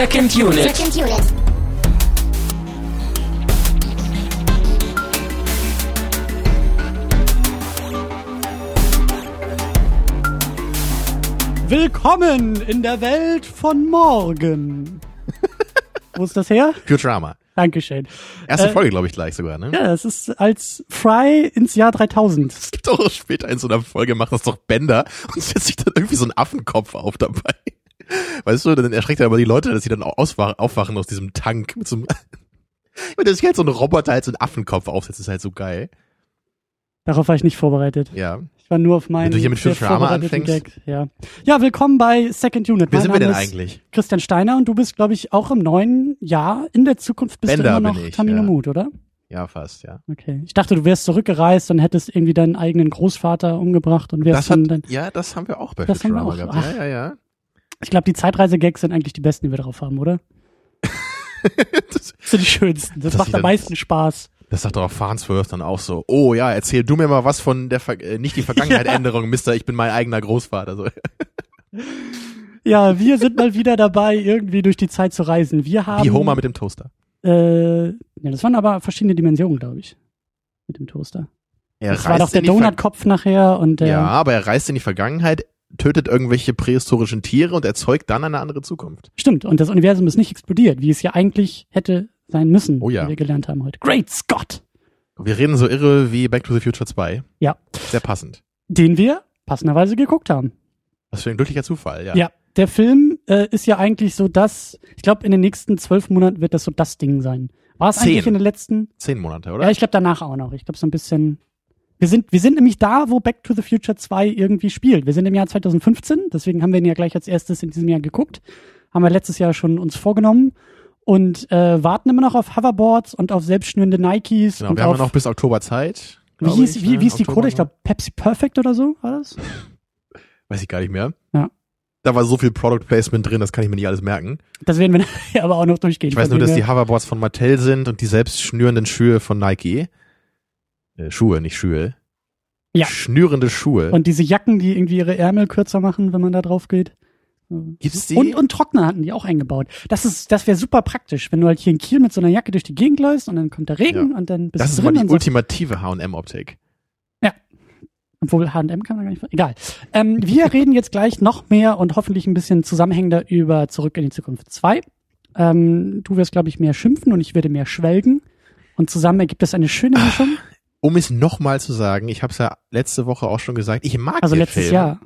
Second Unit. Second Unit. Willkommen in der Welt von morgen. Wo ist das her? Futurama. Dankeschön. Erste Äh, Folge, glaube ich, gleich sogar, ne? Ja, das ist als Fry ins Jahr 3000. Es gibt auch später in so einer Folge, macht das doch Bender und setzt sich dann irgendwie so ein Affenkopf auf dabei. Weißt du, dann erschreckt er aber die Leute, dass sie dann aufwachen aus diesem Tank mit so einem, wenn der sich halt so ein Roboter halt so einen Affenkopf aufsetzt, ist halt so geil. Darauf war ich nicht vorbereitet. Ja. Ich war nur auf meinen Wenn du hier mit Futurama anfängst. Gag. Ja. ja, willkommen bei Second Unit. Wer Mein sind wir denn Name ist eigentlich? Christian Steiner und du bist, glaube ich, auch im neuen Jahr. In der Zukunft bist Bender du immer noch ich, Tamino ja. Mut, oder? Ja, fast, ja. Okay. Ich dachte, du wärst zurückgereist und hättest irgendwie deinen eigenen Großvater umgebracht und wärst Das dann, hat, dann ja, das haben wir auch bei Das haben wir Futurama auch. gehabt. Ach. Ja, ja, ja. Ich glaube, die Zeitreise-Gags sind eigentlich die besten, die wir drauf haben, oder? Das, Das sind die schönsten. Das, Das macht am meisten Spaß. das sagt doch auch Farnsworth dann auch so. Oh ja, erzähl du mir mal was von der, Ver äh, nicht die Vergangenheit-Änderung, Mister, ich bin mein eigener Großvater. So. Ja, wir sind mal wieder dabei, irgendwie durch die Zeit zu reisen. Wir haben. Wie Homer mit dem Toaster. Äh, ja, das waren aber verschiedene Dimensionen, glaube ich. Mit dem Toaster. Er Das war doch der Donutkopf nachher und der. Ja, aber er reist in die Vergangenheit, tötet irgendwelche prähistorischen Tiere und erzeugt dann eine andere Zukunft. Stimmt. Und das Universum ist nicht explodiert, wie es ja eigentlich hätte sein müssen, Oh ja. wie wir gelernt haben heute. Great Scott! Wir reden so irre wie Back to the Future 2. Ja. Sehr passend. Den wir passenderweise geguckt haben. Was für ein glücklicher Zufall, ja. Ja. Der Film äh, ist ja eigentlich so das, ich glaube, in den nächsten zwölf Monaten wird das so das Ding sein. War es eigentlich in den letzten? Zehn Monate, oder? Ja, ich glaube danach auch noch. Ich glaube so ein bisschen. Wir sind, wir sind nämlich da, wo Back to the Future 2 irgendwie spielt. Wir sind im Jahr 2015, deswegen haben wir ihn ja gleich als erstes in diesem Jahr geguckt. Haben wir letztes Jahr schon uns vorgenommen und äh, warten immer noch auf Hoverboards und auf selbstschnürende Nikes. genau, und wir haben auf, noch bis Oktober Zeit. wie hieß, ich, wie, ne? wie ist die Code? Ich noch. glaube Pepsi Perfect oder so war das? Weiß ich gar nicht mehr. Ja. Da war so viel Product Placement drin, das kann ich mir nicht alles merken. Das werden wir aber auch noch durchgehen. Ich weiß nur, dass die Hoverboards von Mattel sind und die selbst schnürenden Schuhe von Nike. Äh, Schuhe, nicht Schuhe. Ja. Schnürende Schuhe. und diese Jacken, die irgendwie ihre Ärmel kürzer machen, wenn man da drauf geht. Gibt's die? Und, und Trockner hatten die auch eingebaut. Das ist, das wäre super praktisch, wenn du halt hier in Kiel mit so einer Jacke durch die Gegend läufst und dann kommt der Regen und dann bist das du ist drin mal die und so. ultimative H&M-Optik. Obwohl H&M kann man gar nicht. Egal. Ähm, wir reden jetzt gleich noch mehr und hoffentlich ein bisschen zusammenhängender über Zurück in die Zukunft 2. Ähm, du wirst, glaube ich, mehr schimpfen und ich werde mehr schwelgen. Und zusammen ergibt es eine schöne Mischung. Um es nochmal zu sagen, ich habe es ja letzte Woche auch schon gesagt, ich mag Also letztes Film. Jahr.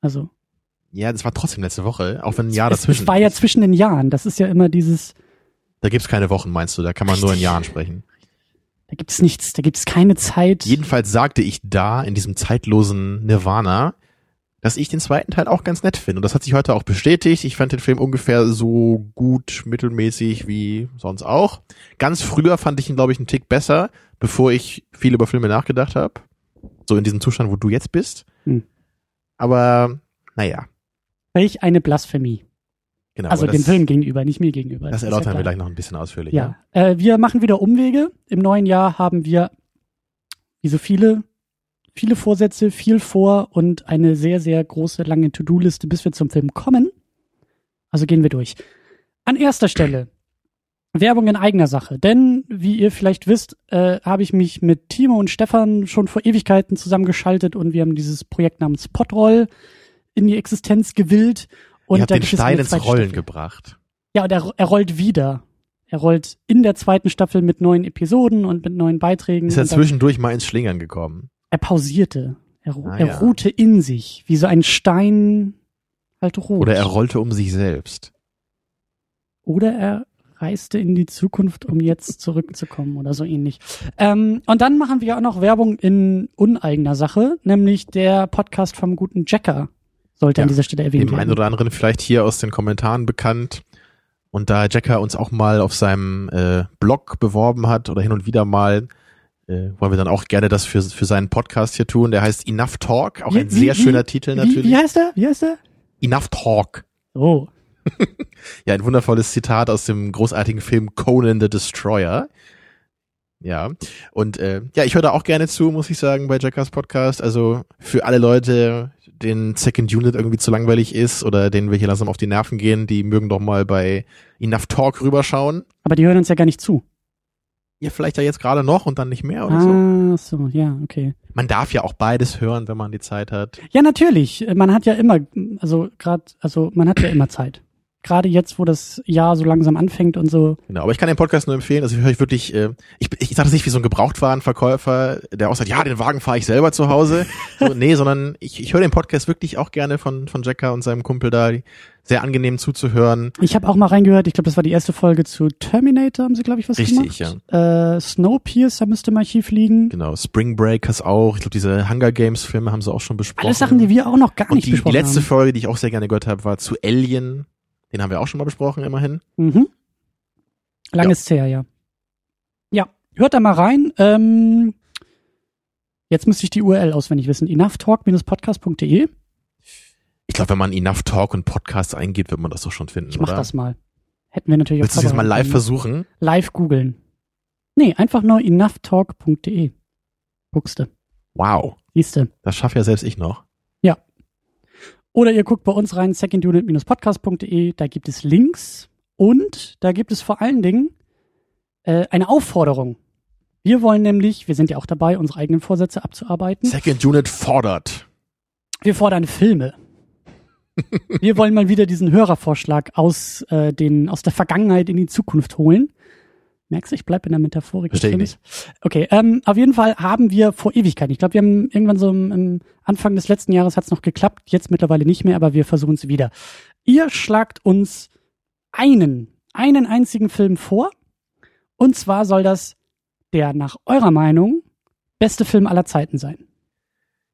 Also Ja, das war trotzdem letzte Woche, auch wenn ein Jahr es, dazwischen es war ja zwischen den Jahren. Das ist ja immer dieses, Da gibt's keine Wochen, meinst du, da kann man nur in Richtig. Jahren sprechen. da gibt es nichts, da gibt es keine Zeit. Jedenfalls sagte ich da, in diesem zeitlosen Nirvana, dass ich den zweiten Teil auch ganz nett finde. Und das hat sich heute auch bestätigt. Ich fand den Film ungefähr so gut, mittelmäßig wie sonst auch. Ganz früher fand ich ihn, glaube ich, einen Tick besser, bevor ich viel über Filme nachgedacht habe. So in diesem Zustand, wo du jetzt bist. Hm. Aber, naja, Welch eine Blasphemie. genau. also dem das, Film gegenüber, nicht mir gegenüber. Das ja erläutern wir klar. gleich noch ein bisschen ausführlicher. Ja, äh, wir machen wieder Umwege. Im neuen Jahr haben wir, wie so viele, viele Vorsätze, viel vor und eine sehr, sehr große, lange To-Do-Liste, bis wir zum Film kommen. Also gehen wir durch. An erster Stelle Werbung in eigener Sache. Denn, wie ihr vielleicht wisst, äh, habe ich mich mit Timo und Stefan schon vor Ewigkeiten zusammengeschaltet und wir haben dieses Projekt namens Podroll in die Existenz gewillt. Und Ihr habt den Stein ins Rollen Staffel. gebracht. Ja, und er, er rollt wieder. Er rollt in der zweiten Staffel mit neuen Episoden und mit neuen Beiträgen. Ist er zwischendurch mal ins Schlingern gekommen. Er pausierte. Er, Ah, er ja. ruhte in sich, wie so ein Stein halt ruht. Oder er rollte um sich selbst. Oder er reiste in die Zukunft, um jetzt zurückzukommen oder so ähnlich. Ähm, und dann machen wir auch noch Werbung in uneigener Sache, nämlich der Podcast vom guten Jacker sollte Ja, an dieser Stelle erwähnt dem einen werden. oder anderen vielleicht hier aus den Kommentaren bekannt. Und da Jacker uns auch mal auf seinem äh, Blog beworben hat oder hin und wieder mal, äh, wollen wir dann auch gerne das für, für seinen Podcast hier tun. Der heißt Enough Talk, auch Wie- ein wie- sehr wie- schöner Titel natürlich. wie heißt er? Wie heißt er? Enough Talk. Oh, Ja, ein wundervolles Zitat aus dem großartigen Film Conan the Destroyer. Ja, und äh, ja, ich höre da auch gerne zu, muss ich sagen, bei Jackers Podcast. Also für alle Leute, denen Second Unit irgendwie zu langweilig ist oder denen wir hier langsam auf die Nerven gehen, die mögen doch mal bei Enough Talk rüberschauen. Aber die hören uns ja gar nicht zu. Ja, vielleicht ja jetzt gerade noch und dann nicht mehr oder so. Ah, so, ja, okay. Man darf ja auch beides hören, wenn man die Zeit hat. Ja, natürlich. Man hat ja immer, also gerade, also man hat ja immer Zeit. Gerade jetzt, wo das Jahr so langsam anfängt und so. Genau, aber ich kann den Podcast nur empfehlen. Also ich höre ich wirklich, äh, ich, ich sage das nicht wie so ein Gebrauchtwarenverkäufer, der auch sagt, ja, den Wagen fahre ich selber zu Hause. So, nee, sondern ich, ich höre den Podcast wirklich auch gerne von, von Jacker und seinem Kumpel da. Sehr angenehm zuzuhören. Ich habe auch mal reingehört, ich glaube, das war die erste Folge zu Terminator, haben sie, glaube ich, was Richtig, gemacht. ja. Äh, Snowpiercer müsste im Archiv liegen. Genau, Spring Breakers auch. Ich glaube, diese Hunger Games Filme haben sie auch schon besprochen. Alles Sachen, die wir auch noch gar und nicht die, besprochen die letzte haben. Folge, die ich auch sehr gerne gehört habe, war zu Alien. Den haben wir auch schon mal besprochen, immerhin. Mhm. Lang Ja. her, ja. Ja, hört da mal rein. Ähm, jetzt müsste ich die URL auswendig wissen. enoughtalk-podcast.de. Ich glaube, wenn man Enough Talk und Podcast eingeht, wird man das doch schon finden, Ich mach oder? das mal. Hätten wir natürlich Willst du auch das jetzt mal live versuchen? Live googeln. Nee, einfach nur enoughtalk.de. Guckste. Wow. Siehste. Das schaffe ja selbst ich noch. Oder ihr guckt bei uns rein, secondunit-podcast.de, da gibt es Links und da gibt es vor allen Dingen äh, eine Aufforderung. Wir wollen nämlich, wir sind ja auch dabei, unsere eigenen Vorsätze abzuarbeiten. Second Unit fordert. Wir fordern Filme. Wir wollen mal wieder diesen Hörervorschlag aus, äh, den, aus der Vergangenheit in die Zukunft holen. Merkst du, ich bleib in der Metaphorik. des Versteh ich Films. Okay, ähm, auf jeden Fall haben wir vor Ewigkeiten, ich glaube, wir haben irgendwann so im, im Anfang des letzten Jahres hat's noch geklappt, jetzt mittlerweile nicht mehr, aber wir versuchen es wieder. Ihr schlagt uns einen, einen einzigen Film vor. Und zwar soll das der nach eurer Meinung beste Film aller Zeiten sein.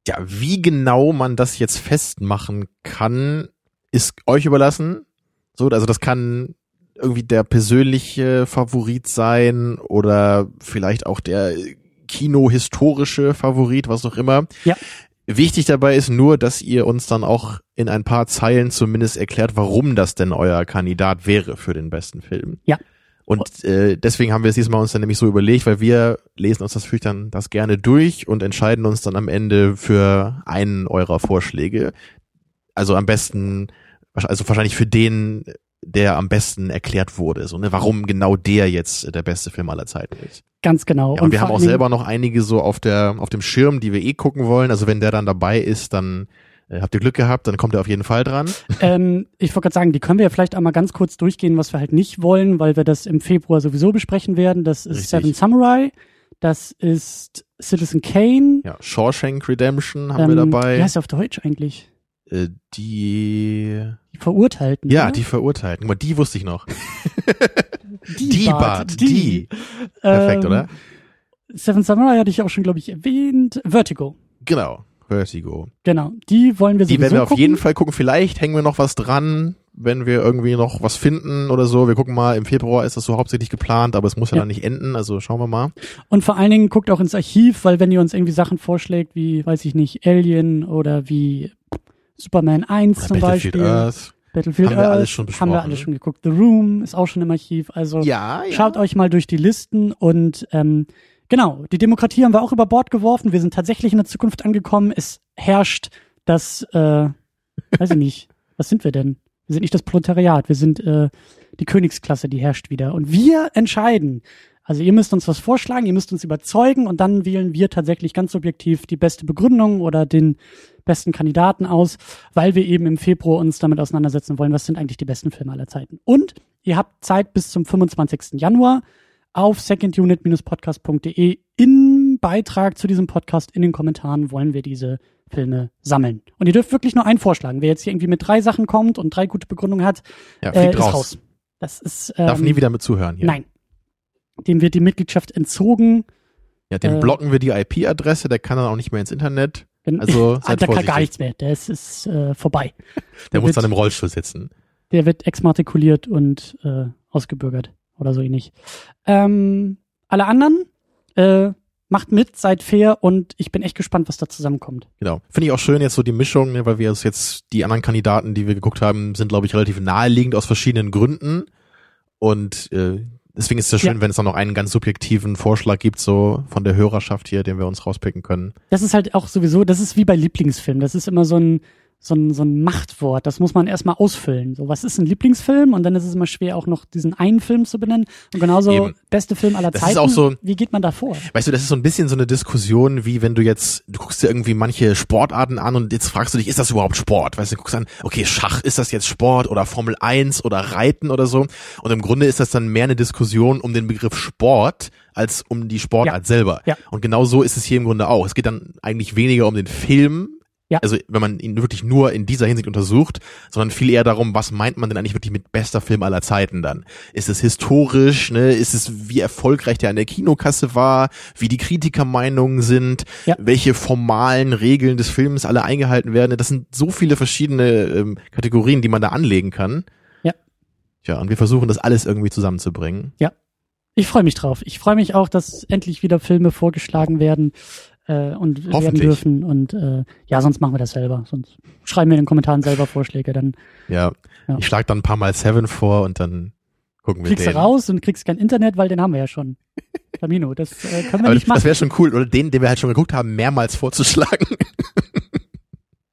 Ja, wie genau man das jetzt festmachen kann, ist euch überlassen. So, also das kann irgendwie der persönliche Favorit sein oder vielleicht auch der kinohistorische Favorit, was auch immer. Ja. Wichtig dabei ist nur, dass ihr uns dann auch in ein paar Zeilen zumindest erklärt, warum das denn euer Kandidat wäre für den besten Film. Ja. Und äh, deswegen haben wir es diesmal uns dann nämlich so überlegt, weil wir lesen uns das natürlich dann das gerne durch und entscheiden uns dann am Ende für einen eurer Vorschläge. Also am besten, also wahrscheinlich für den, der am besten erklärt wurde. So, ne, warum genau der jetzt der beste Film aller Zeiten ist. Ganz genau. Ja, und wir vor haben auch selber noch einige so auf der auf dem Schirm, die wir eh gucken wollen. Also wenn der dann dabei ist, dann äh, habt ihr Glück gehabt, dann kommt er auf jeden Fall dran. Ähm, ich wollte gerade sagen, die können wir ja vielleicht einmal ganz kurz durchgehen, was wir halt nicht wollen, weil wir das im Februar sowieso besprechen werden. Das ist Richtig. Seven Samurai, das ist Citizen Kane. Ja, Shawshank Redemption haben ähm, wir dabei. Wie heißt der auf Deutsch eigentlich? Äh, die Die Verurteilten. ja, oder? die Verurteilten. Guck mal, die wusste ich noch. die, die Bart, Bart, die. Perfekt, Ähm, oder? Seven Samurai hatte ich auch schon, glaube ich, erwähnt. Vertigo. Genau. Vertigo. Genau. Die wollen wir Die sowieso werden wir auf gucken. jeden Fall gucken. Vielleicht hängen wir noch was dran, wenn wir irgendwie noch was finden oder so. Wir gucken mal, im Februar ist das so hauptsächlich geplant, aber es muss ja, Ja. dann nicht enden, also schauen wir mal. Und vor allen Dingen guckt auch ins Archiv, weil wenn ihr uns irgendwie Sachen vorschlägt, wie, weiß ich nicht, Alien oder wie Superman 1 Oder zum Beispiel. Earth. Battlefield Haben wir Earth, alles schon Haben wir besprochen. alles schon geguckt. The Room ist auch schon im Archiv. Also Ja, ja. schaut euch mal durch die Listen und ähm, genau, die Demokratie haben wir auch über Bord geworfen. Wir sind tatsächlich in der Zukunft angekommen. Es herrscht das, äh, weiß ich nicht, was sind wir denn? Wir sind nicht das Proletariat, wir sind äh, die Königsklasse, die herrscht wieder. Und wir entscheiden. Also ihr müsst uns was vorschlagen, ihr müsst uns überzeugen und dann wählen wir tatsächlich ganz subjektiv die beste Begründung oder den besten Kandidaten aus, weil wir eben im Februar uns damit auseinandersetzen wollen, was sind eigentlich die besten Filme aller Zeiten. Und ihr habt Zeit bis zum 25. Januar auf secondunit-podcast.de im Beitrag zu diesem Podcast in den Kommentaren wollen wir diese Filme sammeln. Und ihr dürft wirklich nur einen vorschlagen. Wer jetzt hier irgendwie mit drei Sachen kommt und drei gute Begründungen hat, ja, äh, ist raus. raus. Das ist ähm, Darf nie wieder mit zuhören hier. Nein. Dem wird die Mitgliedschaft entzogen. Ja, dem Äh, blocken wir die IP-Adresse, der kann dann auch nicht mehr ins Internet. Wenn, Also seid da kann gar nichts mehr. Der ist, ist äh, vorbei. Der muss wird- dann im Rollstuhl sitzen. Der wird exmatrikuliert und äh, ausgebürgert oder so ähnlich. Ähm, alle anderen äh, macht mit, seid fair und ich bin echt gespannt, was da zusammenkommt. Genau. Finde ich auch schön jetzt so die Mischung, ne, weil wir es jetzt, die anderen Kandidaten, die wir geguckt haben, sind, glaube ich, relativ naheliegend aus verschiedenen Gründen. Und äh, Deswegen ist es ja schön, Ja. wenn es dann noch einen ganz subjektiven Vorschlag gibt, so von der Hörerschaft hier, den wir uns rauspicken können. Das ist halt auch sowieso, das ist wie bei Lieblingsfilmen. Das ist immer so ein, so ein, so ein Machtwort. Das muss man erstmal ausfüllen. So, was ist ein Lieblingsfilm? Und dann ist es immer schwer, auch noch diesen einen Film zu benennen. Und genauso Eben. beste Film aller Das Zeiten. ist auch so- wie geht man da vor? Weißt du, das ist so ein bisschen so eine Diskussion, wie wenn du jetzt, du guckst dir irgendwie manche Sportarten an und jetzt fragst du dich, ist das überhaupt Sport? Weißt du, du guckst an, okay, Schach, ist das jetzt Sport oder Formel 1 oder Reiten oder so? Und im Grunde ist das dann mehr eine Diskussion um den Begriff Sport als um die Sportart selber. Ja. Und genau so ist es hier im Grunde auch. Es geht dann eigentlich weniger um den Film, Ja. also wenn man ihn wirklich nur in dieser Hinsicht untersucht, sondern viel eher darum, was meint man denn eigentlich wirklich mit bester Film aller Zeiten dann? Ist es historisch, ne? Ist es, wie erfolgreich der an der Kinokasse war, wie die Kritikermeinungen sind, Ja. welche formalen Regeln des Films alle eingehalten werden? Das sind so viele verschiedene ähm, Kategorien, die man da anlegen kann. Ja. Tja, und wir versuchen das alles irgendwie zusammenzubringen. Ich freue mich drauf. Ich freue mich auch, dass endlich wieder Filme vorgeschlagen werden äh, und werden dürfen. Und äh, ja, sonst machen wir das selber. Sonst schreiben wir in den Kommentaren selber Vorschläge. Dann Ja. Ja. Ich schlage dann ein paar Mal Seven vor und dann gucken wir kriegst den. du raus und kriegst kein Internet, weil den haben wir ja schon. Tamino, das äh, können wir Aber nicht das machen. wäre schon cool, oder den, den wir halt schon geguckt haben, mehrmals vorzuschlagen.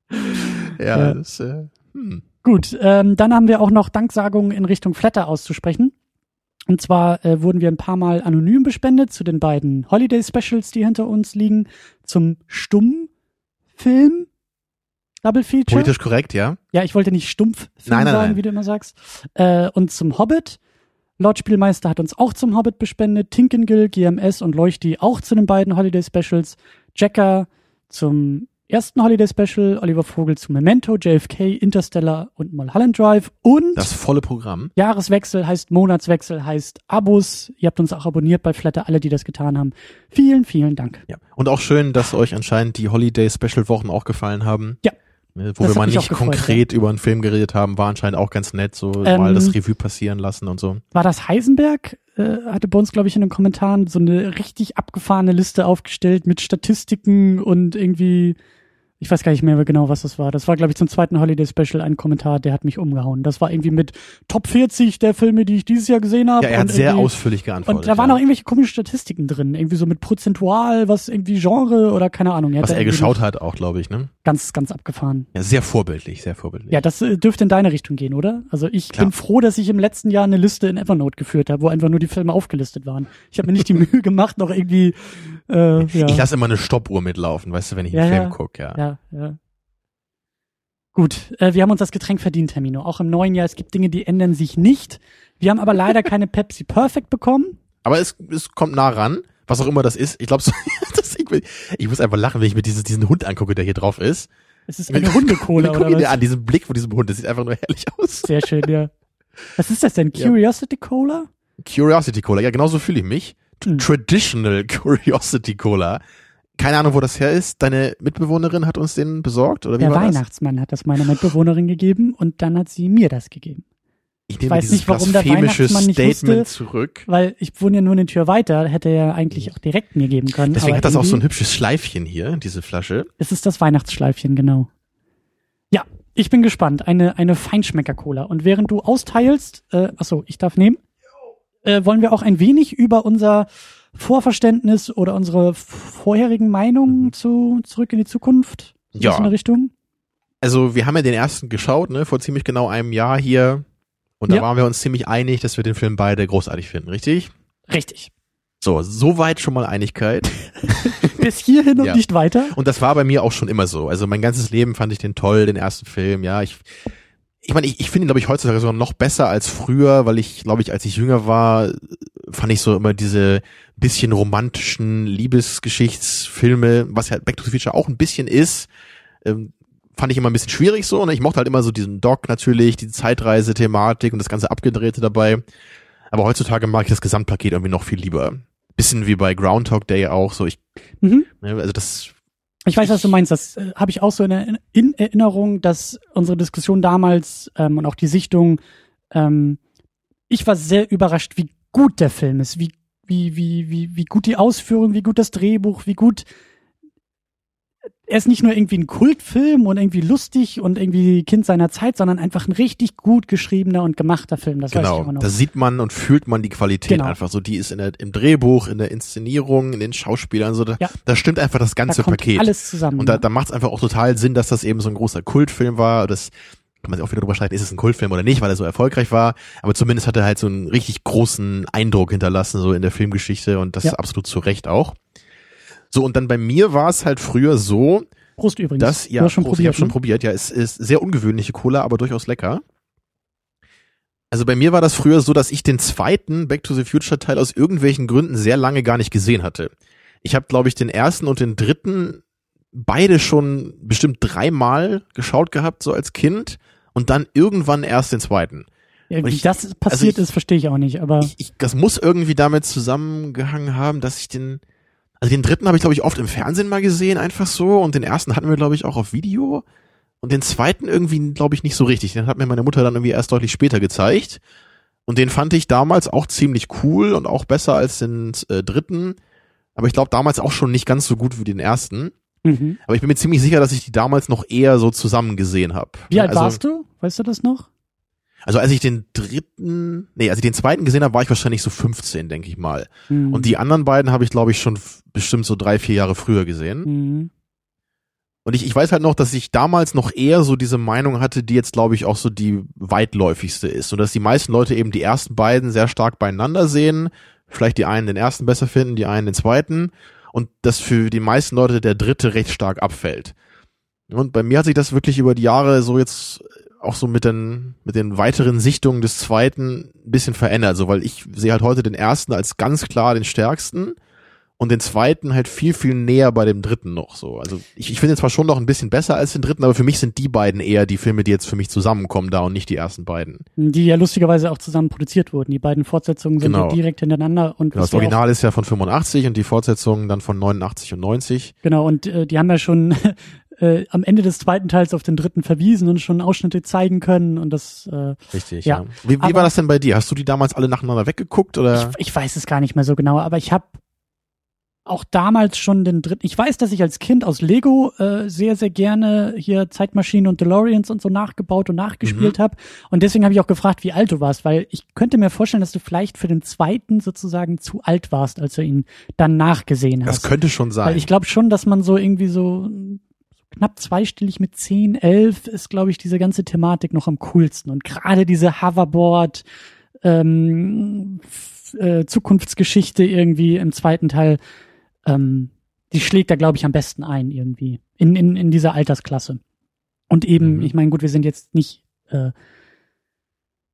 ja, Ja. das, äh, hm. Gut, ähm, dann haben wir auch noch Danksagungen in Richtung Flatter auszusprechen. Und zwar äh, wurden wir ein paar Mal anonym bespendet zu den beiden Holiday Specials, die hinter uns liegen, zum Stummfilm Double Feature. politisch korrekt, ja. Ja, ich wollte nicht Stumpf Nein, nein, sagen, nein. wie du immer sagst. Äh, und zum Hobbit. Lord Spielmeister hat uns auch zum Hobbit bespendet. Tinkengill, GMS und Leuchti auch zu den beiden Holiday Specials. Jacker zum ersten Holiday Special, Oliver Vogel zu Memento, JFK, Interstellar und Mulholland Drive. Und Das volle Programm. Jahreswechsel heißt Monatswechsel, heißt Abos. Ihr habt uns auch abonniert bei Flatter, alle, die das getan haben. Vielen, vielen Dank. Ja. Und auch schön, dass euch anscheinend die Holiday-Special-Wochen auch gefallen haben. Ja. Ne, Wo Das wir mal nicht gefreut, konkret über einen Film geredet haben, war anscheinend auch ganz nett, so Ähm, mal das Revue passieren lassen und so. war das Heisenberg, äh, hatte bei uns, glaube ich, in den Kommentaren so eine richtig abgefahrene Liste aufgestellt mit Statistiken und irgendwie, ich weiß gar nicht mehr genau, was das war. Das war, glaube ich, zum zweiten Holiday Special ein Kommentar, der hat mich umgehauen. Das war irgendwie mit Top 40 der Filme, die ich dieses Jahr gesehen habe. Ja, er hat sehr ausführlich geantwortet. Und da waren ja. auch irgendwelche komischen Statistiken drin, irgendwie so mit prozentual, was irgendwie Genre oder keine Ahnung. hat Was er geschaut hat auch, glaube ich, ne? Ganz, ganz abgefahren. Ja, sehr vorbildlich, sehr vorbildlich. Ja, das äh, dürfte in deine Richtung gehen, oder? Also ich Klar. bin froh, dass ich im letzten Jahr eine Liste in Evernote geführt habe, wo einfach nur die Filme aufgelistet waren. Ich habe mir nicht die Mühe gemacht, noch irgendwie äh, ja, Ich lasse immer eine Stoppuhr mitlaufen, weißt du, wenn ich einen Ja, Film ja. gucke, ja. ja, ja. Gut, äh, wir haben uns das Getränk verdient, Termino. Auch im neuen Jahr, es gibt Dinge, die ändern sich nicht. Wir haben aber leider keine Pepsi Perfect bekommen. Aber es, es kommt nah ran, was auch immer das ist. Ich glaube, so, ich, ich muss einfach lachen, wenn ich mir dieses, diesen Hund angucke, der hier drauf ist. Es ist eine Hundekohle Guck oder ihn dir an, diesen Blick von diesem Hund, das sieht einfach nur herrlich aus. Sehr schön, ja. Was ist das denn? Curiosity Cola? Curiosity Cola, ja, genauso fühle ich mich. Traditional Curiosity Cola. Keine Ahnung, wo das her ist. Deine Mitbewohnerin hat uns den besorgt, oder wie Der war das? Weihnachtsmann hat das meiner Mitbewohnerin gegeben und dann hat sie mir das gegeben. Ich nehme weiß dieses nicht, warum der Weihnachtsmann nicht Statement wusste. zurück. Weil ich wohne ja nur eine Tür weiter, hätte er ja eigentlich auch direkt mir geben können. Deswegen hat das auch so ein hübsches Schleifchen hier, diese Flasche. Es ist das Weihnachtsschleifchen, genau. Ja, ich bin gespannt. Eine, eine Feinschmecker-Cola. Und während du austeilst, äh, achso, ich darf nehmen, äh, wollen wir auch ein wenig über unser Vorverständnis oder unsere vorherigen Meinungen zu Zurück in die Zukunft? So Mhm. Ja. In eine Richtung? Also wir haben ja den ersten geschaut, ne, vor ziemlich genau einem Jahr hier. Und da Ja. waren wir uns ziemlich einig, dass wir den Film beide großartig finden, richtig? Richtig. So, soweit schon mal Einigkeit. Bis hierhin und Ja. nicht weiter. Und das war bei mir auch schon immer so. Also mein ganzes Leben fand ich den toll, den ersten Film. Ja, ich, ich meine, ich, ich finde ihn, glaube ich, heutzutage sogar noch besser als früher, weil ich, glaube ich, als ich jünger war, fand ich so immer diese bisschen romantischen Liebesgeschichtsfilme, was ja Back to the Future auch ein bisschen ist, ähm, fand ich immer ein bisschen schwierig so. Und ich mochte halt immer so diesen Doc natürlich, die Zeitreise-Thematik und das ganze Abgedrehte dabei. Aber heutzutage mag ich das Gesamtpaket irgendwie noch viel lieber. Bisschen wie bei Groundhog Day auch so. Ich, Mhm. ne, also das Ich weiß, was du meinst. Das äh, habe ich auch so in, Erinner- in Erinnerung, dass unsere Diskussion damals ähm, und auch die Sichtung, ähm, ich war sehr überrascht, wie gut der Film ist, wie, wie, wie, wie, wie gut die Ausführung, wie gut das Drehbuch, wie gut er ist nicht nur irgendwie ein Kultfilm und irgendwie lustig und irgendwie Kind seiner Zeit, sondern einfach ein richtig gut geschriebener und gemachter Film. Das weiß ich Genau, immer noch. da sieht man und fühlt man die Qualität Genau. einfach so. Die ist in der, im Drehbuch, in der Inszenierung, in den Schauspielern, so da, Ja. da stimmt einfach das da ganze kommt Paket. alles zusammen. Und da, da macht es einfach auch total Sinn, dass das eben so ein großer Kultfilm war. Das kann man sich auch wieder drüber streiten, ist es ein Kultfilm oder nicht, weil er so erfolgreich war. Aber zumindest hat er halt so einen richtig großen Eindruck hinterlassen, so in der Filmgeschichte und das Ja. absolut zu Recht auch. So, und dann bei mir war es halt früher so, Prost übrigens. dass, ja, Prost, ich habe schon ne? probiert, ja, es ist sehr ungewöhnliche Cola, aber durchaus lecker. Also bei mir war das früher so, dass ich den zweiten Back to the Future Teil aus irgendwelchen Gründen sehr lange gar nicht gesehen hatte. Ich habe, glaube ich, den ersten und den dritten beide schon bestimmt dreimal geschaut gehabt, so als Kind, und dann irgendwann erst den zweiten. Ja, wie ich- das passiert ich- ist, verstehe ich auch nicht. Aber Ich, ich, das muss irgendwie damit zusammengehangen haben, dass ich den, also den dritten habe ich, glaube ich, oft im Fernsehen mal gesehen, einfach so, und den ersten hatten wir, glaube ich, auch auf Video. Und den zweiten irgendwie, glaube ich, nicht so richtig. Den hat mir meine Mutter dann irgendwie erst deutlich später gezeigt. Und den fand ich damals auch ziemlich cool und auch besser als den äh, dritten. Aber ich glaube damals auch schon nicht ganz so gut wie den ersten. mhm. Aber ich bin mir ziemlich sicher, dass ich die damals noch eher so zusammen gesehen habe. wie alt also, warst du? Weißt du das noch? Also als ich den dritten, nee, als ich den zweiten gesehen habe, war ich wahrscheinlich so 15, denke ich mal. Mhm. Und die anderen beiden habe ich, glaube ich, schon bestimmt so drei, vier Jahre früher gesehen. Mhm. Und ich, ich weiß halt noch, dass ich damals noch eher so diese Meinung hatte, die jetzt, glaube ich, auch so die weitläufigste ist. Und dass die meisten Leute eben die ersten beiden sehr stark beieinander sehen. Vielleicht die einen den ersten besser finden, die einen den zweiten. Und dass für die meisten Leute der dritte recht stark abfällt. Und bei mir hat sich das wirklich über die Jahre so jetzt auch so mit den, mit den weiteren Sichtungen des zweiten ein bisschen verändert. So, weil ich sehe halt heute den ersten als ganz klar den stärksten und den zweiten halt viel, viel näher bei dem dritten noch so. Also ich, ich finde zwar schon noch ein bisschen besser als den dritten, aber für mich sind die beiden eher die Filme, die jetzt für mich zusammenkommen da und nicht die ersten beiden. Die ja lustigerweise auch zusammen produziert wurden. Die beiden Fortsetzungen sind Genau. ja direkt hintereinander und Genau, das Original ist ja von 85 und die Fortsetzung dann von 89 und 90. Genau, und äh, die haben ja schon äh, am Ende des zweiten Teils auf den dritten verwiesen und schon Ausschnitte zeigen können und das äh, Richtig, Ja, ja. Wie, wie aber- war das denn bei dir? Hast du die damals alle nacheinander weggeguckt oder? ich, ich weiß es gar nicht mehr so genau, aber ich habe auch damals schon den dritten. Ich weiß, dass ich als Kind aus Lego äh, sehr, sehr gerne hier Zeitmaschinen und DeLoreans und so nachgebaut und nachgespielt Mhm. habe. Und deswegen habe ich auch gefragt, wie alt du warst, weil ich könnte mir vorstellen, dass du vielleicht für den zweiten sozusagen zu alt warst, als du ihn dann nachgesehen hast. Das könnte schon sein. Weil ich glaube schon, dass man so irgendwie so knapp zweistellig mit 10, 11 ist, glaube ich, diese ganze Thematik noch am coolsten. Und gerade diese Hoverboard, ähm, äh, Zukunftsgeschichte irgendwie im zweiten Teil, ähm, die schlägt da, glaube ich, am besten ein irgendwie in, in, in dieser Altersklasse. Und eben, Mhm. ich meine, gut, wir sind jetzt nicht, äh,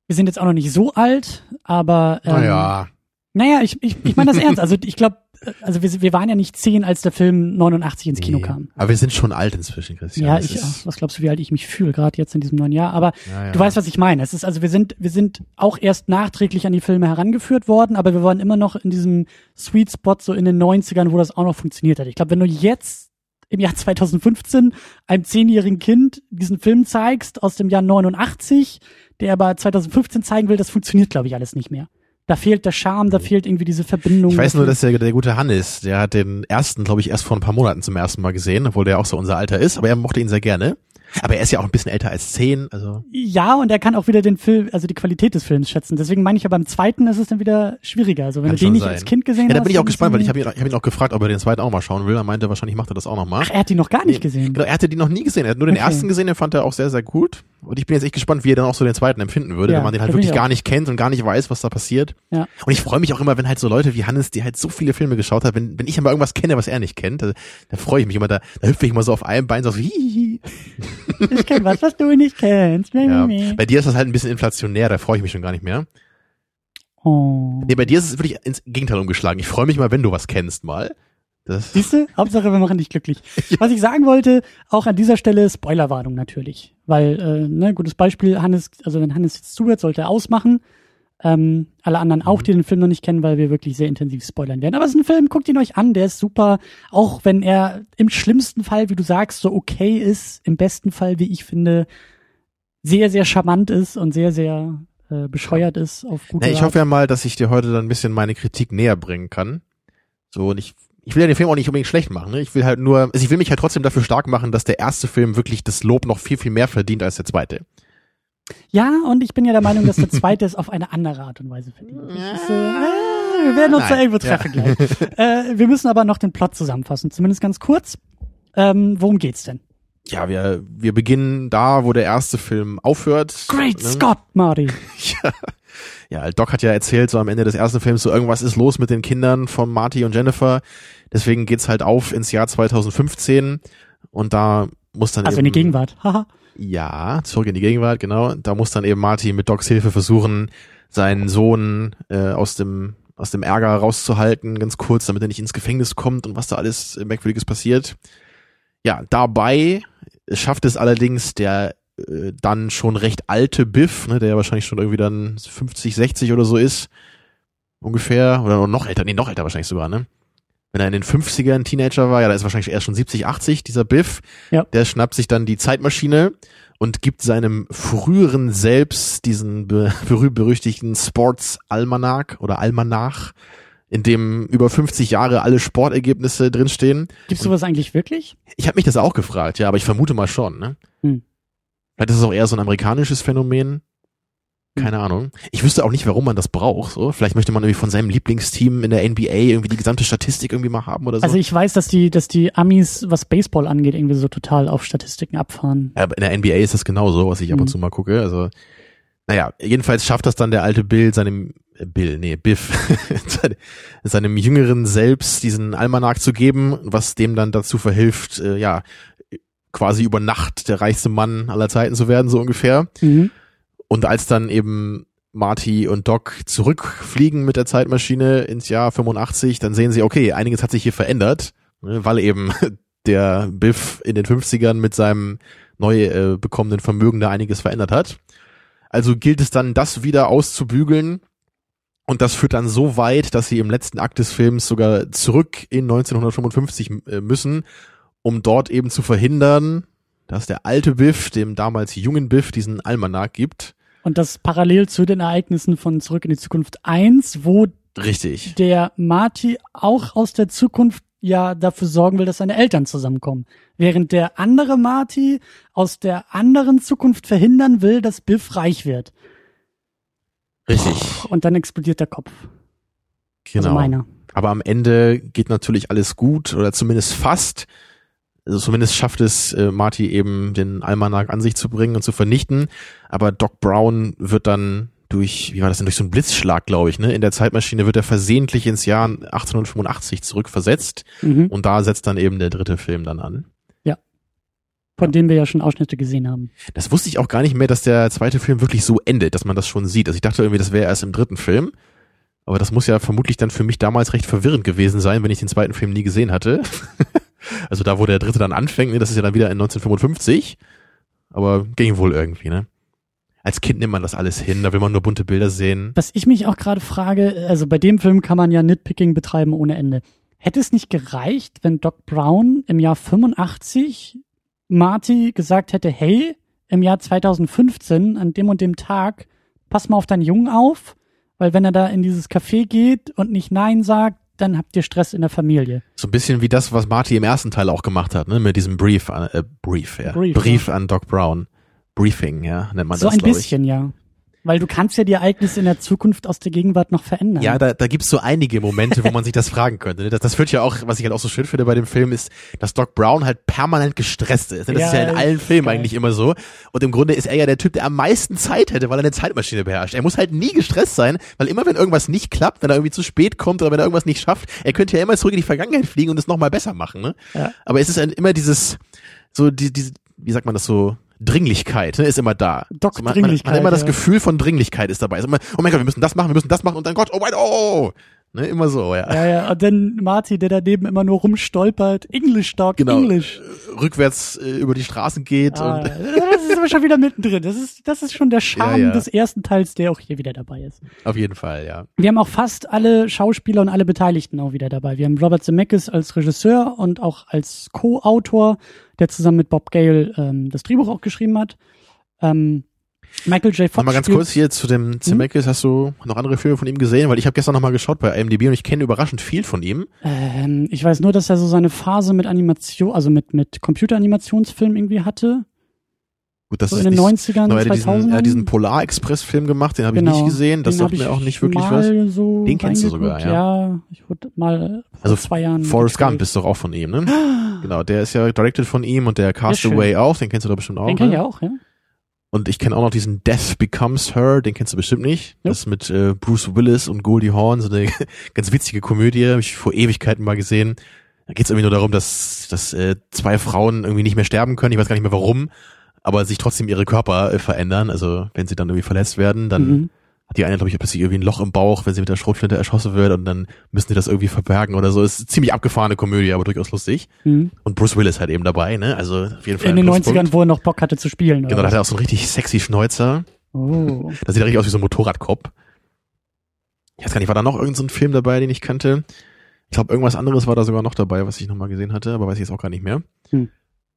wir sind jetzt auch noch nicht so alt, aber ähm, naja, naja, ich, ich, ich meine das ernst. Also ich glaube, also wir, wir waren ja nicht zehn, als der Film 89 ins Kino nee. kam. Aber wir sind schon alt inzwischen, Christian. Ja, Das ich auch. Was glaubst du, wie alt ich mich fühle, gerade jetzt in diesem neuen Jahr? Aber Ja, ja. du weißt, was ich meine. Es ist also, wir sind, wir sind auch erst nachträglich an die Filme herangeführt worden, aber wir waren immer noch in diesem Sweet Spot so in den 90ern, wo das auch noch funktioniert hat. Ich glaube, wenn du jetzt im Jahr 2015 einem zehnjährigen Kind diesen Film zeigst aus dem Jahr 89, der aber 2015 zeigen will, das funktioniert, glaube ich, alles nicht mehr. Da fehlt der Charme, da fehlt irgendwie diese Verbindung. Ich weiß nur, dass der, der gute Hannes, der hat den ersten, glaube ich, erst vor ein paar Monaten zum ersten Mal gesehen, obwohl der auch so unser Alter ist, aber er mochte ihn sehr gerne. Aber er ist ja auch ein bisschen älter als zehn, also. Ja, und er kann auch wieder den Film, also die Qualität des Films schätzen. Deswegen meine ich ja beim zweiten ist es dann wieder schwieriger. Also wenn Kann du den nicht sein. als Kind gesehen Ja, hast. da bin ich auch gespannt, weil ich habe ihn, ich hab ihn auch gefragt, ob er den zweiten auch mal schauen will. Er meinte, wahrscheinlich macht er das auch noch mal. Ach, er hat die noch gar nicht Nee, gesehen. Genau, er hatte die noch nie gesehen. Er hat nur den Okay. ersten gesehen, den fand er auch sehr, sehr gut. Und ich bin jetzt echt gespannt, wie er dann auch so den zweiten empfinden würde, Ja, wenn man den halt wirklich ich gar nicht kennt und gar nicht weiß, was da passiert. Ja. Und ich freue mich auch immer, wenn halt so Leute wie Hannes, die halt so viele Filme geschaut hat, wenn, wenn ich immer irgendwas kenne, was er nicht kennt, da, da freue ich mich immer, da, da hüpfe ich immer so auf einem Bein so, hihihi. Ich kenn was, was du nicht kennst. Ja. Bei dir ist das halt ein bisschen inflationär, da freue ich mich schon gar nicht mehr. Oh. Nee, bei dir ist es wirklich ins Gegenteil umgeschlagen. Ich freue mich mal, wenn du was kennst mal. Das, Siehst du? Hauptsache, wir machen dich glücklich. Was ich sagen wollte, auch an dieser Stelle Spoilerwarnung natürlich. Weil, äh, ne, gutes Beispiel, Hannes, also wenn Hannes jetzt zuhört, sollte er ausmachen. Ähm, alle anderen auch, die den Film noch nicht kennen, weil wir wirklich sehr intensiv spoilern werden. Aber es ist ein Film, guckt ihn euch an, der ist super. Auch wenn er im schlimmsten Fall, wie du sagst, so okay ist, im besten Fall, wie ich finde, sehr, sehr charmant ist und sehr, sehr äh, bescheuert ist auf gute Na, ich Art. hoffe ja mal, dass ich dir heute dann ein bisschen meine Kritik näher bringen kann. So, und ich, ich will ja den Film auch nicht unbedingt schlecht machen. Ne? Ich will halt nur, also ich will mich halt trotzdem dafür stark machen, dass der erste Film wirklich das Lob noch viel, viel mehr verdient als der zweite. Ja, und ich bin ja der Meinung, dass der zweite es auf eine andere Art und Weise verdient. Ist, äh, wir werden uns Nein. da irgendwo treffen Ja. gleich. äh, wir müssen aber noch den Plot zusammenfassen, zumindest ganz kurz. Ähm, worum geht's denn? Ja, wir, wir beginnen da, wo der erste Film aufhört. Great ne? Scott, Marty. Ja. ja, Doc hat ja erzählt, so am Ende des ersten Films, so irgendwas ist los mit den Kindern von Marty und Jennifer. Deswegen geht's halt auf ins Jahr 2015 und da muss dann Also in eben, die Gegenwart. Haha. Ja, zurück in die Gegenwart, genau. Da muss dann eben Marty mit Docs Hilfe versuchen, seinen Sohn äh, aus dem aus dem Ärger rauszuhalten, ganz kurz, damit er nicht ins Gefängnis kommt und was da alles merkwürdiges passiert. Ja, dabei schafft es allerdings der äh, dann schon recht alte Biff, ne, der wahrscheinlich schon irgendwie dann 50, 60 oder so ist, ungefähr, oder noch älter, nee, noch älter wahrscheinlich sogar, ne? Wenn er in den 50ern Teenager war, ja, da ist wahrscheinlich erst schon 70, 80, dieser Biff, Ja. der schnappt sich dann die Zeitmaschine und gibt seinem früheren Selbst diesen be berühmt-berüchtigten Sports-Almanach oder Almanach, in dem über 50 Jahre alle Sportergebnisse drinstehen. Gibt's sowas eigentlich wirklich? Ich habe mich das auch gefragt, ja, aber ich vermute mal schon, ne? Hm. Vielleicht ist es auch eher so ein amerikanisches Phänomen. Keine Ahnung. Ich wüsste auch nicht, warum man das braucht. So, vielleicht möchte man irgendwie von seinem Lieblingsteam in der NBA irgendwie die gesamte Statistik irgendwie mal haben oder so. Also ich weiß, dass die, dass die Amis, was Baseball angeht, irgendwie so total auf Statistiken abfahren. ja, aber in der NBA ist das genauso, was ich ab und Mhm. zu mal gucke. Also, naja, jedenfalls schafft das dann der alte Bill seinem äh, Bill, nee, Biff, seine- seinem jüngeren Selbst diesen Almanach zu geben, was dem dann dazu verhilft, äh, ja, quasi über Nacht der reichste Mann aller Zeiten zu werden, so ungefähr. Mhm. Und als dann eben Marty und Doc zurückfliegen mit der Zeitmaschine ins Jahr 85, dann sehen sie, okay, einiges hat sich hier verändert, ne, weil eben der Biff in den 50ern mit seinem neu äh, bekommenen Vermögen da einiges verändert hat. Also gilt es dann, das wieder auszubügeln. Und das führt dann so weit, dass sie im letzten Akt des Films sogar zurück in 1955 äh, müssen, um dort eben zu verhindern, dass der alte Biff dem damals jungen Biff diesen Almanach gibt. Und das parallel zu den Ereignissen von Zurück in die Zukunft 1, wo Richtig. der Marty auch aus der Zukunft ja dafür sorgen will, dass seine Eltern zusammenkommen. Während der andere Marty aus der anderen Zukunft verhindern will, dass Biff reich wird. Richtig. Und dann explodiert der Kopf. Genau. Also. Aber am Ende geht natürlich alles gut oder zumindest fast. Also zumindest schafft es äh, Marty eben den Almanach an sich zu bringen und zu vernichten. Aber Doc Brown wird dann durch, wie war das denn, durch so einen Blitzschlag, glaube ich, ne? In der Zeitmaschine wird er versehentlich ins Jahr 1885 zurückversetzt. Mhm. Und da setzt dann eben der dritte Film dann an. Von dem wir ja schon Ausschnitte gesehen haben. Das wusste ich auch gar nicht mehr, dass der zweite Film wirklich so endet, dass man das schon sieht. Also ich dachte irgendwie, das wäre erst im dritten Film. Aber das muss ja vermutlich dann für mich damals recht verwirrend gewesen sein, wenn ich den zweiten Film nie gesehen hatte. also da, wo der dritte dann anfängt, ne, das ist ja dann wieder in 1955. Aber ging wohl irgendwie, ne? Als Kind nimmt man das alles hin, da will man nur bunte Bilder sehen. Was ich mich auch gerade frage, also bei dem Film kann man ja Nitpicking betreiben ohne Ende. Hätte es nicht gereicht, wenn Doc Brown im Jahr 85 Marty gesagt hätte, hey, im Jahr 2015, an dem und dem Tag, pass mal auf deinen Jungen auf, weil wenn er da in dieses Café geht und nicht Nein sagt, dann habt ihr Stress in der Familie. So ein bisschen wie das, was Marty im ersten Teil auch gemacht hat, ne? Mit diesem Brief an, äh, Brief, ja. Brief, Brief an Doc Brown. Briefing, ja, nennt man so das, ein glaub ich. bisschen, ja. Weil du kannst ja die Ereignisse in der Zukunft aus der Gegenwart noch verändern. Ja, da, da gibt's so einige Momente, wo man sich das fragen könnte. ne? Das, das führt ja auch, was ich halt auch so schön finde bei dem Film, ist, dass Doc Brown halt permanent gestresst ist. ne? Das Ja, ist ja in allen Filmen geil. eigentlich immer so. Und im Grunde ist er ja der Typ, der am meisten Zeit hätte, weil er eine Zeitmaschine beherrscht. Er muss halt nie gestresst sein, weil immer wenn irgendwas nicht klappt, wenn er irgendwie zu spät kommt oder wenn er irgendwas nicht schafft, er könnte ja immer zurück in die Vergangenheit fliegen und es nochmal besser machen. Ne? Ja. Aber es ist halt immer dieses, so die, diese, wie sagt man das so, Dringlichkeit, ne, ist immer da. Doc so, man, man, man Dringlichkeit, hat immer das ja. Gefühl von Dringlichkeit ist dabei. Ist immer, oh mein Gott, wir müssen das machen, wir müssen das machen und dann Gott, oh mein, oh, ne, immer so, ja. Ja, ja, und dann Marty, der daneben immer nur rumstolpert, English Dog, Genau. English. Rückwärts äh, über die Straßen geht Ah, und das ist aber schon wieder mittendrin. Das ist, das ist schon der Charme Ja, ja. des ersten Teils, der auch hier wieder dabei ist. auf jeden Fall, ja. Wir haben auch fast alle Schauspieler und alle Beteiligten auch wieder dabei. Wir haben Robert Zemeckis als Regisseur und auch als Co-Autor, der zusammen mit Bob Gale ähm, das Drehbuch auch geschrieben hat. Ähm, Michael J. Fox. Nochmal ganz kurz hier zu dem Zemeckis. Hast du noch andere Filme von ihm gesehen? Weil ich habe gestern nochmal geschaut bei IMDb und ich kenne überraschend viel von ihm. Ähm, ich weiß nur, dass er so seine Phase mit Animation, also mit, mit Computeranimationsfilmen irgendwie hatte. Gut, das so ist in den nicht, 90ern, aber er hat diesen, 2000ern. er hat diesen Polar Express Film gemacht, den habe ich Genau. nicht gesehen. Das Den sagt mir ich auch nicht wirklich was. So Den kennst du sogar, reingeguckt. Ja, ich wurde mal vor Also zwei Jahren. Forrest. Gump ist doch auch von ihm, ne? Genau, der ist ja directed von ihm und der Castaway schön. auch, den kennst du doch bestimmt auch. Den kenn ne? ich auch, ja. Und ich kenne auch noch diesen Death Becomes Her, den kennst du bestimmt nicht. Jo. Das ist mit äh, Bruce Willis und Goldie Hawn, so eine ganz witzige Komödie, habe ich vor Ewigkeiten mal gesehen. Da geht es irgendwie nur darum, dass, dass äh, zwei Frauen irgendwie nicht mehr sterben können, ich weiß gar nicht mehr warum, aber sich trotzdem ihre Körper äh, verändern. Also wenn sie dann irgendwie verletzt werden, dann Mhm. hat die eine, glaube ich, plötzlich irgendwie ein Loch im Bauch, wenn sie mit der Schrotflinte erschossen wird und dann müssen die das irgendwie verbergen oder so. Ist eine ziemlich abgefahrene Komödie, aber durchaus lustig. Mhm. Und Bruce Willis halt eben dabei, ne? Also auf jeden Fall In den Pluspunkt. 90ern, wo er noch Bock hatte zu spielen. Genau, da hat er auch so einen richtig sexy Schnäuzer. Oh. Das sieht richtig aus wie so ein Motorradkopf. Ich weiß gar nicht, war da noch irgendein so ein Film dabei, den ich kannte? Ich glaube, irgendwas anderes war da sogar noch dabei, was ich nochmal gesehen hatte, aber weiß ich jetzt auch gar nicht mehr. Hm.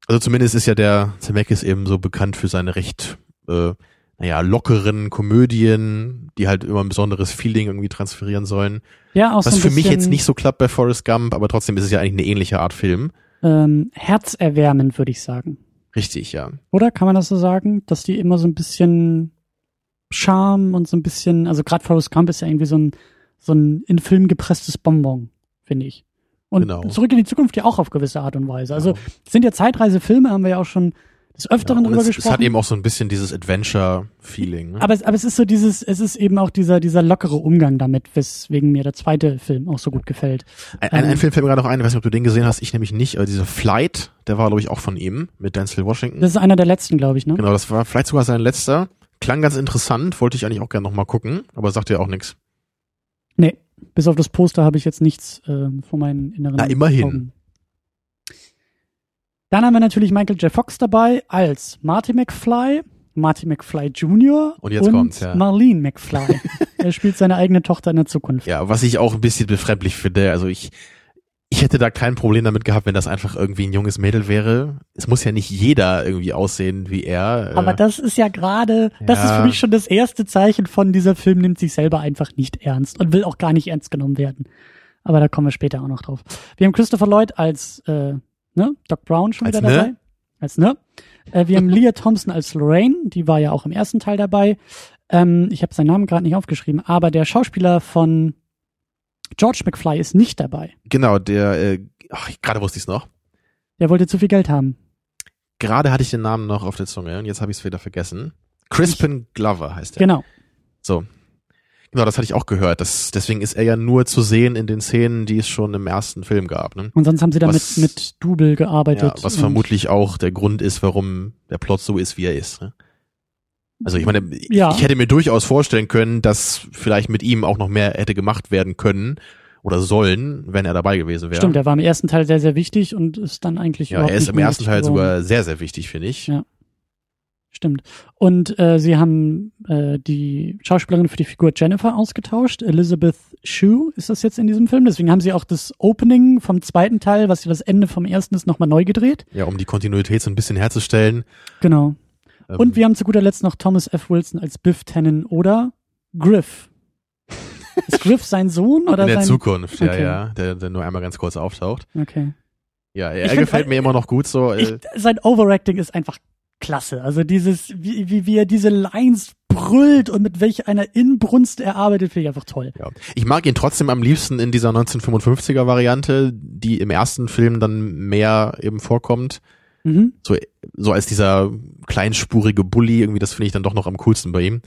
Also zumindest ist ja der Zemeckis eben so bekannt für seine recht, äh, naja, lockeren Komödien, die halt immer ein besonderes Feeling irgendwie transferieren sollen. Ja, auch Was so für mich jetzt nicht so klappt bei Forrest Gump, aber trotzdem ist es ja eigentlich eine ähnliche Art Film. Ähm, herzerwärmend, würde ich sagen. Richtig, ja. Oder kann man das so sagen, dass die immer so ein bisschen Charme und so ein bisschen, also gerade Forrest Gump ist ja irgendwie so ein so ein in Film gepresstes Bonbon, finde ich. Und Genau. zurück in die Zukunft ja auch auf gewisse Art und Weise. Also Genau. es sind ja Zeitreisefilme, haben wir ja auch schon des Öfteren Ja, drüber es, es gesprochen. hat eben auch so ein bisschen dieses Adventure-Feeling. Ne? aber, es, aber es ist so dieses, es ist eben auch dieser, dieser lockere Umgang damit, weswegen mir der zweite Film auch so gut gefällt. Ein, ein, Ähm, ein Film fällt mir gerade noch ein, ich weiß nicht, ob du den gesehen hast, ich nämlich nicht, aber dieser Flight, der war, glaube ich, auch von ihm, mit Denzel Washington. Das ist einer der letzten, glaube ich, ne? genau, das war vielleicht sogar sein letzter. Klang ganz interessant, wollte ich eigentlich auch gerne nochmal gucken, aber sagte ja auch nichts. Nee, bis auf das Poster habe ich jetzt nichts äh, vor meinen inneren Na, immerhin. Augen. Dann haben wir natürlich Michael J. Fox dabei als Marty McFly, Marty McFly Jr. Und jetzt kommt's, ja. Marlene McFly. er spielt seine eigene Tochter in der Zukunft. Ja, was ich auch ein bisschen befremdlich finde, also ich, ich hätte da kein Problem damit gehabt, wenn das einfach irgendwie ein junges Mädel wäre. Es muss ja nicht jeder irgendwie aussehen wie er. Aber äh, das ist ja gerade, das ist Ja. für mich schon das erste Zeichen von dieser Film nimmt sich selber einfach nicht ernst und will auch gar nicht ernst genommen werden. Aber da kommen wir später auch noch drauf. Wir haben Christopher Lloyd als äh, ne, Doc Brown schon Als wieder ne? dabei. Als ne. Äh, wir haben Leah Thompson als Lorraine, die war ja auch im ersten Teil dabei. Ähm, ich habe seinen Namen gerade nicht aufgeschrieben, aber der Schauspieler von George McFly ist nicht dabei. Genau, der, äh, ach, ich- gerade wusste ich es noch. Der wollte zu viel Geld haben. Gerade hatte ich den Namen noch auf der Zunge und jetzt habe ich es wieder vergessen. Crispin Glover heißt er. Genau. So. Genau, das hatte ich auch gehört. Das, deswegen ist er ja nur zu sehen in den Szenen, die es schon im ersten Film gab. Ne? Und sonst haben sie da Was- mit, mit Double gearbeitet. Ja, was vermutlich auch der Grund ist, warum der Plot so ist, wie er ist. Ne? Also ich meine, Ja. ich hätte mir durchaus vorstellen können, dass vielleicht mit ihm auch noch mehr hätte gemacht werden können oder sollen, wenn er dabei gewesen wäre. Stimmt, er war im ersten Teil sehr, sehr wichtig und ist dann eigentlich ja, er ist im ersten Teil geworden. sogar sehr, sehr wichtig, finde ich. Ja. Stimmt. Und äh, sie haben äh, die Schauspielerin für die Figur Jennifer ausgetauscht. Elizabeth Shue ist das jetzt in diesem Film. Deswegen haben sie auch das Opening vom zweiten Teil, was ja das Ende vom ersten ist, nochmal neu gedreht. Ja, um die Kontinuität so ein bisschen herzustellen. Genau. Ähm, Und wir haben zu guter Letzt noch Thomas F. Wilson als Biff Tannen oder Griff. Ist Griff sein Sohn oder in der sein? Zukunft, ja, Okay. ja, der, der nur einmal ganz kurz auftaucht. Okay. Ja, Ich er find, gefällt weil- mir immer noch gut so. Ich, Äh, sein Overacting ist einfach klasse. Also dieses, wie, wie, wie er diese Lines brüllt und mit welch einer Inbrunst er arbeitet, finde ich einfach toll. ja. Ich mag ihn trotzdem am liebsten in dieser 1955er Variante, die im ersten Film dann mehr eben vorkommt. Mhm. So, so als dieser kleinspurige Bully, irgendwie, das finde ich dann doch noch am coolsten bei ihm.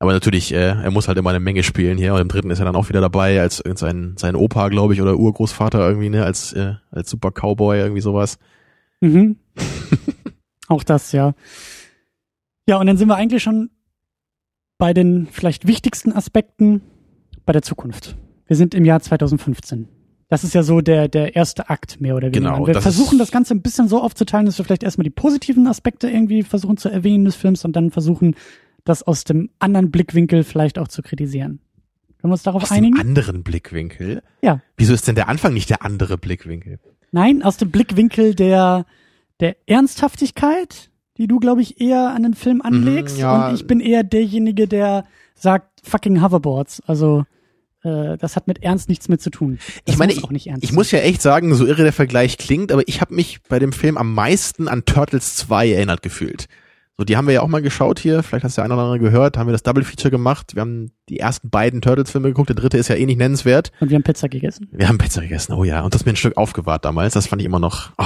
Aber natürlich, äh, er muss halt immer eine Menge spielen hier. Und im dritten ist er dann auch wieder dabei als sein, sein Opa, glaube ich, oder Urgroßvater irgendwie, ne, als, äh, als super Cowboy, irgendwie sowas. Mhm. Auch das, ja. Ja, und dann sind wir eigentlich schon bei den vielleicht wichtigsten Aspekten bei der Zukunft. Wir sind im Jahr 2015. Das ist ja so der, der erste Akt, mehr oder weniger. Genau, wir das versuchen das Ganze ein bisschen so aufzuteilen, dass wir vielleicht erstmal die positiven Aspekte irgendwie versuchen zu erwähnen des Films und dann versuchen, das aus dem anderen Blickwinkel vielleicht auch zu kritisieren. Können wir uns darauf Aus einigen? dem anderen Blickwinkel. Ja. Wieso ist denn der Anfang nicht der andere Blickwinkel? Nein, aus dem Blickwinkel der, der Ernsthaftigkeit, die du, glaube ich, eher an den Film anlegst. Mhm, ja. Und ich bin eher derjenige, der sagt fucking Hoverboards. Also das hat mit Ernst nichts mit zu tun. Das ich meine, ich sein. muss ja echt sagen, so irre der Vergleich klingt, aber ich habe mich bei dem Film am meisten an Turtles 2 erinnert gefühlt. So, die haben wir ja auch mal geschaut hier, vielleicht hast du ja einer oder andere gehört, haben wir das Double Feature gemacht. Wir haben die ersten beiden Turtles-Filme geguckt, der dritte ist ja eh nicht nennenswert. Und wir haben Pizza gegessen. Wir haben Pizza gegessen, oh ja, und das mir ein Stück aufgewahrt damals, das fand ich immer noch, oh,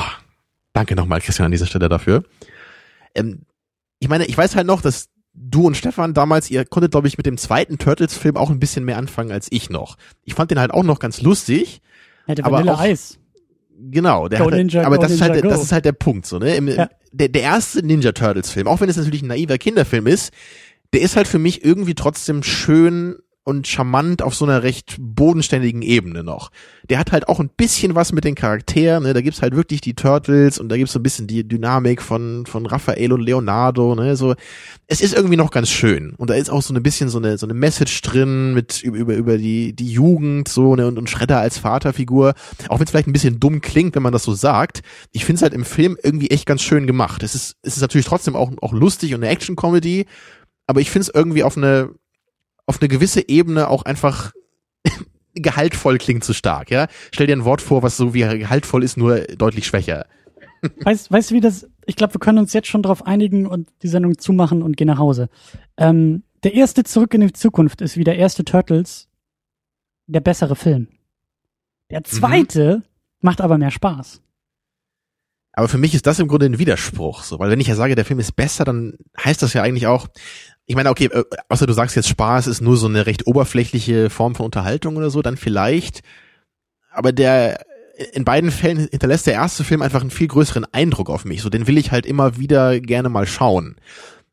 danke nochmal Christian an dieser Stelle dafür. Ähm, ich meine, ich weiß halt noch, dass du und Stefan damals, ihr konntet, glaube ich, mit dem zweiten Turtles-Film auch ein bisschen mehr anfangen als ich noch. Ich fand den halt auch noch ganz lustig. Hätte Aber Vanille auch- Eis. Genau, der Go hat, Ninja, aber das ist Ninja, halt, go. das ist halt der Punkt, so, ne? Im, Ja. der, der erste Ninja Turtles Film, auch wenn es natürlich ein naiver Kinderfilm ist, der ist halt für mich irgendwie trotzdem schön und charmant auf so einer recht bodenständigen Ebene noch. Der hat halt auch ein bisschen was mit den Charakteren, ne? Da gibt's halt wirklich die Turtles und da gibt's so ein bisschen die Dynamik von, von Raphael und Leonardo, ne? So, es ist irgendwie noch ganz schön. Und da ist auch so ein bisschen so eine, so eine Message drin mit, über, über, die, die Jugend, so, ne? Und, und Shredder als Vaterfigur. Auch wenn es vielleicht ein bisschen dumm klingt, wenn man das so sagt. Ich finde es halt im Film irgendwie echt ganz schön gemacht. Es ist, es ist natürlich trotzdem auch, auch lustig und eine Action-Comedy. Aber ich finde es irgendwie auf eine, auf eine gewisse Ebene auch einfach gehaltvoll klingt zu stark, ja. Stell dir ein Wort vor, was so wie gehaltvoll ist, nur deutlich schwächer. Weißt, weißt du, wie das, ich glaube, wir können uns jetzt schon darauf einigen und die Sendung zumachen und gehen nach Hause. Ähm, der erste Zurück in die Zukunft ist wie der erste Turtles der bessere Film. Der zweite macht aber mehr Spaß. Aber für mich ist das im Grunde ein Widerspruch, so, weil wenn ich ja sage, der Film ist besser, dann heißt das ja eigentlich auch, ich meine, okay, äh, außer du sagst jetzt Spaß ist nur so eine recht oberflächliche Form von Unterhaltung oder so, dann vielleicht. Aber der, in beiden Fällen hinterlässt der erste Film einfach einen viel größeren Eindruck auf mich. So, den will ich halt immer wieder gerne mal schauen.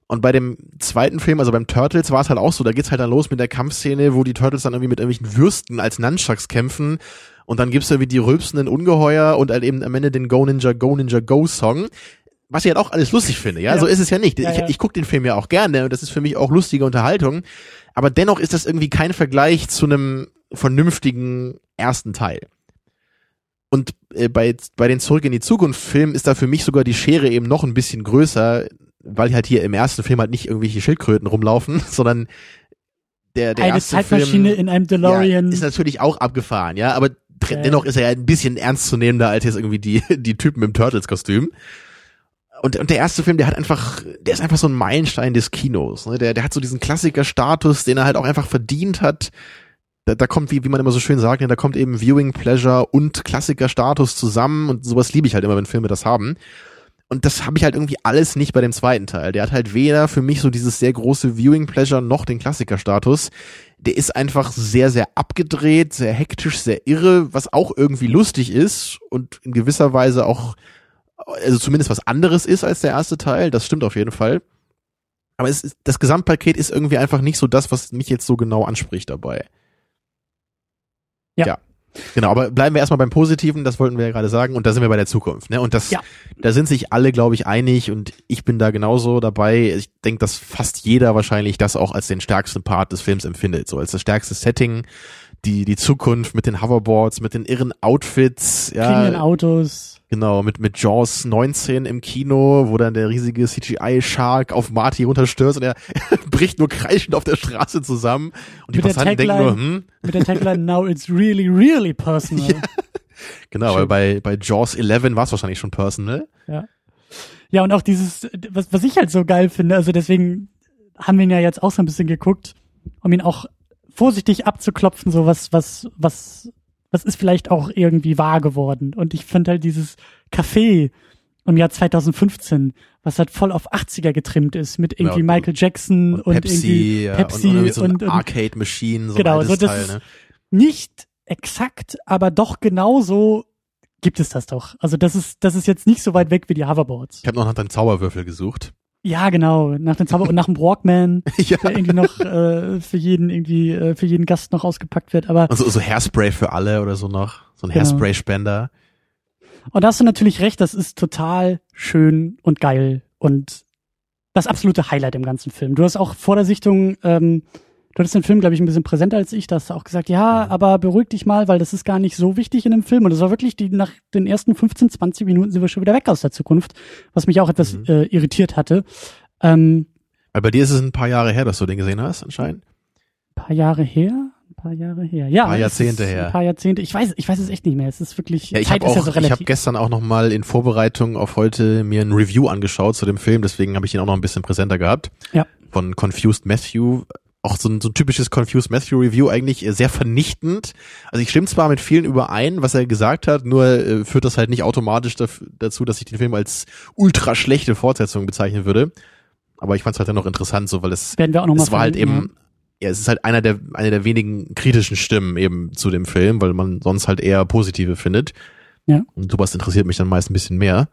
Und bei dem zweiten Film, also beim Turtles, war es halt auch so, da geht's halt dann los mit der Kampfszene, wo die Turtles dann irgendwie mit irgendwelchen Würsten als Nunchucks kämpfen. Und dann gibt's irgendwie die rülpsenden Ungeheuer und halt eben am Ende den Go Ninja, Go Ninja, Go Song. Was ich halt auch alles lustig finde, ja, Ja. so ist es ja nicht. Ja, ich ja. ich gucke den Film ja auch gerne und das ist für mich auch lustige Unterhaltung. Aber dennoch ist das irgendwie kein Vergleich zu einem vernünftigen ersten Teil. Und äh, bei, bei den Zurück in die Zukunft Filmen ist da für mich sogar die Schere eben noch ein bisschen größer, weil halt hier im ersten Film halt nicht irgendwelche Schildkröten rumlaufen, sondern der, der Eine erste Zeitmaschine Film, in einem DeLorean. ja, ist natürlich auch abgefahren, ja, aber dennoch ist er ja ein bisschen ernstzunehmender als jetzt irgendwie die, die Typen im Turtles-Kostüm. Und, und der erste Film, der hat einfach, der ist einfach so ein Meilenstein des Kinos. Ne? Der, der hat so diesen Klassiker-Status, den er halt auch einfach verdient hat. Da, da kommt, wie, wie man immer so schön sagt, ne, da kommt eben Viewing Pleasure und Klassiker-Status zusammen und sowas liebe ich halt immer, wenn Filme das haben. Und das habe ich halt irgendwie alles nicht bei dem zweiten Teil. Der hat halt weder für mich so dieses sehr große Viewing Pleasure noch den Klassiker-Status. Der ist einfach sehr, sehr abgedreht, sehr hektisch, sehr irre, was auch irgendwie lustig ist und in gewisser Weise auch, also zumindest was anderes ist als der erste Teil. Das stimmt auf jeden Fall. Aber es ist, das Gesamtpaket ist irgendwie einfach nicht so das, was mich jetzt so genau anspricht dabei. Ja. Genau, aber bleiben wir erstmal beim Positiven, das wollten wir ja gerade sagen, und da sind wir bei der Zukunft, ne? Und das, Ja. da sind sich alle, glaube ich, einig und ich bin da genauso dabei. Ich denke, dass fast jeder wahrscheinlich das auch als den stärksten Part des Films empfindet, so als das stärkste Setting, die, die Zukunft mit den Hoverboards, mit den irren Outfits, ja, Autos. Genau, mit, mit Jaws 19 im Kino, wo dann der riesige CGI-Shark auf Marty runterstürzt und er bricht nur kreischend auf der Straße zusammen und die Mit Passanten denken Tagline- nur, hm, Mit der Tagline Now it's really, really personal. Genau, Schön. weil bei, bei Jaws 11 war es wahrscheinlich schon personal. Ja, und auch dieses, was, was ich halt so geil finde, also deswegen haben wir ihn ja jetzt auch so ein bisschen geguckt, um ihn auch vorsichtig abzuklopfen, so was, was, was, was ist vielleicht auch irgendwie wahr geworden. Und ich finde halt dieses Café im Jahr 2015, was halt voll auf 80er getrimmt ist, mit irgendwie Ja, und- Michael Jackson und, irgendwie ja, Pepsi und, und, irgendwie so und, und Arcade Machine, so Genau, ein so das Teil, ist- ne? nicht exakt, aber doch genauso gibt es das doch. Also das ist, das ist jetzt nicht so weit weg wie die Hoverboards. Ich habe noch nach deinem Zauberwürfel gesucht. Ja, genau. Nach dem Zauber und nach dem Walkman, ja. der irgendwie noch äh, für jeden irgendwie äh, für jeden Gast noch ausgepackt wird. Aber Und so, so Hairspray für alle oder so noch. So ein Genau. Hairspray-Spender. und da hast du natürlich recht. Das ist total schön und geil und das absolute Highlight im ganzen Film. Du hast auch vor der Sichtung, ähm, du hattest den Film, glaube ich, ein bisschen präsenter als ich. Da hast du auch gesagt, ja, aber beruhig dich mal, weil das ist gar nicht so wichtig in dem Film. Und das war wirklich, die nach den ersten 15, 20 Minuten sind wir schon wieder weg aus der Zukunft, was mich auch etwas Mhm. äh, irritiert hatte. Ähm, Weil bei dir ist es ein paar Jahre her, dass du den gesehen hast, anscheinend. paar Jahre her? Ein paar Jahre her. Ja. Paar es Jahrzehnte her. Ein paar Jahrzehnte. Ich weiß, ich weiß es echt nicht mehr. Es ist wirklich, Ja, ich Zeit ist ja so ich habe gestern auch noch mal in Vorbereitung auf heute mir ein Review angeschaut zu dem Film, deswegen habe ich ihn auch noch ein bisschen präsenter gehabt. Ja. Von Confused Matthew. Auch so ein, so ein typisches Confused Matthew Review eigentlich äh, sehr vernichtend. Also ich stimme zwar mit vielen überein, was er gesagt hat, nur äh, führt das halt nicht automatisch dazu, dass ich den Film als ultra schlechte Fortsetzung bezeichnen würde. Aber ich fand es halt dennoch interessant, so weil es noch es war halt eben, ja. es ist halt einer der, eine der wenigen kritischen Stimmen eben zu dem Film, weil man sonst halt eher positive findet. Ja. Und sowas interessiert mich dann meist ein bisschen mehr.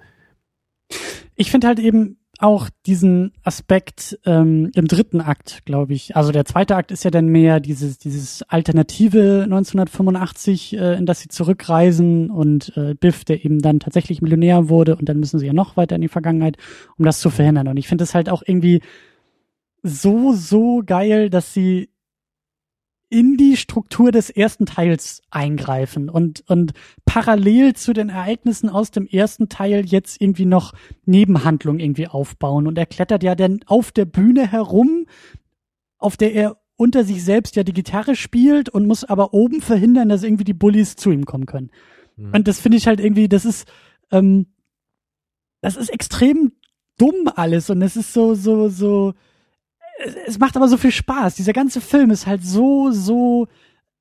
Ich finde halt eben auch diesen Aspekt ähm, im dritten Akt, glaube ich. Also der zweite Akt ist ja dann mehr dieses dieses alternative 1985, äh, in das sie zurückreisen und äh, Biff, der eben dann tatsächlich Millionär wurde und dann müssen sie ja noch weiter in die Vergangenheit, um das zu verhindern. Und ich finde es halt auch irgendwie so so geil, dass sie in die Struktur des ersten Teils eingreifen und, und parallel zu den Ereignissen aus dem ersten Teil jetzt irgendwie noch Nebenhandlungen irgendwie aufbauen. Und er klettert ja dann auf der Bühne herum, auf der er unter sich selbst ja die Gitarre spielt und muss aber oben verhindern, dass irgendwie die Bullies zu ihm kommen können. Mhm. Und das finde ich halt irgendwie, das ist, ähm, das ist extrem dumm alles und es ist so, so, so, es, macht aber so viel Spaß. Dieser ganze Film ist halt so, so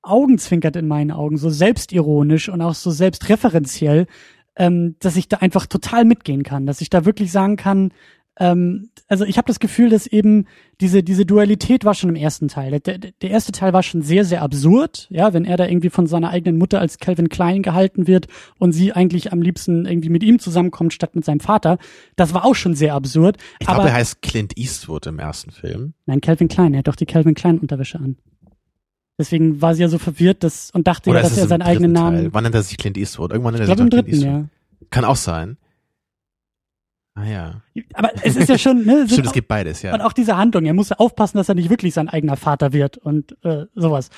augenzwinkert in meinen Augen, so selbstironisch und auch so selbstreferenziell, ähm, dass ich da einfach total mitgehen kann, dass ich da wirklich sagen kann, ähm, also ich habe das Gefühl, dass eben diese diese Dualität war schon im ersten Teil. Der, der, erste Teil war schon sehr sehr absurd, ja, wenn er da irgendwie von seiner eigenen Mutter als Calvin Klein gehalten wird und sie eigentlich am liebsten irgendwie mit ihm zusammenkommt statt mit seinem Vater. Das war auch schon sehr absurd. Ich glaube, er heißt Clint Eastwood im ersten Film. nein, Calvin Klein, er hat doch die Calvin Klein Unterwäsche an. Deswegen war sie ja so verwirrt dass, und dachte ja, dass er seinen eigenen dritten Namen. Teil? Wann nennt er sich Clint Eastwood? Irgendwann nennt Ich er sich im doch Clint dritten, Eastwood. ja. Kann auch sein. Ah ja. Aber es ist ja schon, ne, Stimmt, es gibt beides, ja. Und auch diese Handlung, er muss aufpassen, dass er nicht wirklich sein eigener Vater wird und äh, sowas.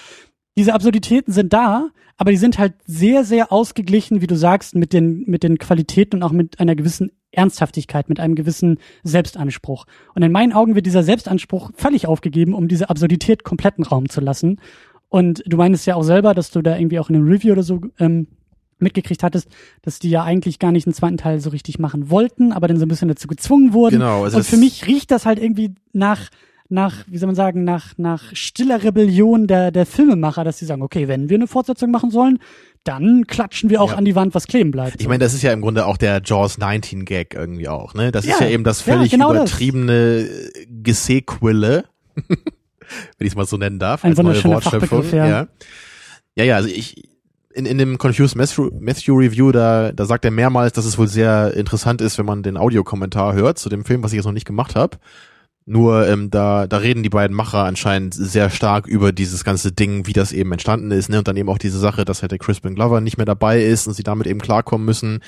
Diese Absurditäten sind da, aber die sind halt sehr, sehr ausgeglichen, wie du sagst, mit den, mit den Qualitäten und auch mit einer gewissen Ernsthaftigkeit, mit einem gewissen Selbstanspruch. Und in meinen Augen wird dieser Selbstanspruch völlig aufgegeben, um diese Absurdität kompletten Raum zu lassen. Und du meinst ja auch selber, dass du da irgendwie auch in einem Review oder so ähm, mitgekriegt hattest, dass die ja eigentlich gar nicht einen zweiten Teil so richtig machen wollten, aber dann so ein bisschen dazu gezwungen wurden. Genau, also und für mich riecht das halt irgendwie nach nach, wie soll man sagen, nach, nach stiller Rebellion der, der Filmemacher, dass sie sagen, okay, wenn wir eine Fortsetzung machen sollen, dann klatschen wir auch Ja. an die Wand, was kleben bleibt. Ich meine, das ist ja im Grunde auch der Jaws 19 Gag irgendwie auch, ne? Das ist Ja, ja eben das ja, völlig genau das. übertriebene äh, Gesequille, wenn ich es mal so nennen darf, Ein als neue Wortschöpfung. Ja. ja. Ja, ja, also ich in, in dem Confused Matthew, Matthew Review, da, da sagt er mehrmals, dass es wohl sehr interessant ist, wenn man den Audiokommentar hört zu dem Film, was ich jetzt noch nicht gemacht habe. Nur ähm, da, da reden die beiden Macher anscheinend sehr stark über dieses ganze Ding, wie das eben entstanden ist, ne? Und dann eben auch diese Sache, dass halt der Crispin Glover nicht mehr dabei ist und sie damit eben klarkommen müssen.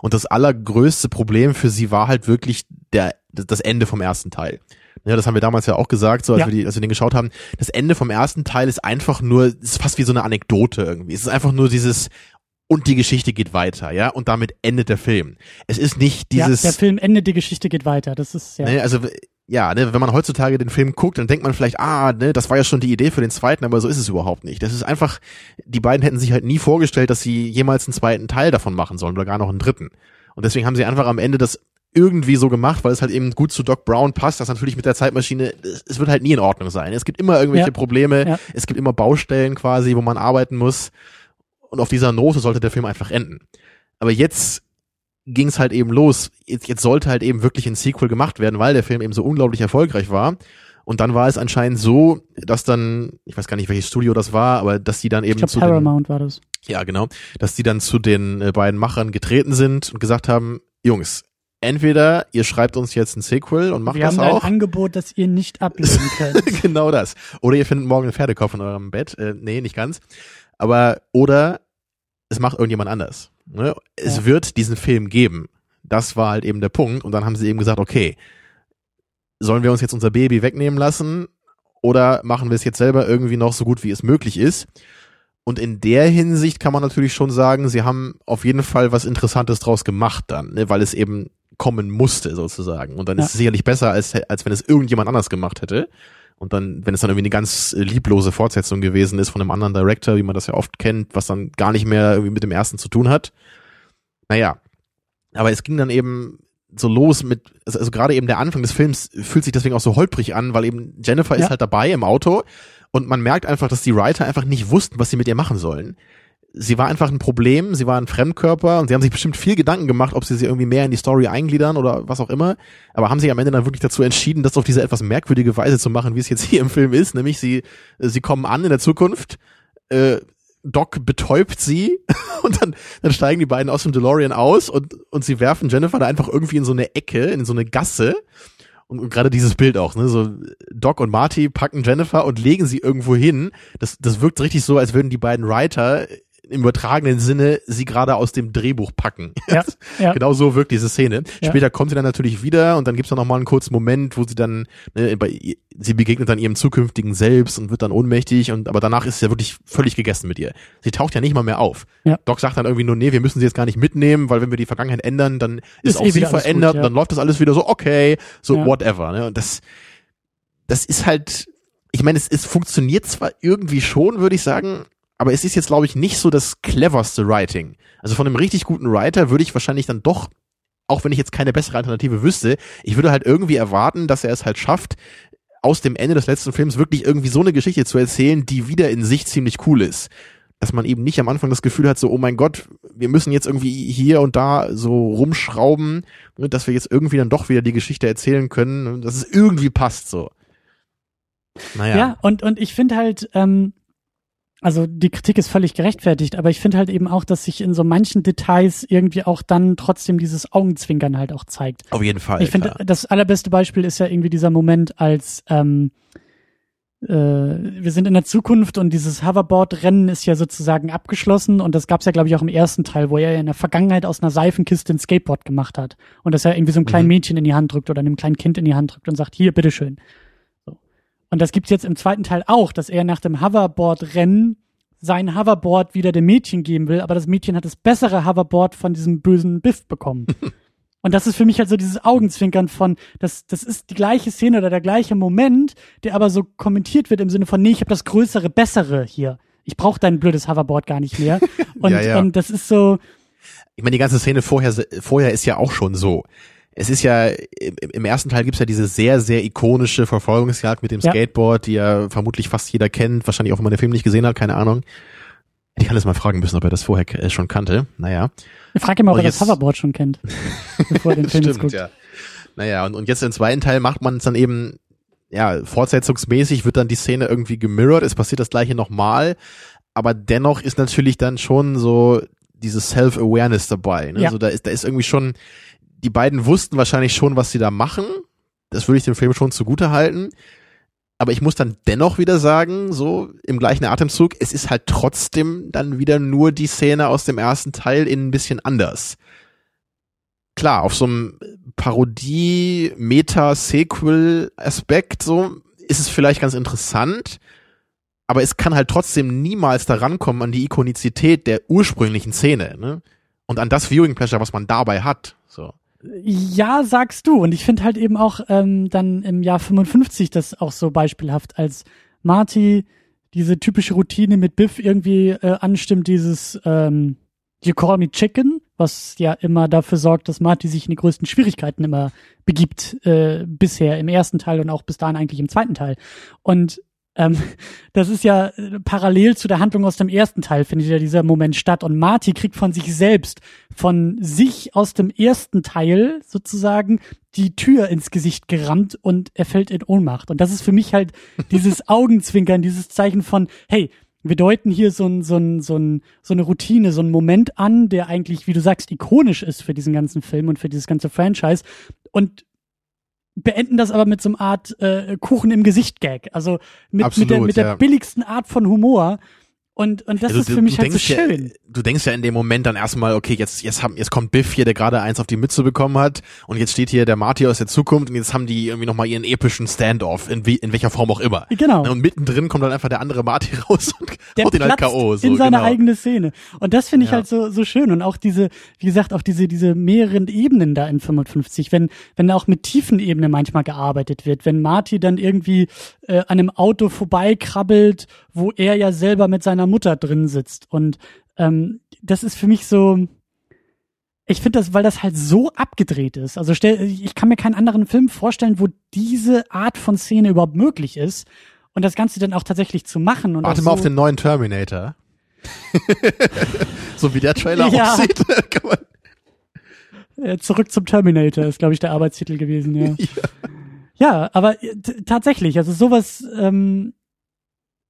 Und das allergrößte Problem für sie war halt wirklich der, das Ende vom ersten Teil. Ja, das haben wir damals ja auch gesagt, so als, Ja. wir die, als wir den geschaut haben. Das Ende vom ersten Teil ist einfach nur, ist fast wie so eine Anekdote irgendwie. Es ist einfach nur dieses und die Geschichte geht weiter, ja, und damit endet der Film. Es ist nicht dieses, ja, der Film endet, die Geschichte geht weiter. Das ist ja. Ne, also ja, ne, wenn man heutzutage den Film guckt, dann denkt man vielleicht, ah, ne, das war ja schon die Idee für den zweiten, aber so ist es überhaupt nicht. Das ist einfach, die beiden hätten sich halt nie vorgestellt, dass sie jemals einen zweiten Teil davon machen sollen oder gar noch einen dritten. Und deswegen haben sie einfach am Ende das irgendwie so gemacht, weil es halt eben gut zu Doc Brown passt, dass natürlich mit der Zeitmaschine, es, wird halt nie in Ordnung sein. Es gibt immer irgendwelche Ja. Probleme, Ja. es gibt immer Baustellen quasi, wo man arbeiten muss. Und auf dieser Note sollte der Film einfach enden. Aber jetzt ging es halt eben los. Jetzt, jetzt sollte halt eben wirklich ein Sequel gemacht werden, weil der Film eben so unglaublich erfolgreich war. Und dann war es anscheinend so, dass dann, ich weiß gar nicht, welches Studio das war, aber dass die dann ich eben glaube, zu den, Paramount war das. ja genau, dass die dann zu den äh, beiden Machern getreten sind und gesagt haben, Jungs, entweder ihr schreibt uns jetzt ein Sequel und macht Wir das auch. ein Angebot, das ihr nicht ablehnen könnt. genau das. Oder ihr findet morgen einen Pferdekopf in eurem Bett. Äh, nee, nicht ganz. Aber, oder es macht irgendjemand anders. Ne? Es Ja. wird diesen Film geben. Das war halt eben der Punkt. Und dann haben sie eben gesagt, okay, sollen wir uns jetzt unser Baby wegnehmen lassen oder machen wir es jetzt selber irgendwie noch so gut wie es möglich ist? Und in der Hinsicht kann man natürlich schon sagen, sie haben auf jeden Fall was Interessantes draus gemacht dann, ne, weil es eben kommen musste sozusagen. Und dann ja. ist es sicherlich besser, als, als wenn es irgendjemand anders gemacht hätte. Und dann, wenn es dann irgendwie eine ganz lieblose Fortsetzung gewesen ist von einem anderen Director, wie man das ja oft kennt, was dann gar nicht mehr irgendwie mit dem ersten zu tun hat. Naja. Aber es ging dann eben so los mit, also, also gerade eben der Anfang des Films fühlt sich deswegen auch so holprig an, weil eben Jennifer ja. ist halt dabei im Auto und man merkt einfach, dass die Writer einfach nicht wussten, was sie mit ihr machen sollen. Sie war einfach ein Problem, sie war ein Fremdkörper und sie haben sich bestimmt viel Gedanken gemacht, ob sie sie irgendwie mehr in die Story eingliedern oder was auch immer. Aber haben sich am Ende dann wirklich dazu entschieden, das auf diese etwas merkwürdige Weise zu machen, wie es jetzt hier im Film ist. Nämlich sie, sie kommen an in der Zukunft, äh, Doc betäubt sie und dann, dann steigen die beiden aus dem DeLorean aus und, und sie werfen Jennifer da einfach irgendwie in so eine Ecke, in so eine Gasse und, und gerade dieses Bild auch, ne, so Doc und Marty packen Jennifer und legen sie irgendwo hin. Das, das wirkt richtig so, als würden die beiden Writer im übertragenen Sinne sie gerade aus dem Drehbuch packen. Ja, ja. Genau so wirkt diese Szene. Ja. Später kommt sie dann natürlich wieder und dann gibt's dann noch mal einen kurzen Moment, wo sie dann, ne, bei, sie begegnet dann ihrem zukünftigen Selbst und wird dann ohnmächtig und aber danach ist sie ja wirklich völlig gegessen mit ihr. Sie taucht ja nicht mal mehr auf. Ja. Doc sagt dann irgendwie nur, nee, wir müssen sie jetzt gar nicht mitnehmen, weil wenn wir die Vergangenheit ändern, dann ist, ist auch eh sie verändert, gut, ja. dann läuft das alles wieder so, okay, so whatever. Ne? Und das, das ist halt, ich meine, es, es funktioniert zwar irgendwie schon, würde ich sagen, aber es ist jetzt, glaube ich, nicht so das cleverste Writing. Also von einem richtig guten Writer würde ich wahrscheinlich dann doch, auch wenn ich jetzt keine bessere Alternative wüsste, ich würde halt irgendwie erwarten, dass er es halt schafft, aus dem Ende des letzten Films wirklich irgendwie so eine Geschichte zu erzählen, die wieder in sich ziemlich cool ist. Dass man eben nicht am Anfang das Gefühl hat, so, oh mein Gott, wir müssen jetzt irgendwie hier und da so rumschrauben, ne, dass wir jetzt irgendwie dann doch wieder die Geschichte erzählen können, dass es irgendwie passt, so. Naja. Ja, und, und ich finde halt, ähm, also die Kritik ist völlig gerechtfertigt, aber ich finde halt eben auch, dass sich in so manchen Details irgendwie auch dann trotzdem dieses Augenzwinkern halt auch zeigt. Auf jeden Fall. Ich finde, das allerbeste Beispiel ist ja irgendwie dieser Moment, als ähm, äh, wir sind in der Zukunft und dieses Hoverboard-Rennen ist ja sozusagen abgeschlossen und das gab's ja, glaube ich, auch im ersten Teil, wo er in der Vergangenheit aus einer Seifenkiste ein Skateboard gemacht hat und das ja irgendwie so einem kleinen mhm. Mädchen in die Hand drückt oder einem kleinen Kind in die Hand drückt und sagt, hier, bitteschön. Und das gibt's jetzt im zweiten Teil auch, dass er nach dem Hoverboard-Rennen sein Hoverboard wieder dem Mädchen geben will, aber das Mädchen hat das bessere Hoverboard von diesem bösen Biff bekommen. Und das ist für mich halt so dieses Augenzwinkern von, das, das ist die gleiche Szene oder der gleiche Moment, der aber so kommentiert wird im Sinne von, nee, ich habe das größere, bessere hier. Ich brauche dein blödes Hoverboard gar nicht mehr. Und, ja, ja. und das ist so. Ich meine, die ganze Szene vorher, vorher ist ja auch schon so es ist ja, im ersten Teil gibt's ja diese sehr, sehr ikonische Verfolgungsjagd mit dem Skateboard, die ja vermutlich fast jeder kennt, wahrscheinlich auch, wenn man den Film nicht gesehen hat, keine Ahnung. Ich kann das mal fragen müssen, ob er das vorher äh, schon kannte. Naja. Ich frage ihn mal, ob er das Hoverboard schon kennt, bevor er den Film Stimmt, guckt. Ja. Naja, und, und jetzt im zweiten Teil macht man es dann eben, ja, fortsetzungsmäßig wird dann die Szene irgendwie gemirrored, es passiert das gleiche nochmal, aber dennoch ist natürlich dann schon so dieses Self-Awareness dabei. Ne? Ja. Also da ist, da ist irgendwie schon, die beiden wussten wahrscheinlich schon, was sie da machen. Das würde ich dem Film schon zugute halten. Aber ich muss dann dennoch wieder sagen, so im gleichen Atemzug, es ist halt trotzdem dann wieder nur die Szene aus dem ersten Teil in ein bisschen anders. Klar, auf so einem Parodie, Meta-Sequel-Aspekt so ist es vielleicht ganz interessant, aber es kann halt trotzdem niemals daran kommen an die Ikonizität der ursprünglichen Szene, ne? Und an das Viewing Pleasure, was man dabei hat. So. Ja, sagst du. Und ich finde halt eben auch ähm, dann im Jahr 55 das auch so beispielhaft, als Marty diese typische Routine mit Biff irgendwie äh, anstimmt, dieses ähm, You call me chicken, was ja immer dafür sorgt, dass Marty sich in die größten Schwierigkeiten immer begibt, äh, bisher im ersten Teil und auch bis dahin eigentlich im zweiten Teil. Und ähm, das ist ja äh, parallel zu der Handlung aus dem ersten Teil, findet ja dieser Moment statt. Und Marty kriegt von sich selbst, von sich aus dem ersten Teil sozusagen die Tür ins Gesicht gerammt und er fällt in Ohnmacht. Und das ist für mich halt dieses Augenzwinkern, dieses Zeichen von, hey, wir deuten hier so, ein, so, ein, so, ein, so eine Routine, so einen Moment an, der eigentlich, wie du sagst, ikonisch ist für diesen ganzen Film und für dieses ganze Franchise. Und beenden das aber mit so einer Art äh, Kuchen im Gesicht Gag. Also mit, Absolut, mit, der, mit der billigsten Art von Humor. Und, und das also, ist für mich halt so schön. du denkst ja in dem Moment dann erstmal, okay, jetzt, jetzt haben, jetzt kommt Biff hier, der gerade eins auf die Mütze bekommen hat und jetzt steht hier der Marty aus der Zukunft und jetzt haben die irgendwie nochmal ihren epischen Standoff, in, wie, in welcher Form auch immer. Genau. Und mittendrin kommt dann einfach der andere Marty raus und der haut ihn halt K.O. So, in seine genau. eigene Szene. Und das finde ich Ja. halt so, so schön. Und auch diese, wie gesagt, auch diese, diese mehreren Ebenen da in 55, wenn, wenn auch mit tiefen Ebenen manchmal gearbeitet wird, wenn Marty dann irgendwie äh, an einem Auto vorbeikrabbelt, wo er ja selber mit seiner Mutter drin sitzt. Und ähm, das ist für mich so, ich finde das, weil das halt so abgedreht ist. Also stell, ich kann mir keinen anderen Film vorstellen, wo diese Art von Szene überhaupt möglich ist. Und das Ganze dann auch tatsächlich zu machen. Und Warte mal so, auf den neuen Terminator. so wie der Trailer Ja. aussieht. man, Äh, Zurück zum Terminator ist, glaube ich, der Arbeitstitel gewesen, ja. ja, aber äh, tatsächlich, also sowas, ähm,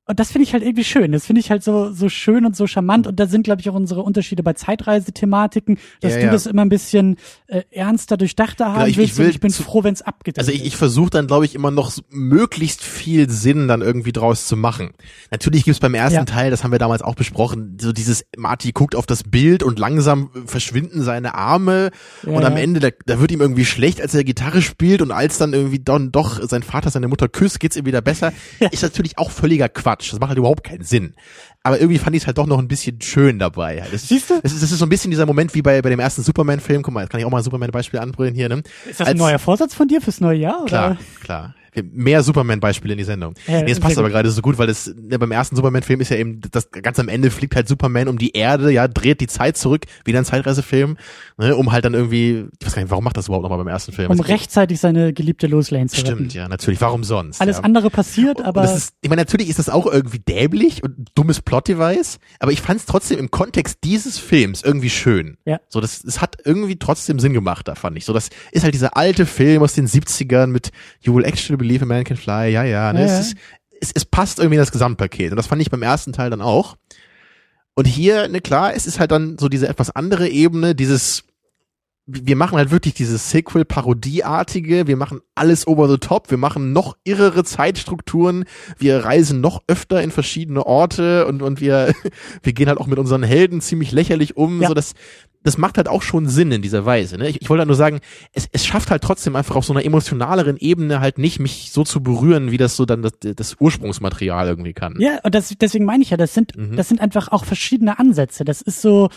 und das finde ich halt irgendwie schön. Das finde ich halt so, so schön und so charmant. Und da sind, glaube ich, auch unsere Unterschiede bei Zeitreisethematiken, dass Ja, du ja. das immer ein bisschen äh, ernster, durchdachter haben ich- ich willst. will und ich bin zu- froh, wenn es abgedreht Also ich, ich versuche dann, glaube ich, immer noch möglichst viel Sinn dann irgendwie draus zu machen. Natürlich gibt's beim ersten Ja. Teil, das haben wir damals auch besprochen, so dieses, Marty guckt auf das Bild und langsam verschwinden seine Arme Ja, und am ja. Ende, da, da wird ihm irgendwie schlecht, als er Gitarre spielt und als dann irgendwie dann doch sein Vater seine Mutter küsst, geht's ihm wieder besser. Ist natürlich auch völliger Quatsch. Das macht halt überhaupt keinen Sinn. Aber irgendwie fand ich es halt doch noch ein bisschen schön dabei. Das ist, Siehst du? Das ist, das ist so ein bisschen dieser Moment wie bei, bei dem ersten Superman-Film. Guck mal, jetzt kann ich auch mal ein Superman-Beispiel anbringen hier, ne? Ist das ein neuer Vorsatz von dir fürs neue Jahr? Klar, Oder? klar. Wir- Mehr Superman-Beispiele in die Sendung. Ja, nee, es sehr passt aber gerade so gut, weil das ne, beim ersten Superman-Film ist ja eben, das ganz am Ende fliegt halt Superman um die Erde, ja, dreht die Zeit zurück, wieder ein Zeitreisefilm, ne, um halt dann irgendwie, ich weiß gar nicht, warum macht das überhaupt nochmal beim ersten Film? Um Das- rechtzeitig seine geliebte Lois Lane zu retten. Stimmt, ja, natürlich. Warum sonst? Alles ja. andere passiert, aber Und das ist, ich meine, natürlich ist das auch irgendwie dämlich und dummes Plot-Device, aber ich fand es trotzdem im Kontext dieses Films irgendwie schön. Ja. So, das, es hat irgendwie trotzdem Sinn gemacht, da fand ich. So, das ist halt dieser alte Film aus den 70ern mit You Will Actually Believe a Man Can Fly, ja, ja. Ne? Ja, es, ist, es, es passt irgendwie in das Gesamtpaket und das fand ich beim ersten Teil dann auch. Und hier, ne, klar, es ist halt dann so diese etwas andere Ebene, dieses wir machen halt wirklich dieses Sequel-Parodieartige, wir machen alles over the top, wir machen noch irrere Zeitstrukturen, wir reisen noch öfter in verschiedene Orte und, und wir, wir gehen halt auch mit unseren Helden ziemlich lächerlich um, Ja. so das, das macht halt auch schon Sinn in dieser Weise. Ne? Ich, ich wollte halt nur sagen, es, es schafft halt trotzdem einfach auf so einer emotionaleren Ebene halt nicht, mich so zu berühren, wie das so dann das, das Ursprungsmaterial irgendwie kann. Ja, und das, deswegen meine ich ja, das sind, Mhm. das sind einfach auch verschiedene Ansätze. Das ist so,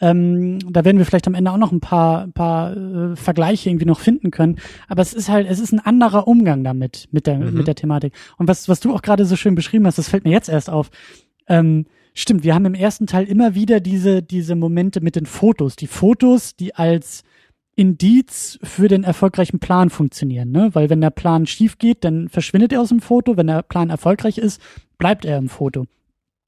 ähm, da werden wir vielleicht am Ende auch noch ein paar, paar äh, Vergleiche irgendwie noch finden können. Aber es ist halt, es ist ein anderer Umgang damit, mit der, Mhm. mit der Thematik. Und was, was du auch gerade so schön beschrieben hast, das fällt mir jetzt erst auf. Ähm, stimmt, wir haben im ersten Teil immer wieder diese, diese Momente mit den Fotos. Die Fotos, die als Indiz für den erfolgreichen Plan funktionieren, ne? Weil wenn der Plan schief geht, dann verschwindet er aus dem Foto. Wenn der Plan erfolgreich ist, bleibt er im Foto.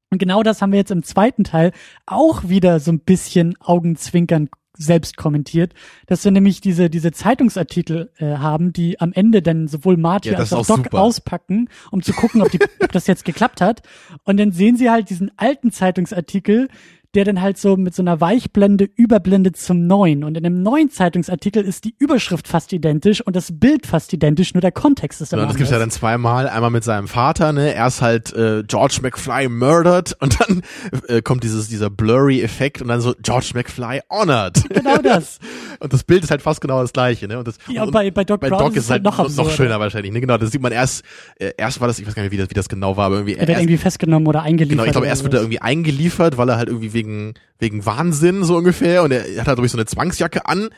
Und genau das haben wir jetzt im zweiten Teil auch wieder so ein bisschen Augenzwinkern selbst kommentiert, dass wir nämlich diese, diese Zeitungsartikel äh, haben, die am Ende dann sowohl Marty Ja, als auch auch Doc super. auspacken, um zu gucken, ob, die, ob das jetzt geklappt hat. Und dann sehen sie halt diesen alten Zeitungsartikel, der dann halt so mit so einer Weichblende überblendet zum neuen. Und in dem neuen Zeitungsartikel ist die Überschrift fast identisch und das Bild fast identisch, nur der Kontext ist Ja, immer das gibt's ja dann zweimal. Einmal mit seinem Vater, ne? Erst halt äh, George McFly murdered und dann äh, kommt dieses dieser blurry Effekt und dann so George McFly honored. Genau das. und das Bild ist halt fast genau das gleiche, ne? Und das Ja, und bei, bei Doc bei Brown Doc ist es halt noch noch, absurder. schöner wahrscheinlich. Ne? Genau, das sieht man erst äh, erst war das, ich weiß gar nicht, wie das, wie das genau war, aber irgendwie Er wird erst, irgendwie festgenommen oder eingeliefert. Genau, ich glaube, erst wird er irgendwie eingeliefert, weil er halt irgendwie wegen, wegen Wahnsinn so ungefähr und er hat halt, ich, so eine Zwangsjacke an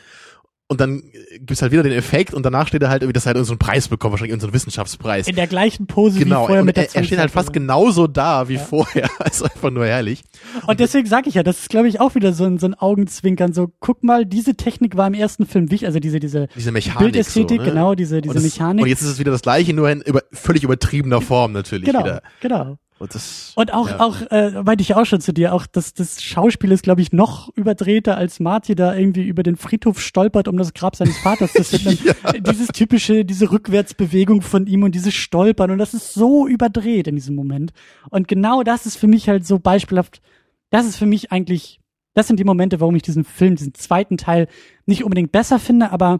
und dann gibt's halt wieder den Effekt und danach steht er halt irgendwie, dass er halt so einen Preis bekommt, wahrscheinlich irgendeinen so Wissenschaftspreis. in der gleichen Pose Genau, wie vorher und mit der er, er steht halt fast genauso da wie vorher. Also einfach nur herrlich. Und deswegen sage ich ja, das ist, glaube ich, auch wieder so ein, so ein Augenzwinkern. So, guck mal, diese Technik war im ersten Film wichtig, also diese, diese Diese Mechanik. Bildästhetik, so, ne? genau, diese, diese und das, Mechanik. Und jetzt ist es wieder das gleiche, nur in über, völlig übertriebener Form natürlich genau, wieder. genau. Und, das, Und auch, ja. auch, äh, meinte ich ja auch schon zu dir, auch das, das Schauspiel ist, glaube ich, noch überdrehter, als Marty da irgendwie über den Friedhof stolpert, um das Grab seines Vaters zu finden. Dieses typische, diese Rückwärtsbewegung von ihm und dieses Stolpern und das ist so überdreht in diesem Moment. Und genau das ist für mich halt so beispielhaft, das ist für mich eigentlich, das sind die Momente, warum ich diesen Film, diesen zweiten Teil nicht unbedingt besser finde, aber,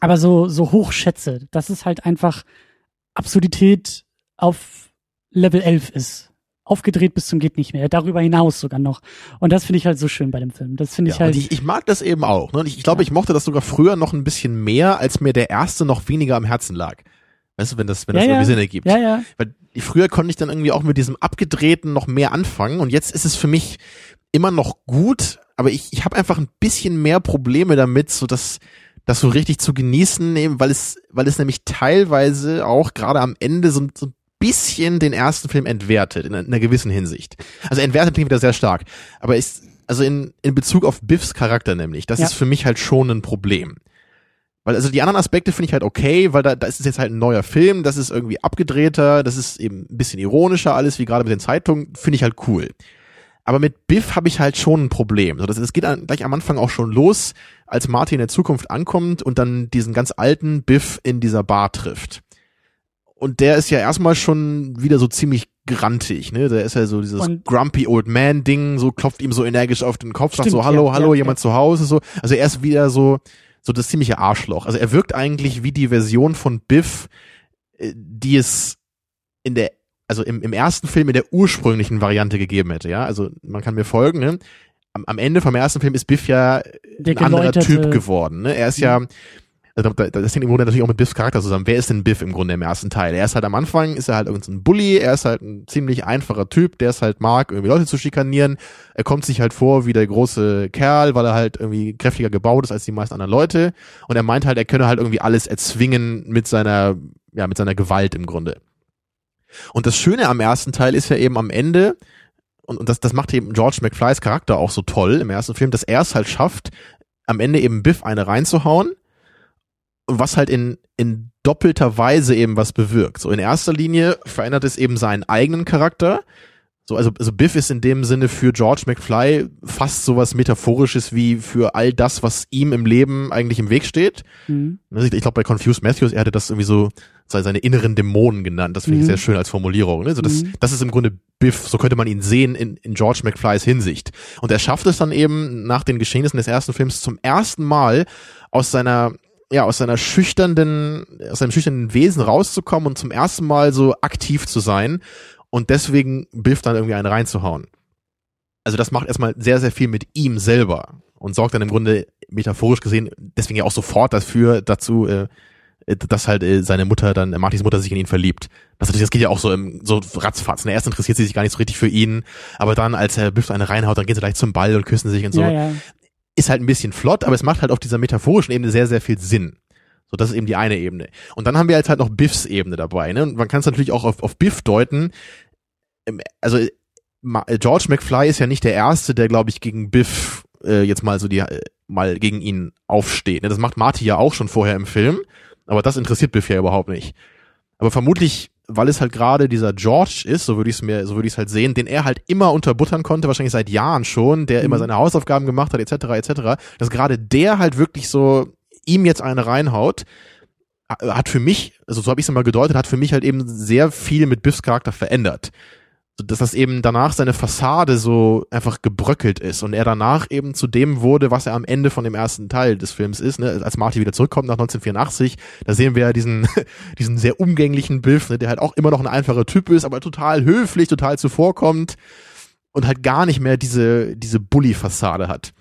aber so, so hoch schätze. Das ist halt einfach Absurdität auf Level 11 ist. aufgedreht bis zum geht nicht mehr. Darüber hinaus sogar noch. Und das finde ich halt so schön bei dem Film. Das finde ich ja, halt. Ich, ich, mag das eben auch. Ne? Ich, ich glaube, ja. ich mochte das sogar früher noch ein bisschen mehr, als mir der erste noch weniger am Herzen lag. Weißt du, wenn das, wenn das ja, irgendwie Sinn ergibt. Ja, ja. Weil früher konnte ich dann irgendwie auch mit diesem Abgedrehten noch mehr anfangen und jetzt ist es für mich immer noch gut, aber ich, ich habe einfach ein bisschen mehr Probleme damit, so dass das so richtig zu genießen, eben, weil es, weil es nämlich teilweise auch gerade am Ende so, so ein bisschen den ersten Film entwertet, in, in einer gewissen Hinsicht. Also entwertet klingt wieder sehr stark. Aber ist, also in, in Bezug auf Biffs Charakter nämlich, das ja. ist für mich halt schon ein Problem. Weil also die anderen Aspekte finde ich halt okay, weil da, da ist es jetzt halt ein neuer Film, das ist irgendwie abgedrehter, das ist eben ein bisschen ironischer alles, wie gerade mit den Zeitungen, finde ich halt cool. Aber mit Biff habe ich halt schon ein Problem. So, das, das geht an, gleich am Anfang auch schon los, als Martin in der Zukunft ankommt und dann diesen ganz alten Biff in dieser Bar trifft. Und der ist ja erstmal schon wieder so ziemlich grantig, ne? Der ist ja so dieses und grumpy old man Ding, so klopft ihm so energisch auf den Kopf, sagt so hallo, ja, hallo, ja, jemand ja. zu Hause so. Also er ist wieder so so das ziemliche Arschloch. Also er wirkt eigentlich wie die Version von Biff, äh, die es in der also im, im ersten Film in der ursprünglichen Variante gegeben hätte, ja. Also man kann mir folgen, ne? Am, am Ende vom ersten Film ist Biff ja der ein anderer Typ geworden, ne? Er ist ja, also das hängt im Grunde natürlich auch mit Biffs Charakter zusammen. Wer ist denn Biff im Grunde im ersten Teil? Er ist halt am Anfang, ist er halt irgendein Bully, er ist halt ein ziemlich einfacher Typ, der es halt mag, irgendwie Leute zu schikanieren. Er kommt sich halt vor wie der große Kerl, weil er halt irgendwie kräftiger gebaut ist als die meisten anderen Leute. Und er meint halt, er könne halt irgendwie alles erzwingen mit seiner, ja, mit seiner Gewalt im Grunde. Und das Schöne am ersten Teil ist ja eben am Ende, und, und das, das macht eben George McFlys Charakter auch so toll im ersten Film, dass er es halt schafft, am Ende eben Biff eine reinzuhauen, was halt in, in doppelter Weise eben was bewirkt. So in erster Linie verändert es eben seinen eigenen Charakter, so, also, also Biff ist in dem Sinne für George McFly fast sowas Metaphorisches wie für all das, was ihm im Leben eigentlich im Weg steht. Mhm. Ich, ich glaube, bei Confused Matthews, er hatte das irgendwie so seine inneren Dämonen genannt. Das finde ich mhm. sehr schön als Formulierung. Ne? So, das, mhm. das ist im Grunde Biff, so könnte man ihn sehen in, in George McFlys Hinsicht. Und er schafft es dann eben nach den Geschehnissen des ersten Films zum ersten Mal aus seiner ja, aus seiner schüchternen, aus seinem schüchternen Wesen rauszukommen und zum ersten Mal so aktiv zu sein und deswegen Biff dann irgendwie einen reinzuhauen. Also das macht erstmal sehr, sehr viel mit ihm selber und sorgt dann im Grunde metaphorisch gesehen deswegen ja auch sofort dafür, dazu, äh, dass halt äh, seine Mutter dann, äh, Martins Mutter sich in ihn verliebt. Das, das geht ja auch so im, so ratzfatz. Ne? Erst interessiert sie sich gar nicht so richtig für ihn, aber dann, als er Biff eine reinhaut, dann gehen sie gleich zum Ball und küssen sich und so. Ja, ja. Ist halt ein bisschen flott, aber es macht halt auf dieser metaphorischen Ebene sehr, sehr viel Sinn. So, das ist eben die eine Ebene. Und dann haben wir jetzt halt noch Biffs Ebene dabei. Ne? Und man kann es natürlich auch auf, auf Biff deuten, also George McFly ist ja nicht der erste, der glaube ich gegen Biff äh, jetzt mal so die äh, mal gegen ihn aufsteht. Ne? Das macht Marty ja auch schon vorher im Film, aber das interessiert Biff ja überhaupt nicht. Aber vermutlich, weil es halt gerade dieser George ist, so würde ich es mir, so würde ich es halt sehen, den er halt immer unterbuttern konnte, wahrscheinlich seit Jahren schon, der mhm. immer seine Hausaufgaben gemacht hat, etc., etc., dass gerade der halt wirklich so ihm jetzt eine reinhaut, hat für mich, also so habe ich es immer gedeutet, hat für mich halt eben sehr viel mit Biffs Charakter verändert dass das eben danach seine Fassade so einfach gebröckelt ist und er danach eben zu dem wurde, was er am Ende von dem ersten Teil des Films ist, ne? als Marty wieder zurückkommt nach 1984, da sehen wir ja diesen, diesen sehr umgänglichen Biff, ne? der halt auch immer noch ein einfacher Typ ist, aber total höflich, total zuvorkommt und halt gar nicht mehr diese, diese Bully-Fassade hat.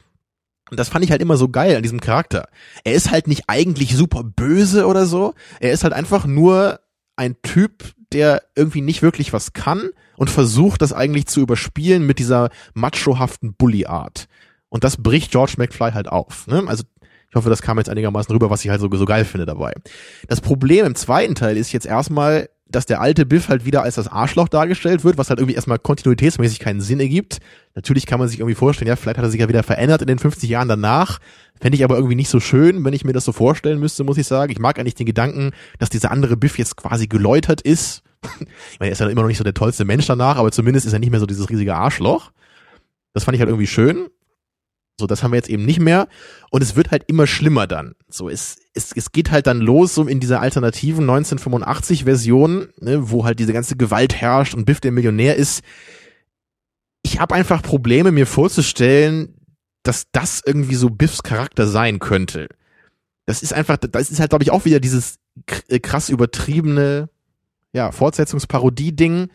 Und das fand ich halt immer so geil an diesem Charakter. Er ist halt nicht eigentlich super böse oder so. Er ist halt einfach nur ein Typ, der irgendwie nicht wirklich was kann und versucht das eigentlich zu überspielen mit dieser machohaften Bully-Art. Und das bricht George McFly halt auf. Ne? Also ich hoffe, das kam jetzt einigermaßen rüber, was ich halt so, so geil finde dabei. Das Problem im zweiten Teil ist jetzt erstmal, dass der alte Biff halt wieder als das Arschloch dargestellt wird, was halt irgendwie erstmal kontinuitätsmäßig keinen Sinn ergibt. Natürlich kann man sich irgendwie vorstellen, ja, vielleicht hat er sich ja wieder verändert in den 50 Jahren danach. Fände ich aber irgendwie nicht so schön, wenn ich mir das so vorstellen müsste, muss ich sagen. Ich mag eigentlich den Gedanken, dass dieser andere Biff jetzt quasi geläutert ist. Ich meine, er ist ja immer noch nicht so der tollste Mensch danach, aber zumindest ist er nicht mehr so dieses riesige Arschloch. Das fand ich halt irgendwie schön. So, das haben wir jetzt eben nicht mehr. Und es wird halt immer schlimmer dann. So, es, es, es geht halt dann los, so in dieser alternativen 1985-Version, ne, wo halt diese ganze Gewalt herrscht und Biff der Millionär ist. Ich habe einfach Probleme, mir vorzustellen, dass das irgendwie so Biffs Charakter sein könnte. Das ist einfach, das ist halt, glaube ich, auch wieder dieses äh, krass übertriebene, ja, Fortsetzungsparodie-Ding,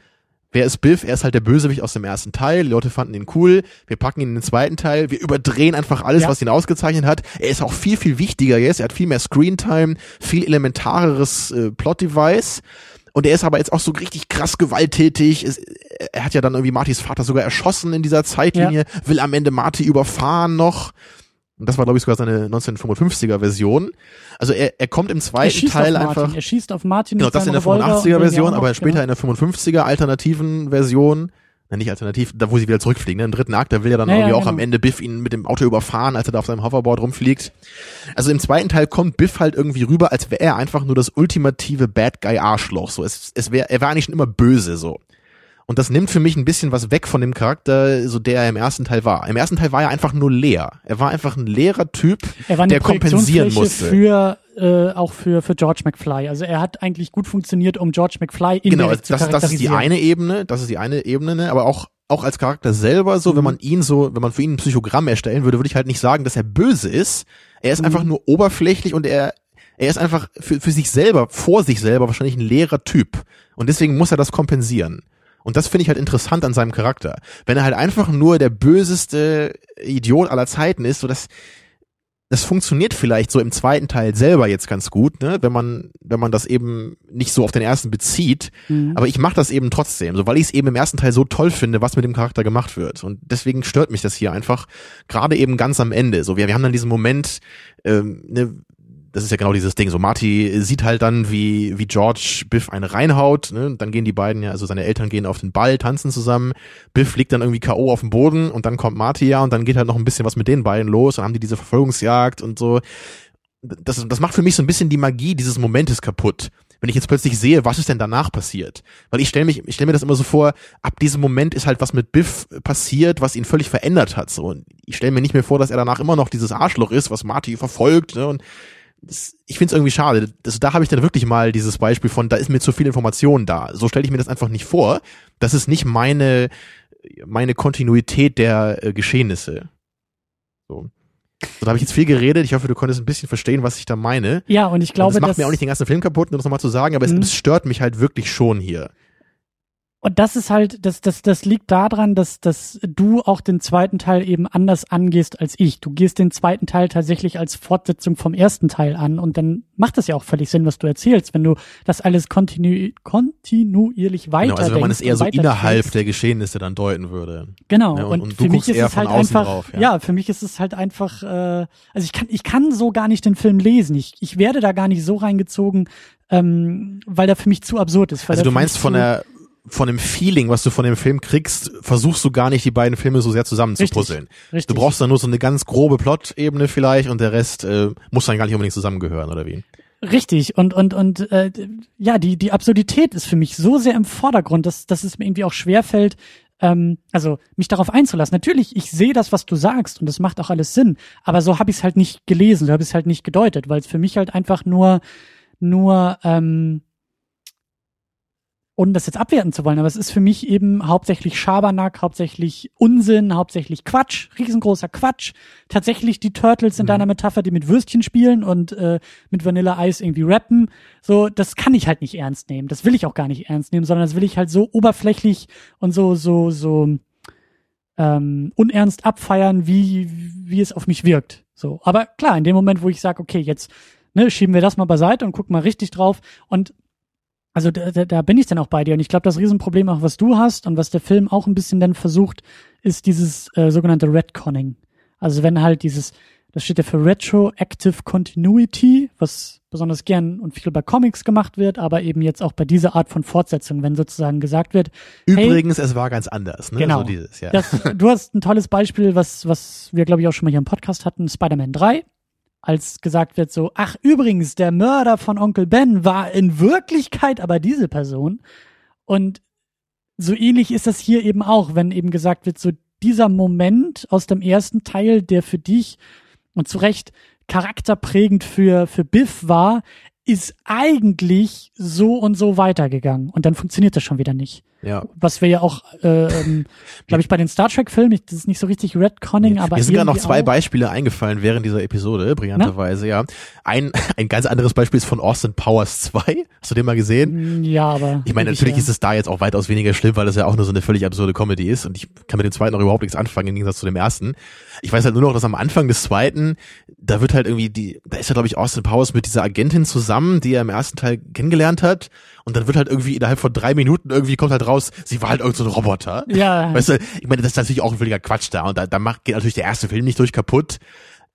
wer ist Biff? Er ist halt der Bösewicht aus dem ersten Teil. Die Leute fanden ihn cool. Wir packen ihn in den zweiten Teil. Wir überdrehen einfach alles, Ja. was ihn ausgezeichnet hat. Er ist auch viel, viel wichtiger jetzt. Er hat viel mehr Screentime, viel elementareres äh, Plot-Device. Und er ist aber jetzt auch so richtig krass gewalttätig. Es, er hat ja dann irgendwie Martys Vater sogar erschossen in dieser Zeitlinie, will am Ende Marty überfahren noch. Und das war, glaube ich, sogar seine 1955er Version. Also er, er kommt im Er zweiten Teil Martin. einfach. Er schießt auf Martin Genau, das in der Revolver und 85er will ja Version, auch noch- aber später genau. in der 55er alternativen Version, na nicht alternativ, da wo sie wieder zurückfliegen, ne? im dritten Akt, da will ja dann Ja, irgendwie ja, auch am genau. Ende Biff ihn mit dem Auto überfahren, als er da auf seinem Hoverboard rumfliegt. Also im zweiten Teil kommt Biff halt irgendwie rüber, als wäre er einfach nur das ultimative Bad Guy Arschloch, so. Es, es wär, er war eigentlich schon immer böse, so. Und das nimmt für mich ein bisschen was weg von dem Charakter, so der er im ersten Teil war. Im ersten Teil war er einfach nur leer. Er war einfach ein leerer Typ, Er der kompensieren musste. für äh, auch für für George McFly. Also er hat eigentlich gut funktioniert, um George McFly indirekt Genau, zu das, das ist die eine Ebene, das ist die eine Ebene, ne? aber auch auch als Charakter selber so, wenn Mhm. man ihn so, wenn man für ihn ein Psychogramm erstellen würde, würde ich halt nicht sagen, dass er böse ist. Er ist Mhm. einfach nur oberflächlich und er er ist einfach für, für sich selber, vor sich selber wahrscheinlich ein leerer Typ und deswegen muss er das kompensieren. Und das finde ich halt interessant an seinem Charakter. Wenn er halt einfach nur der böseste Idiot aller Zeiten ist, so dass das funktioniert vielleicht so im zweiten Teil selber jetzt ganz gut, ne? wenn man wenn man das eben nicht so auf den ersten bezieht. Mhm. Aber ich mache das eben trotzdem, so weil ich es eben im ersten Teil so toll finde, was mit dem Charakter gemacht wird. Und deswegen stört mich das hier einfach gerade eben ganz am Ende. So wir, wir haben dann diesen Moment, ähm, ne, das ist ja genau dieses Ding. So Marty sieht halt dann, wie wie George Biff eine reinhaut. Ne? Dann gehen die beiden ja, also seine Eltern gehen auf den Ball, tanzen zusammen. Biff liegt dann irgendwie KO auf dem Boden und dann kommt Marty ja und dann geht halt noch ein bisschen was mit den beiden los. Dann haben die diese Verfolgungsjagd und so. Das, das macht für mich so ein bisschen die Magie dieses Momentes kaputt. Wenn ich jetzt plötzlich sehe, was ist denn danach passiert? Weil ich stelle mich, ich stelle mir das immer so vor, ab diesem Moment ist halt was mit Biff passiert, was ihn völlig verändert hat. So, und ich stelle mir nicht mehr vor, dass er danach immer noch dieses Arschloch ist, was Marty verfolgt. Ne? Und das, ich finde es irgendwie schade. Das, da habe ich dann wirklich mal dieses Beispiel von, da ist mir zu viel Information da. So stelle ich mir das einfach nicht vor. Das ist nicht meine meine Kontinuität der äh, Geschehnisse. So. So, da habe ich jetzt viel geredet. Ich hoffe, du konntest ein bisschen verstehen, was ich da meine. Ja, und ich glaube, das macht mir auch nicht den ganzen Film kaputt, um das nochmal zu sagen, aber es, Mhm. es stört mich halt wirklich schon hier. Und das ist halt, das, das, das liegt daran, dass, dass du auch den zweiten Teil eben anders angehst als ich. Du gehst den zweiten Teil tatsächlich als Fortsetzung vom ersten Teil an und dann macht das ja auch völlig Sinn, was du erzählst, wenn du das alles kontinu kontinuierlich weiter Genau, also wenn man es eher so innerhalb der Geschehnisse dann deuten würde. Genau. Ja, und, und- und du für mich ist es halt einfach, drauf, ja. ja. für mich ist es halt einfach, äh, also ich kann, ich kann so gar nicht den Film lesen. Ich, ich werde da gar nicht so reingezogen, ähm, weil der für mich zu absurd ist. Also du meinst von der von dem Feeling, was du von dem Film kriegst, versuchst du gar nicht die beiden Filme so sehr zusammen zu Richtig, puzzeln. richtig. Du brauchst dann nur so eine ganz grobe Plot-Ebene vielleicht und der Rest äh, muss dann gar nicht unbedingt zusammengehören, oder wie? Richtig und und und äh, ja, die die Absurdität ist für mich so sehr im Vordergrund, dass dass es mir irgendwie auch schwerfällt, ähm, also mich darauf einzulassen. Natürlich, ich sehe das, was du sagst und das macht auch alles Sinn, aber so habe ich es halt nicht gelesen, so habe ich es halt nicht gedeutet, weil es für mich halt einfach nur nur ähm, ohne das jetzt abwerten zu wollen, aber es ist für mich eben hauptsächlich Schabernack, hauptsächlich Unsinn, hauptsächlich Quatsch, riesengroßer Quatsch. Tatsächlich die Turtles in Mhm. deiner Metapher, die mit Würstchen spielen und äh, mit Vanilla Ice irgendwie rappen, so das kann ich halt nicht ernst nehmen. Das will ich auch gar nicht ernst nehmen, sondern das will ich halt so oberflächlich und so so so ähm, unernst abfeiern, wie wie es auf mich wirkt. So, aber klar, in dem Moment, wo ich sage, okay, jetzt ne, schieben wir das mal beiseite und gucken mal richtig drauf und also da, da, bin ich dann auch bei dir. Und ich glaube, das Riesenproblem auch, was du hast und was der Film auch ein bisschen dann versucht, ist dieses äh, sogenannte Redconning. Also wenn halt dieses, das steht ja für Retroactive Continuity, was besonders gern und viel bei Comics gemacht wird, aber eben jetzt auch bei dieser Art von Fortsetzung, wenn sozusagen gesagt wird, hey, Übrigens, es war ganz anders, ne? Genau. So dieses, ja. das, du hast ein tolles Beispiel, was, was wir, glaube ich, auch schon mal hier im Podcast hatten, Spider-Man 3, als gesagt wird so, ach übrigens, der Mörder von Onkel Ben war in Wirklichkeit aber diese Person. Und so ähnlich ist das hier eben auch, wenn eben gesagt wird, so dieser Moment aus dem ersten Teil, der für dich und zu Recht charakterprägend für, für Biff war, ist eigentlich so und so weitergegangen. Und dann funktioniert das schon wieder nicht. Ja. Was wir ja auch, äh, ähm, glaube ich, bei den Star Trek-Filmen, das ist nicht so richtig Redconning, Nee. aber Mir sind gerade noch zwei auch. Beispiele eingefallen während dieser Episode, brillanterweise, ja. Ein, ein ganz anderes Beispiel ist von Austin Powers 2. Hast du den mal gesehen? Mm, Ja, aber. Ich meine, natürlich ist es da jetzt auch weitaus weniger schlimm, weil das ja auch nur so eine völlig absurde Comedy ist und ich kann mit dem zweiten auch überhaupt nichts anfangen im Gegensatz zu dem ersten. Ich weiß halt nur noch, dass am Anfang des zweiten, da wird halt irgendwie die, da ist ja glaube ich Austin Powers mit dieser Agentin zusammen, die er im ersten Teil kennengelernt hat und dann wird halt irgendwie innerhalb von drei Minuten irgendwie kommt halt raus, sie war halt irgend so Roboter. Ja, Weißt du, ich meine, das ist natürlich auch ein völliger Quatsch da und da, da macht, geht natürlich der erste Film nicht durch kaputt.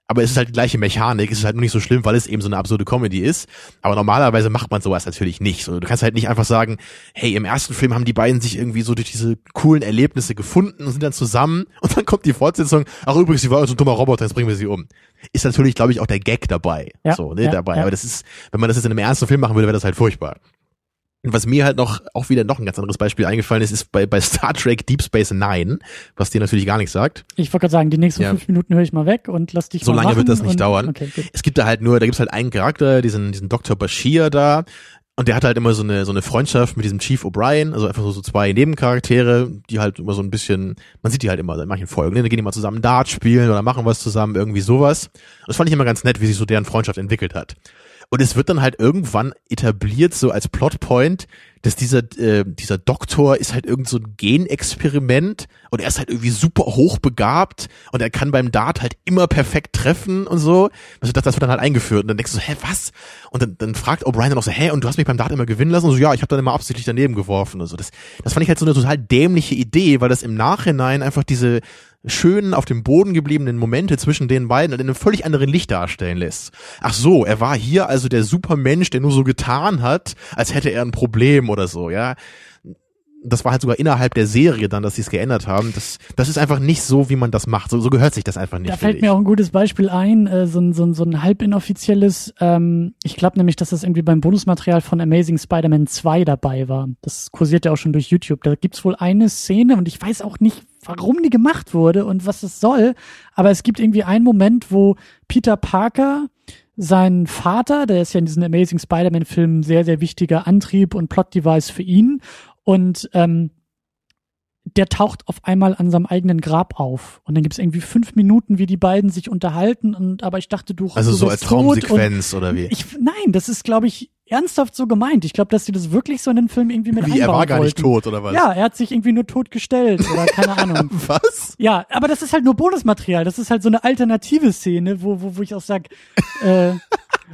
Aber es ist halt die gleiche Mechanik, es ist halt nur nicht so schlimm, weil es eben so eine absurde Comedy ist. Aber normalerweise macht man sowas natürlich nicht. So, du kannst halt nicht einfach sagen, hey, im ersten Film haben die beiden sich irgendwie so durch diese coolen Erlebnisse gefunden und sind dann zusammen und dann kommt die Fortsetzung, ach übrigens, sie war so ein dummer Roboter, jetzt bringen wir sie um. Ist natürlich, glaube ich, auch der Gag dabei. Ja, so, ne, ja, dabei. ja. Aber das ist, wenn man das jetzt in einem ersten Film machen würde, wäre das halt furchtbar. Und was mir halt noch, auch wieder noch ein ganz anderes Beispiel eingefallen ist, ist bei, bei Star Trek Deep Space Nine, was dir natürlich gar nichts sagt. ich wollte gerade sagen, die nächsten Ja. fünf Minuten höre ich mal weg und lass dich So lange wird das nicht und, dauern. Okay. Es gibt da halt nur, da gibt's halt einen Charakter, diesen, diesen Dr. Bashir da, und der hat halt immer so eine, so eine Freundschaft mit diesem Chief O'Brien, also einfach so, so zwei Nebencharaktere, die halt immer so ein bisschen, man sieht die halt immer in manchen Folgen, ne? da gehen die mal zusammen Dart spielen oder machen was zusammen, irgendwie sowas. Und das fand ich immer ganz nett, wie sich so deren Freundschaft entwickelt hat. Und es wird dann halt irgendwann etabliert, so als Plotpoint, dass dieser, äh, dieser Doktor ist halt irgend so ein Genexperiment und er ist halt irgendwie super hochbegabt und er kann beim Dart halt immer perfekt treffen und so. Also das, das wird dann halt eingeführt und dann denkst du so, hä, was? Und dann, dann fragt O'Brien dann auch so, hä, und du hast mich beim Dart immer gewinnen lassen? Und so, ja, ich habe dann immer absichtlich daneben geworfen und so. Das, das fand ich halt so eine total dämliche Idee, weil das im Nachhinein einfach diese schönen, auf dem Boden gebliebenen Momente zwischen den beiden in einem völlig anderen Licht darstellen lässt. Ach so, er war hier also der Supermensch, der nur so getan hat, als hätte er ein Problem oder so, ja. Das war halt sogar innerhalb der Serie dann, dass sie es geändert haben. Das, das ist einfach nicht so, wie man das macht. So, so gehört sich das einfach nicht. Da fällt mir auch ein gutes Beispiel ein, äh, so, ein, so, ein, so ein halb inoffizielles, ähm, ich glaube nämlich, dass das irgendwie beim Bonusmaterial von Amazing Spider-Man 2 dabei war. Das kursiert ja auch schon durch YouTube. Da gibt's wohl eine Szene und ich weiß auch nicht, warum die gemacht wurde und was es soll, aber es gibt irgendwie einen Moment, wo Peter Parker seinen Vater, der ist ja in diesen Amazing Spider-Man-Filmen sehr, sehr wichtiger Antrieb und Plot-Device für ihn und ähm, der taucht auf einmal an seinem eigenen Grab auf. Und dann gibt's irgendwie fünf Minuten, wie die beiden sich unterhalten. Und aber ich dachte, du Also du so als Traumsequenz oder wie? Ich, nein, das ist, glaube ich, ernsthaft so gemeint. Ich glaube, dass sie das wirklich so in den Film irgendwie mit Wie, er einbauen war gar nicht wollten. tot oder was? Ja, er hat sich irgendwie nur tot gestellt oder keine Ahnung. Was? Ja, aber das ist halt nur Bonusmaterial. Das ist halt so eine alternative Szene, wo, wo, wo ich auch sag, äh,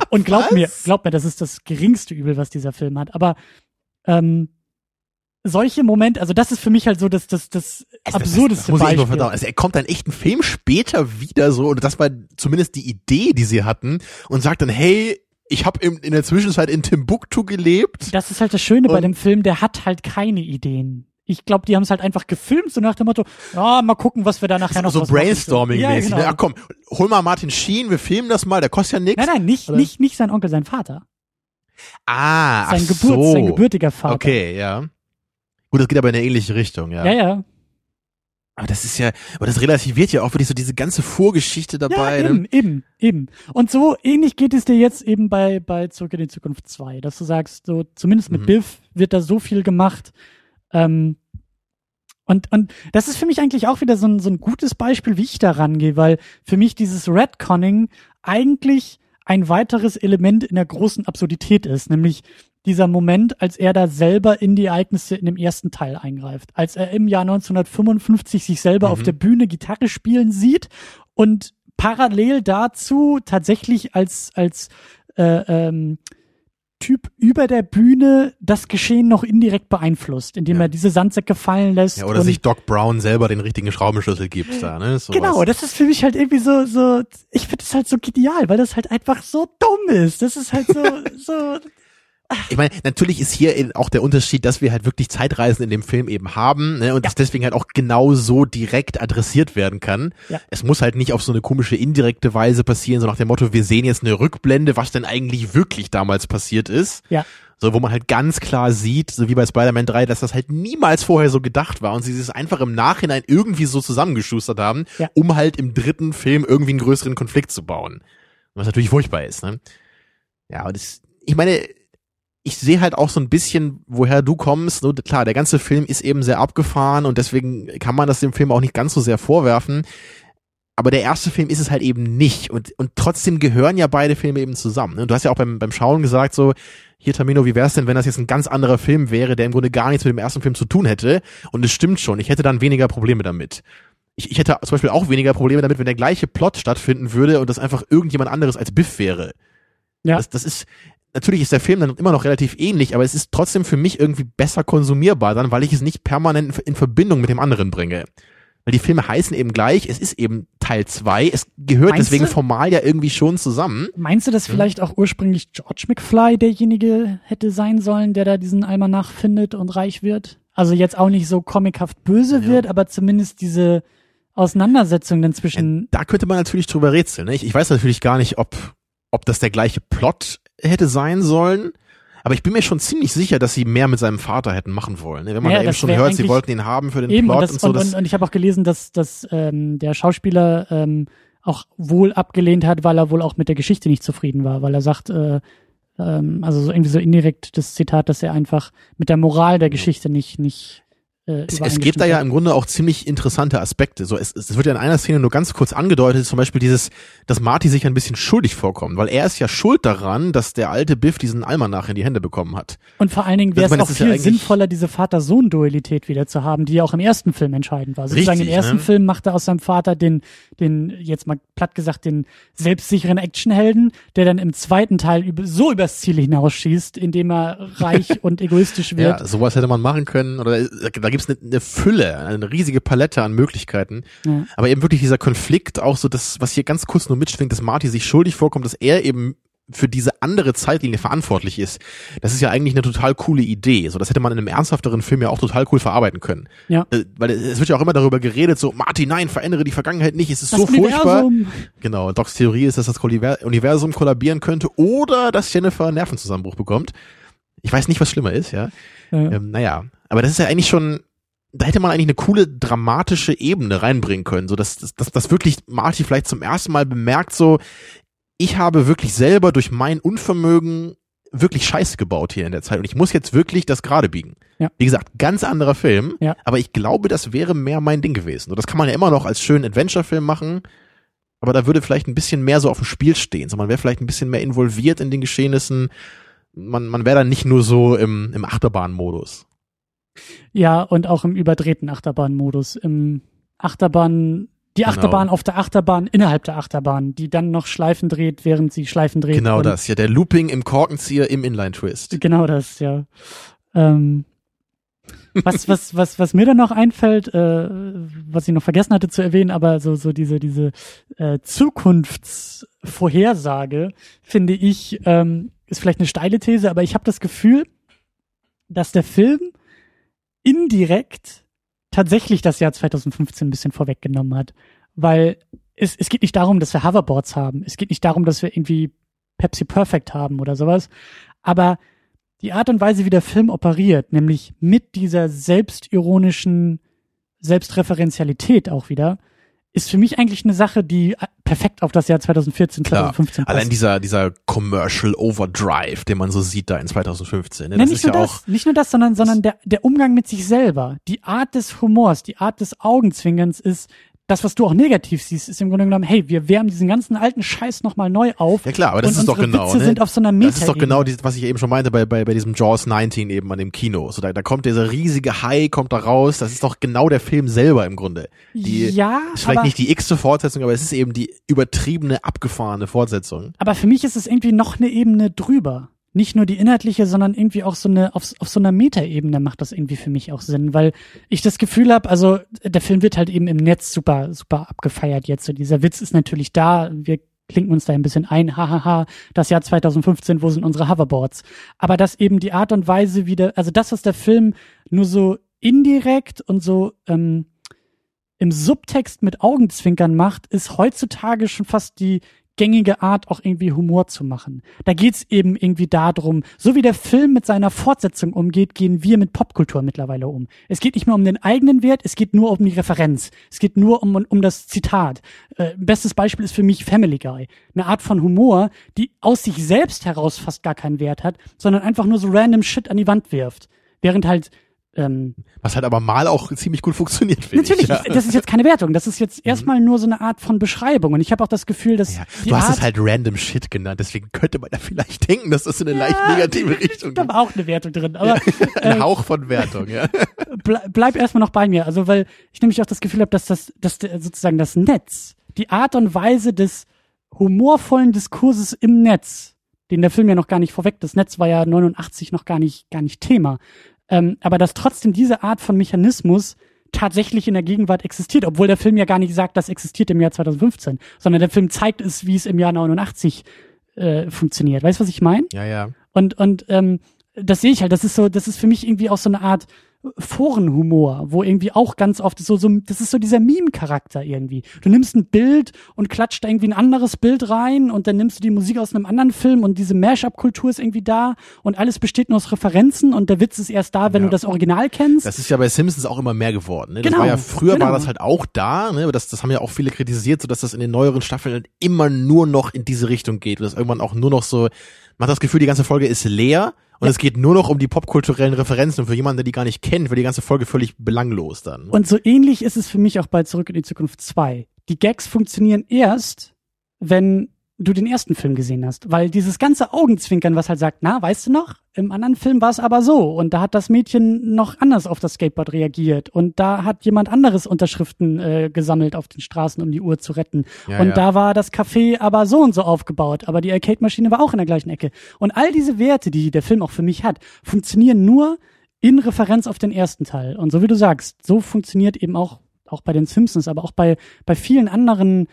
und glaub Was? mir, glaub mir, das ist das geringste Übel, was dieser Film hat. Aber ähm, solche Momente, also das ist für mich halt so das, das, das Also das- absurdeste das echt mal Beispiel. verdauen. Also er kommt dann echt einen Film später wieder so und das war zumindest die Idee, die sie hatten und sagt dann, hey, ich habe in, in der Zwischenzeit in Timbuktu gelebt. Das ist halt das Schöne bei dem Film, der hat halt keine Ideen. Ich glaube, die haben es halt einfach gefilmt, so nach dem Motto, ja, mal gucken, was wir da nachher noch so was. Brainstorming-mäßig. Ja, ne? genau. Ach komm, hol mal Martin Sheen, wir filmen das mal, der kostet ja nichts. Nein, nein, nicht, Oder? nicht, nicht sein Onkel, sein Vater. Ah, Sein, ach Geburt, so. sein gebürtiger Vater. Okay, ja. Gut, das geht aber in eine ähnliche Richtung, ja. Ja, ja. Aber das ist ja, aber das relativiert ja auch wirklich so diese ganze Vorgeschichte dabei. ja, ne? eben, eben, eben. Und so ähnlich geht es dir jetzt eben bei, bei Zurück in die Zukunft 2, dass du sagst, so zumindest mit Mhm. Biff wird da so viel gemacht. Ähm, und, und das ist für mich eigentlich auch wieder so ein, so ein gutes Beispiel, wie ich da rangehe, weil für mich dieses Redconning eigentlich ein weiteres Element in der großen Absurdität ist, nämlich dieser Moment, als er da selber in die Ereignisse in dem ersten Teil eingreift, als er im Jahr 1955 sich selber Mhm. auf der Bühne Gitarre spielen sieht und parallel dazu tatsächlich als als äh, ähm, Typ über der Bühne das Geschehen noch indirekt beeinflusst, indem Ja. er diese Sandsäcke fallen lässt. Ja, oder sich Doc Brown selber den richtigen Schraubenschlüssel gibt da, ne? Sowas. Genau, das ist für mich halt irgendwie so, so, ich finde das halt so genial, weil das halt einfach so dumm ist. Das ist halt so, so, Ich meine, natürlich ist hier auch der Unterschied, dass wir halt wirklich Zeitreisen in dem Film eben haben ne, und das deswegen halt auch genau so direkt adressiert werden kann. Ja. Es muss halt nicht auf so eine komische indirekte Weise passieren, so nach dem Motto, wir sehen jetzt eine Rückblende, was denn eigentlich wirklich damals passiert ist. ja, So, wo man halt ganz klar sieht, so wie bei Spider-Man 3, dass das halt niemals vorher so gedacht war und sie es einfach im Nachhinein irgendwie so zusammengeschustert haben, Ja. um halt im dritten Film irgendwie einen größeren Konflikt zu bauen. Was natürlich furchtbar ist, ne? Ja, und das, ich meine, ich sehe halt auch so ein bisschen, woher du kommst. So, klar, der ganze Film ist eben sehr abgefahren und deswegen kann man das dem Film auch nicht ganz so sehr vorwerfen. Aber der erste Film ist es halt eben nicht. Und, und trotzdem gehören ja beide Filme eben zusammen. Ne? Du hast ja auch beim, beim Schauen gesagt, so, hier Tamino, wie wär's denn, wenn das jetzt ein ganz anderer Film wäre, der im Grunde gar nichts mit dem ersten Film zu tun hätte? Und es stimmt schon, ich hätte dann weniger Probleme damit. Ich, ich hätte zum Beispiel auch weniger Probleme damit, wenn der gleiche Plot stattfinden würde und das einfach irgendjemand anderes als Biff wäre. Ja. Das, das ist, natürlich ist der Film dann immer noch relativ ähnlich, aber es ist trotzdem für mich irgendwie besser konsumierbar dann, weil ich es nicht permanent in Verbindung mit dem anderen bringe. Weil die Filme heißen eben gleich, es ist eben Teil zwei, es gehört Meinst deswegen du? formal ja irgendwie schon zusammen. Meinst du, dass hm. vielleicht auch ursprünglich George McFly derjenige hätte sein sollen, der da diesen Almanach findet und reich wird? Also jetzt auch nicht so comichaft böse ja. wird, aber zumindest diese Auseinandersetzung dann zwischen. Da könnte man natürlich drüber rätseln. Ne? Ich, ich weiß natürlich gar nicht, ob, ob das der gleiche Plot hätte sein sollen. Aber ich bin mir schon ziemlich sicher, dass sie mehr mit seinem Vater hätten machen wollen. Ne? Wenn man ja, da eben schon hört, sie wollten ihn haben für den eben, Plot und, das, und so. Und, und, und ich habe auch gelesen, dass, dass ähm, der Schauspieler ähm, auch wohl abgelehnt hat, weil er wohl auch mit der Geschichte nicht zufrieden war, weil er sagt, äh, ähm, also so irgendwie so indirekt das Zitat, dass er einfach mit der Moral der Geschichte nicht nicht äh, es, es gibt da ja im Grunde auch ziemlich interessante Aspekte. So, es, es wird ja in einer Szene nur ganz kurz angedeutet, zum Beispiel dieses, dass Marty sich ein bisschen schuldig vorkommt, weil er ist ja schuld daran, dass der alte Biff diesen Almanach in die Hände bekommen hat. Und vor allen Dingen wäre es auch viel ja sinnvoller, diese Vater-Sohn-Dualität wieder zu haben, die ja auch im ersten Film entscheidend war. Sozusagen im ersten ne? Film macht er aus seinem Vater den, den, jetzt mal platt gesagt, den selbstsicheren Actionhelden, der dann im zweiten Teil so übers Ziel hinausschießt, indem er reich und egoistisch wird. Ja, sowas hätte man machen können, oder da gibt's eine, eine Fülle, eine riesige Palette an Möglichkeiten. Ja. Aber eben wirklich dieser Konflikt, auch so das, was hier ganz kurz nur mitschwingt, dass Marty sich schuldig vorkommt, dass er eben für diese andere Zeitlinie verantwortlich ist. Das ist ja eigentlich eine total coole Idee. So, das hätte man in einem ernsthafteren Film ja auch total cool verarbeiten können. Ja. Äh, weil es wird ja auch immer darüber geredet, so, Marty, nein, verändere die Vergangenheit nicht, es ist das so Universum. furchtbar. Genau, Docs Theorie ist, dass das Universum kollabieren könnte oder dass Jennifer einen Nervenzusammenbruch bekommt. Ich weiß nicht, was schlimmer ist, ja. ja. Ähm, naja, aber das ist ja eigentlich schon da hätte man eigentlich eine coole dramatische Ebene reinbringen können, so dass, dass, dass wirklich Marty vielleicht zum ersten Mal bemerkt, so ich habe wirklich selber durch mein Unvermögen wirklich Scheiße gebaut hier in der Zeit und ich muss jetzt wirklich das gerade biegen. Ja. Wie gesagt, ganz anderer Film, ja. aber ich glaube, das wäre mehr mein Ding gewesen. So, das kann man ja immer noch als schönen Adventure-Film machen, aber da würde vielleicht ein bisschen mehr so auf dem Spiel stehen. So, man wäre vielleicht ein bisschen mehr involviert in den Geschehnissen. Man, man wäre dann nicht nur so im, im Achterbahn-Modus. Ja, und auch im überdrehten Achterbahnmodus. Im Achterbahn, die genau. Achterbahn auf der Achterbahn innerhalb der Achterbahn, die dann noch Schleifen dreht, während sie Schleifen dreht. Genau das, ja, der Looping im Korkenzieher im Inline-Twist. Genau das, ja. Ähm, was, was, was, was mir dann noch einfällt, äh, was ich noch vergessen hatte zu erwähnen, aber so, so diese, diese äh, Zukunftsvorhersage, finde ich, ähm, ist vielleicht eine steile These, aber ich habe das Gefühl, dass der Film indirekt tatsächlich das Jahr 2015 ein bisschen vorweggenommen hat. Weil es, es geht nicht darum, dass wir Hoverboards haben. Es geht nicht darum, dass wir irgendwie Pepsi Perfect haben oder sowas. Aber die Art und Weise, wie der Film operiert, nämlich mit dieser selbstironischen Selbstreferenzialität auch wieder, ist für mich eigentlich eine Sache, die perfekt auf das Jahr 2014, Klar. 2015 passt. Allein dieser, dieser Commercial Overdrive, den man so sieht da in 2015. Ne? Das nicht, nur ja das, nicht nur das, sondern, sondern der, der Umgang mit sich selber. Die Art des Humors, die Art des Augenzwingerns ist das, was du auch negativ siehst, ist im Grunde genommen, hey, wir wärmen diesen ganzen alten Scheiß nochmal neu auf. Ja klar, aber das ist doch genau. Witze ne? sind auf so einer Das ist doch genau, was ich eben schon meinte bei, bei, bei diesem Jaws 19 eben an dem Kino. So, da, da kommt dieser riesige Hai, kommt da raus. Das ist doch genau der Film selber im Grunde. Die, ja. Ist vielleicht nicht die x-te Fortsetzung, aber es ist eben die übertriebene, abgefahrene Fortsetzung. Aber für mich ist es irgendwie noch eine Ebene drüber nicht nur die inhaltliche, sondern irgendwie auch so eine, auf, auf so einer Metaebene macht das irgendwie für mich auch Sinn, weil ich das Gefühl habe, also der Film wird halt eben im Netz super, super abgefeiert jetzt. So dieser Witz ist natürlich da, wir klinken uns da ein bisschen ein, hahaha, das Jahr 2015, wo sind unsere Hoverboards? Aber dass eben die Art und Weise wieder, also das, was der Film nur so indirekt und so ähm, im Subtext mit Augenzwinkern macht, ist heutzutage schon fast die gängige Art, auch irgendwie Humor zu machen. Da geht's eben irgendwie darum, so wie der Film mit seiner Fortsetzung umgeht, gehen wir mit Popkultur mittlerweile um. Es geht nicht mehr um den eigenen Wert, es geht nur um die Referenz. Es geht nur um, um das Zitat. Äh, bestes Beispiel ist für mich Family Guy. Eine Art von Humor, die aus sich selbst heraus fast gar keinen Wert hat, sondern einfach nur so random Shit an die Wand wirft. Während halt ähm, Was halt aber mal auch ziemlich gut funktioniert, finde Natürlich, ich. Ja. das ist jetzt keine Wertung. Das ist jetzt erstmal nur so eine Art von Beschreibung. Und ich habe auch das Gefühl, dass Ja, du hast Art, es halt random Shit genannt, deswegen könnte man da vielleicht denken, dass das in eine leicht negative Richtung da geht. war auch eine Wertung drin. Aber Ein äh, Hauch von Wertung, ja. ble bleib erstmal noch bei mir. Also weil ich nämlich auch das Gefühl habe, dass das, dass sozusagen das Netz, die Art und Weise des humorvollen Diskurses im Netz, den der Film ja noch gar nicht vorweg, das Netz war ja 89 noch gar nicht, gar nicht Thema. Ähm, aber dass trotzdem diese Art von Mechanismus tatsächlich in der Gegenwart existiert, obwohl der Film ja gar nicht sagt, das existiert im Jahr 2015, sondern der Film zeigt es, wie es im Jahr 89 äh, funktioniert. Weißt du, was ich meine? Ja, ja. Und, und ähm, das sehe ich halt, das ist so, das ist für mich irgendwie auch so eine Art Forenhumor, wo irgendwie auch ganz oft so, so das ist so dieser Meme-Charakter irgendwie. Du nimmst ein Bild und klatscht da irgendwie ein anderes Bild rein und dann nimmst du die Musik aus einem anderen Film und diese Mash-up-Kultur ist irgendwie da und alles besteht nur aus Referenzen und der Witz ist erst da, wenn Ja. du das Original kennst. Das ist ja bei Simpsons auch immer mehr geworden. Ne? Das Genau, war ja früher genau. war das halt auch da, ne? das, das haben ja auch viele kritisiert, so dass das in den neueren Staffeln halt immer nur noch in diese Richtung geht und das irgendwann auch nur noch so, man hat das Gefühl, die ganze Folge ist leer und es geht nur noch um die popkulturellen Referenzen und für jemanden, der die gar nicht kennt, wird die ganze Folge völlig belanglos dann. Und so ähnlich ist es für mich auch bei Zurück in die Zukunft 2. Die Gags funktionieren erst, wenn du den ersten Film gesehen hast. Weil dieses ganze Augenzwinkern, was halt sagt, na, weißt du noch? Im anderen Film war es aber so. Und da hat das Mädchen noch anders auf das Skateboard reagiert. Und da hat jemand anderes Unterschriften äh, gesammelt auf den Straßen, um die Uhr zu retten. Ja, und ja. da war das Café aber so und so aufgebaut. Aber die Arcade-Maschine war auch in der gleichen Ecke. Und all diese Werte, die der Film auch für mich hat, funktionieren nur in Referenz auf den ersten Teil. Und so wie du sagst, so funktioniert eben auch, auch bei den Simpsons, aber auch bei, bei vielen anderen,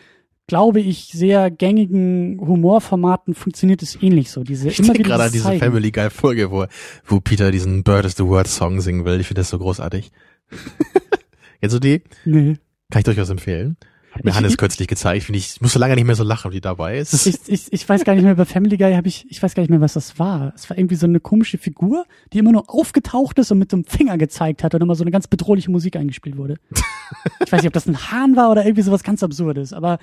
glaube ich, sehr gängigen Humorformaten funktioniert es ähnlich so. Diese Ich immer denke gerade an diese Zeigen. Family Guy Folge, wo, wo Peter diesen Bird is the Word Song singen will. Ich finde das so großartig. Kennst du die? Nee. Kann ich durchaus empfehlen. Mir Hannes ich- kürzlich gezeigt. Finde ich, ich musste lange nicht mehr so lachen wie dabei. Ist, Ich, ich, ich weiß gar nicht mehr, bei Family Guy habe ich, ich weiß gar nicht mehr, was das war. Es war irgendwie so eine komische Figur, die immer nur aufgetaucht ist und mit so einem Finger gezeigt hat und immer so eine ganz bedrohliche Musik eingespielt wurde. ich weiß nicht, ob das ein Hahn war oder irgendwie sowas ganz Absurdes, aber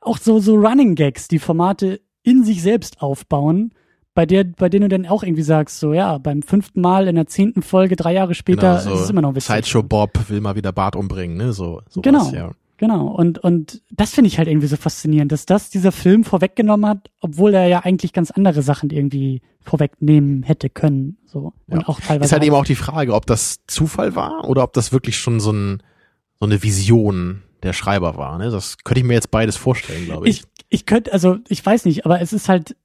auch so, so Running Gags, die Formate in sich selbst aufbauen, bei der, bei denen du dann auch irgendwie sagst, so ja, beim fünften Mal in der zehnten Folge, drei Jahre später, genau, ist es immer noch witzig. Sideshow Bob will mal wieder Bart umbringen, ne? So, sowas, Genau. ja. Genau, und, und das finde ich halt irgendwie so faszinierend, dass das dieser Film vorweggenommen hat, obwohl er ja eigentlich ganz andere Sachen irgendwie vorwegnehmen hätte können. So. Und Ja. auch teilweise. Ist halt eben auch die Frage, ob das Zufall war oder ob das wirklich schon so, ein, so eine Vision der Schreiber war. Ne? Das könnte ich mir jetzt beides vorstellen, glaube ich. ich, ich könnte, also ich weiß nicht, aber es ist halt,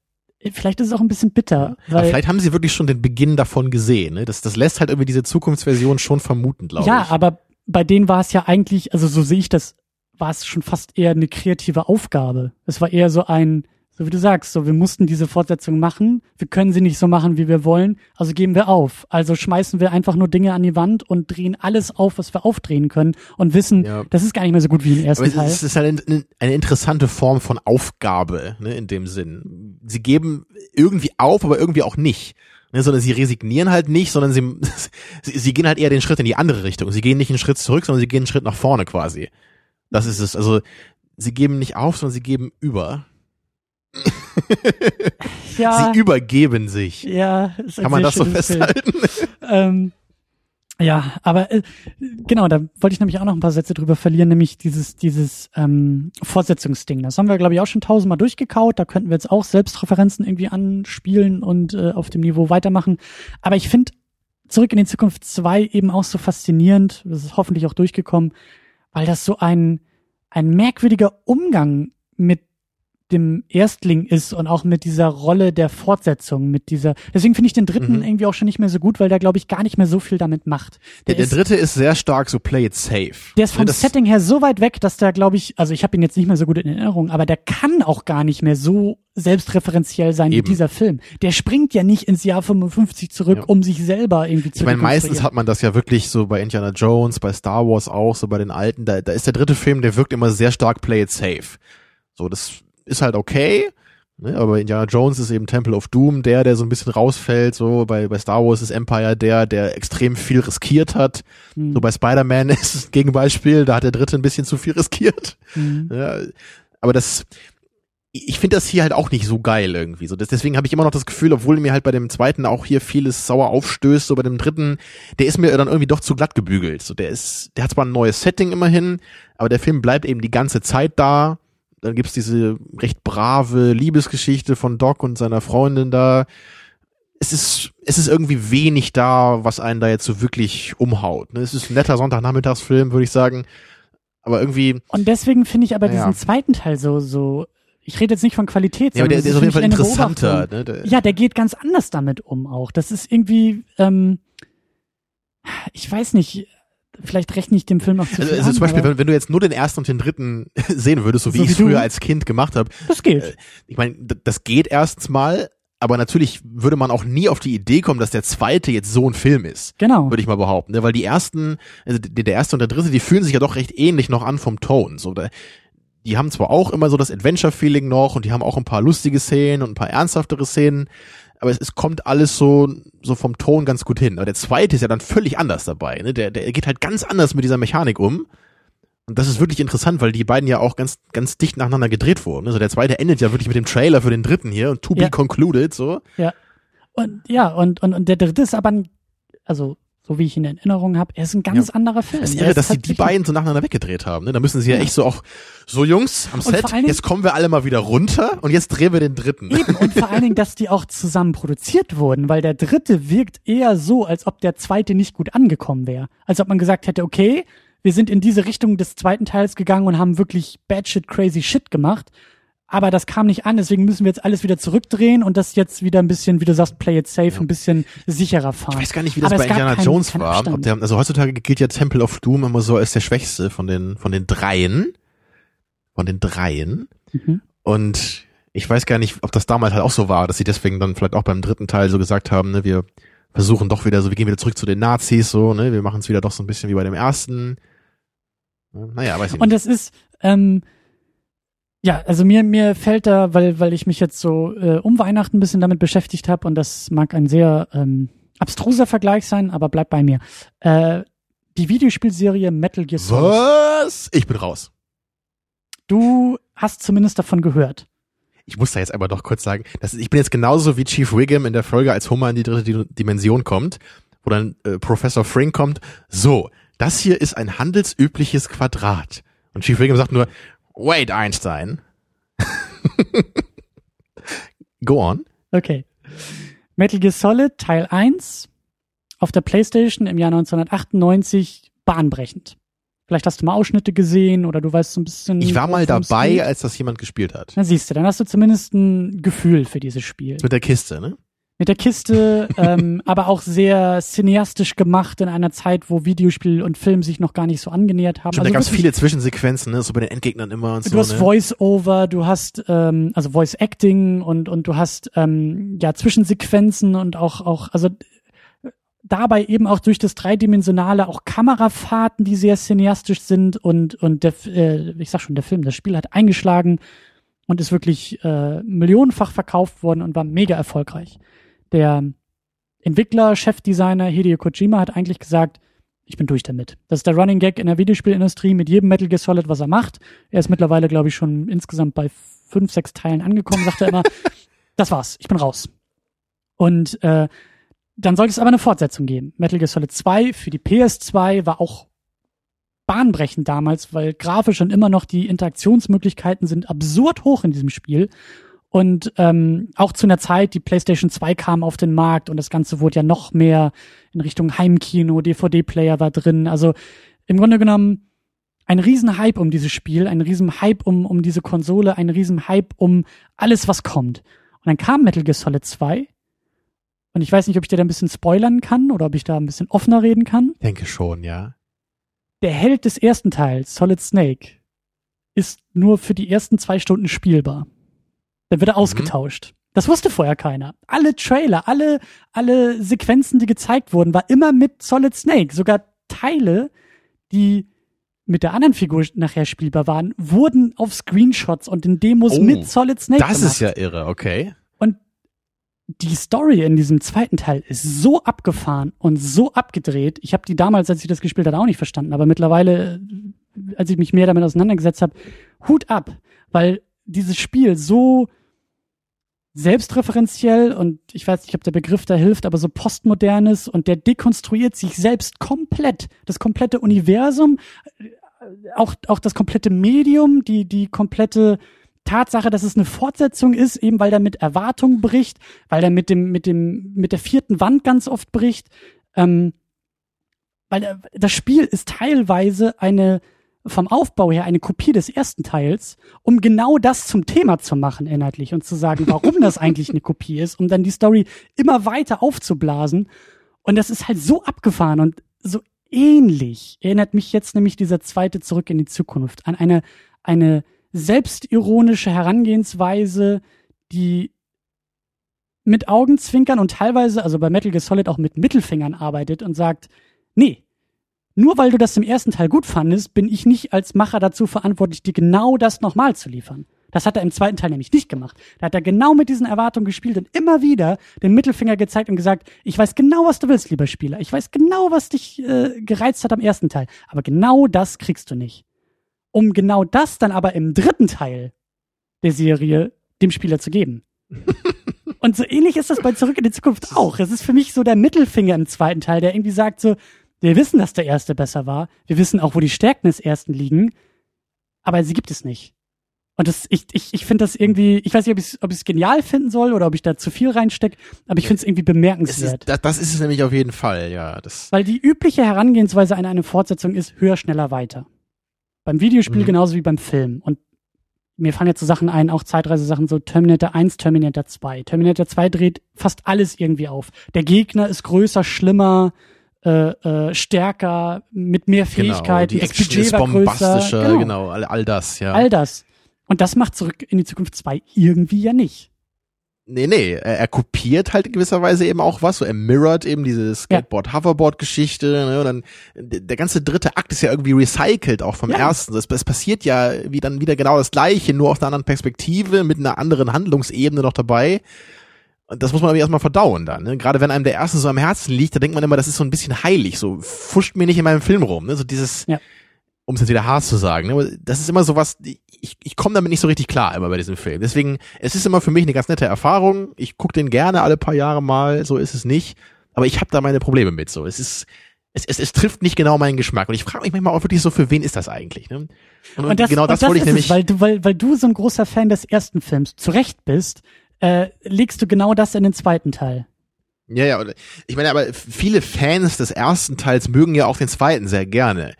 vielleicht ist es auch ein bisschen bitter, Aber weil vielleicht haben sie wirklich schon den Beginn davon gesehen. Ne? Das, das lässt halt irgendwie diese Zukunftsversion schon vermuten, glaube ja, ich. aber bei denen war es ja eigentlich, also so sehe ich das, war es schon fast eher eine kreative Aufgabe. Es war eher so ein, so wie du sagst, so wir mussten diese Fortsetzung machen, wir können sie nicht so machen, wie wir wollen, also geben wir auf. Also schmeißen wir einfach nur Dinge an die Wand und drehen alles auf, was wir aufdrehen können und wissen, Ja. das ist gar nicht mehr so gut wie im ersten Aber es Teil. ist, es ist halt eine, eine interessante Form von Aufgabe, ne, in dem Sinn. Sie geben irgendwie auf, aber irgendwie auch nicht. Ne, sondern sie resignieren halt nicht, sondern sie, sie, sie gehen halt eher den Schritt in die andere Richtung. Sie gehen nicht einen Schritt zurück, sondern sie gehen einen Schritt nach vorne quasi. Das ist es. Also sie geben nicht auf, sondern sie geben über. ja, Sie übergeben sich. ja, ist ein Kann man das so festhalten? Ähm, ja, aber äh, genau, da wollte ich nämlich auch noch ein paar Sätze drüber verlieren, nämlich dieses, dieses ähm, Fortsetzungsding. Das haben wir, glaube ich, auch schon tausendmal durchgekaut. Da könnten wir jetzt auch Selbstreferenzen irgendwie anspielen und äh, auf dem Niveau weitermachen. Aber ich finde Zurück in die Zukunft 2 eben auch so faszinierend, das ist hoffentlich auch durchgekommen, weil das so ein, ein merkwürdiger Umgang mit dem Erstling ist und auch mit dieser Rolle der Fortsetzung, mit dieser, deswegen finde ich den dritten Mhm. irgendwie auch schon nicht mehr so gut, weil der, glaube ich, gar nicht mehr so viel damit macht. Der, der ist, dritte ist sehr stark so play it safe. der ist vom das- Setting her so weit weg, dass der, glaube ich, also ich habe ihn jetzt nicht mehr so gut in Erinnerung, aber der kann auch gar nicht mehr so selbstreferenziell sein Eben. wie dieser Film. Der springt ja nicht ins Jahr 55 zurück, Ja. um sich selber irgendwie zu Ich meine, meistens hat man das ja wirklich so bei Indiana Jones, bei Star Wars auch, so bei den alten. Da, da ist der dritte Film, der wirkt immer sehr stark play it safe. So, das ist halt okay. Ne? Aber Indiana Jones ist eben Temple of Doom, der, der so ein bisschen rausfällt. So bei, bei Star Wars ist Empire der, der extrem viel riskiert hat. Mhm. So bei Spider-Man ist es ein Gegenbeispiel, da hat der Dritte ein bisschen zu viel riskiert. Mhm. Ja, aber das, ich finde das hier halt auch nicht so geil irgendwie. So, das, deswegen habe ich immer noch das Gefühl, obwohl mir halt bei dem zweiten auch hier vieles sauer aufstößt, so bei dem dritten, der ist mir dann irgendwie doch zu glatt gebügelt. So, der ist, der hat zwar ein neues Setting immerhin, aber der Film bleibt eben die ganze Zeit da. Dann gibt's diese recht brave Liebesgeschichte von Doc und seiner Freundin da. Es ist, es ist irgendwie wenig da, was einen da jetzt so wirklich umhaut. Ne? Es ist ein netter Sonntagnachmittagsfilm, würde ich sagen. Aber irgendwie, Und deswegen finde ich aber Ja. diesen zweiten Teil so, so, ich rede jetzt nicht von Qualität, ja, aber der, ist auf jeden Fall interessanter. Ne? Der, Ja, der geht ganz anders damit um auch. Das ist irgendwie, ähm, ich weiß nicht, vielleicht rechne ich dem Film auch zu viel Also, also an, zum Beispiel, wenn, wenn du jetzt nur den ersten und den dritten sehen würdest, so wie So ich wie es früher du. als Kind gemacht habe, das geht. äh, ich meine, das geht erstens mal, aber natürlich würde man auch nie auf die Idee kommen, dass der zweite jetzt so ein Film ist. genau. Würde ich mal behaupten, ne? weil die ersten, also der der erste und der dritte, die fühlen sich ja doch recht ähnlich noch an vom Ton. So, da, die haben zwar auch immer so das Adventure-Feeling noch und die haben auch ein paar lustige Szenen und ein paar ernsthaftere Szenen, aber es, es kommt alles so, so vom Ton ganz gut hin. Aber der zweite ist ja dann völlig anders dabei. Ne? Der, der geht halt ganz anders mit dieser Mechanik um. Und das ist wirklich interessant, weil die beiden ja auch ganz, ganz dicht nacheinander gedreht wurden. Also der zweite endet ja wirklich mit dem Trailer für den dritten hier und to be Ja. concluded, so. Und ja, und, und, und der dritte ist aber ein, also so wie ich ihn in Erinnerung habe, er ist ein ganz anderer Film. Das ist irre, dass sie die beiden so nacheinander weggedreht haben. Ne? Da müssen sie ja, Ja. echt so auch, so Jungs am Set, Dingen- jetzt kommen wir alle mal wieder runter und jetzt drehen wir den dritten. Eben, und vor allen Dingen, dass die auch zusammen produziert wurden, weil der dritte wirkt eher so, als ob der zweite nicht gut angekommen wäre. Als ob man gesagt hätte, okay, wir sind in diese Richtung des zweiten Teils gegangen und haben wirklich bad shit crazy shit gemacht. Aber das kam nicht an, deswegen müssen wir jetzt alles wieder zurückdrehen und das jetzt wieder ein bisschen, wie du sagst, play it safe, ein bisschen sicherer fahren. Ich weiß gar nicht, wie das Aber bei Indiana keinen- Jones keinen war. Der, also heutzutage gilt ja Temple of Doom immer so als der schwächste von den, von den dreien. Von den dreien. Mhm. Und ich weiß gar nicht, ob das damals halt auch so war, dass sie deswegen dann vielleicht auch beim dritten Teil so gesagt haben, ne, wir versuchen doch wieder so, wir gehen wieder zurück zu den Nazis, so, ne, wir machen es wieder doch so ein bisschen wie bei dem ersten. Naja, weiß ich Und nicht. das ist, ähm, ja, also mir, mir fällt da, weil, weil ich mich jetzt so äh, um Weihnachten ein bisschen damit beschäftigt habe und das mag ein sehr ähm, abstruser Vergleich sein, aber bleibt bei mir. Äh, die Videospielserie Metal Gear Solid. Was? Ich bin raus. Du hast zumindest davon gehört. Ich muss da jetzt aber doch kurz sagen, das ist, ich bin jetzt genauso wie Chief Wiggum in der Folge, als Homer in die dritte Di- Dimension kommt, wo dann äh, Professor Frink kommt. So, das hier ist ein handelsübliches Quadrat. Und Chief Wiggum sagt nur, wait, Einstein. Go on. Okay. Metal Gear Solid Teil 1 auf der PlayStation im Jahr 1998 bahnbrechend. Vielleicht hast du mal Ausschnitte gesehen oder du weißt so ein bisschen. Ich war mal dabei, als das jemand gespielt hat. Na siehst du, dann hast du zumindest ein Gefühl für dieses Spiel. Mit der Kiste, ne? Mit der Kiste, ähm, aber auch sehr cineastisch gemacht in einer Zeit, wo Videospiel und Film sich noch gar nicht so angenähert haben. Schon Also da ganz wirklich, viele Zwischensequenzen, ne? So bei den Endgegnern immer und so. Du hast ne? Voice-Over, du hast ähm, also Voice-Acting und und du hast ähm, ja Zwischensequenzen und auch auch also dabei eben auch durch das dreidimensionale auch Kamerafahrten, die sehr cineastisch sind und und der äh, ich sag schon der Film, das Spiel hat eingeschlagen und ist wirklich äh, millionenfach verkauft worden und war mega erfolgreich. Der Entwickler, Chefdesigner Hideo Kojima hat eigentlich gesagt, ich bin durch damit. Das ist der Running Gag in der Videospielindustrie mit jedem Metal Gear Solid, was er macht. Er ist mittlerweile, glaube ich, schon insgesamt bei fünf, sechs Teilen angekommen, sagt er immer, das war's, ich bin raus. Und äh, dann sollte es aber eine Fortsetzung geben. Metal Gear Solid 2 für die PS2 war auch bahnbrechend damals, weil grafisch und immer noch die Interaktionsmöglichkeiten sind absurd hoch in diesem Spiel. Und ähm, auch zu einer Zeit, die PlayStation 2 kam auf den Markt und das Ganze wurde ja noch mehr in Richtung Heimkino, DVD-Player war drin. Also im Grunde genommen ein Riesenhype um dieses Spiel, ein Riesenhype um, um diese Konsole, ein Riesenhype um alles, was kommt. Und dann kam Metal Gear Solid 2 und ich weiß nicht, ob ich dir da ein bisschen spoilern kann oder ob ich da ein bisschen offener reden kann. Denke schon, ja. Der Held des ersten Teils, Solid Snake, ist nur für die ersten zwei Stunden spielbar. Dann wird er ausgetauscht. Das wusste vorher keiner. Alle Trailer, alle, alle Sequenzen, die gezeigt wurden, war immer mit Solid Snake. Sogar Teile, die mit der anderen Figur nachher spielbar waren, wurden auf Screenshots und in Demos Oh, mit Solid Snake Das gemacht. ist ja irre, okay. die Story in diesem zweiten Teil ist so abgefahren und so abgedreht. Ich habe die damals, als ich das gespielt habe, auch nicht verstanden, aber mittlerweile, äh, als ich mich mehr damit auseinandergesetzt habe, Hut ab, weil dieses Spiel so selbstreferenziell und ich weiß nicht, ob der Begriff da hilft, aber so postmodern ist und der dekonstruiert sich selbst komplett. Das komplette Universum, äh, auch, auch das komplette Medium, die, die komplette Tatsache, dass es eine Fortsetzung ist, eben weil er mit Erwartungen bricht, weil er mit dem, mit dem, mit der vierten Wand ganz oft bricht, ähm, weil er, das Spiel ist teilweise eine, vom Aufbau her eine Kopie des ersten Teils, um genau das zum Thema zu machen inhaltlich und zu sagen, warum das eigentlich eine Kopie ist, um dann die Story immer weiter aufzublasen. Und das ist halt so abgefahren und so ähnlich erinnert mich jetzt nämlich dieser zweite Zurück in die Zukunft an eine, eine selbstironische Herangehensweise, die mit Augenzwinkern und teilweise, also bei Metal Gear Solid auch mit Mittelfingern arbeitet und sagt, nee, nur weil du das im ersten Teil gut fandest, bin ich nicht als Macher dazu verantwortlich, dir genau das nochmal zu liefern. Das hat er im zweiten Teil nämlich nicht gemacht. Da hat er genau mit diesen Erwartungen gespielt und immer wieder den Mittelfinger gezeigt und gesagt, ich weiß genau, was du willst, lieber Spieler. Ich weiß genau, was dich äh, gereizt hat am ersten Teil. Aber genau das kriegst du nicht. Um genau das dann aber im dritten Teil der Serie dem Spieler zu geben. und so ähnlich ist das bei Zurück in die Zukunft auch. Es ist für mich so der Mittelfinger im zweiten Teil, der irgendwie sagt so, wir wissen, dass der erste besser war. Wir wissen auch, wo die Stärken des ersten liegen. Aber sie gibt es nicht. Und das, ich, ich, ich finde das irgendwie, ich weiß nicht, ob ich es ob ich's genial finden soll oder ob ich da zu viel reinstecke, aber ich finde es irgendwie bemerkenswert. ist, das, das ist es nämlich auf jeden Fall, ja. Das, Weil die übliche Herangehensweise an eine Fortsetzung ist höher, schneller, weiter. Beim Videospiel Mhm. genauso wie beim Film. Und mir fallen jetzt so Sachen ein, auch Zeitreise-Sachen, so Terminator 1, Terminator 2. Terminator 2 dreht fast alles irgendwie auf. Der Gegner ist größer, schlimmer, äh, äh, stärker, mit mehr genau, Fähigkeiten. die das Budget ist war größer. bombastischer, genau, all, all das, ja. All das. Und das macht zurück in die Zukunft 2 irgendwie ja nicht. Nee, nee, er, er kopiert halt in gewisser Weise eben auch was, so er mirrored eben diese Skateboard-Hoverboard-Geschichte, ne, und dann der ganze dritte Akt ist ja irgendwie recycelt auch vom Ja. ersten. Es, es passiert ja wie dann wieder genau das gleiche, nur aus einer anderen Perspektive, mit einer anderen Handlungsebene noch dabei. Und das muss man aber erstmal verdauen dann, ne? Gerade wenn einem der erste so am Herzen liegt, da denkt man immer, das ist so ein bisschen heilig, so fuscht mir nicht in meinem Film rum, ne? So dieses, Ja. um es jetzt wieder hart zu sagen, ne? das ist immer so was, ich, ich komme damit nicht so richtig klar immer bei diesem Film. Deswegen, es ist immer für mich eine ganz nette Erfahrung. Ich gucke den gerne alle paar Jahre mal, so ist es nicht. Aber ich habe da meine Probleme mit. So, es ist, es, es, es trifft nicht genau meinen Geschmack. Und ich frage mich manchmal auch wirklich so, für wen ist das eigentlich? Ne? Und, Und das, genau das, das wollte ich nämlich. es, weil du, weil, weil du so ein großer Fan des ersten Films zu Recht bist, äh, legst du genau das in den zweiten Teil. Ja, ja, ich meine, aber viele Fans des ersten Teils mögen ja auch den zweiten sehr gerne.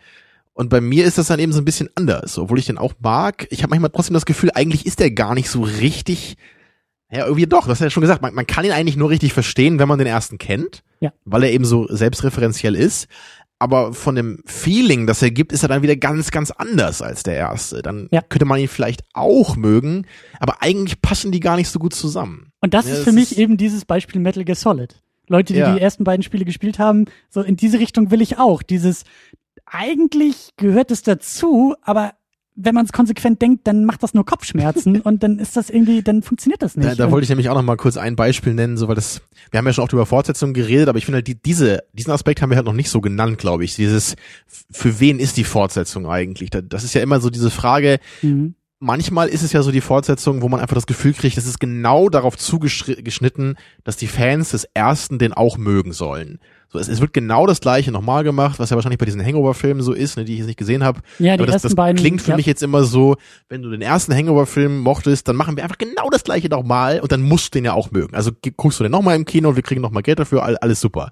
Und bei mir ist das dann eben so ein bisschen anders, obwohl ich den auch mag. Ich habe manchmal trotzdem das Gefühl, eigentlich ist der gar nicht so richtig. Ja, irgendwie doch, das hast du ja schon gesagt. Man, man kann ihn eigentlich nur richtig verstehen, wenn man den ersten kennt, Ja. weil er eben so selbstreferenziell ist. Aber von dem Feeling, das er gibt, ist er dann wieder ganz, ganz anders als der erste. Dann Ja. könnte man ihn vielleicht auch mögen, aber eigentlich passen die gar nicht so gut zusammen. Und das Ja, ist das für mich ist- eben dieses Beispiel Metal Gear Solid. Leute, die Ja. die ersten beiden Spiele gespielt haben, so in diese Richtung will ich auch. Dieses, eigentlich gehört es dazu, aber wenn man es konsequent denkt, dann macht das nur Kopfschmerzen und dann ist das irgendwie, dann funktioniert das nicht. Da, da wollte ich nämlich auch noch mal kurz ein Beispiel nennen, so weil das, wir haben ja schon oft über Fortsetzungen geredet, aber ich finde halt die, diese, diesen Aspekt haben wir halt noch nicht so genannt, glaube ich. Dieses, für wen ist die Fortsetzung eigentlich? Da- Das ist ja immer so diese Frage, mhm. manchmal ist es ja so die Fortsetzung, wo man einfach das Gefühl kriegt, das ist genau darauf zugeschnitten, dass die Fans des ersten den auch mögen sollen. So, es, es wird genau das gleiche nochmal gemacht, was ja wahrscheinlich bei diesen Hangover-Filmen so ist, ne, die ich jetzt nicht gesehen habe. Ja, die Aber das, das beiden. klingt für ja. mich jetzt immer so, wenn du den ersten Hangover-Film mochtest, dann machen wir einfach genau das gleiche nochmal und dann musst du den ja auch mögen. Also guckst du den nochmal im Kino, wir kriegen nochmal Geld dafür, all, alles super.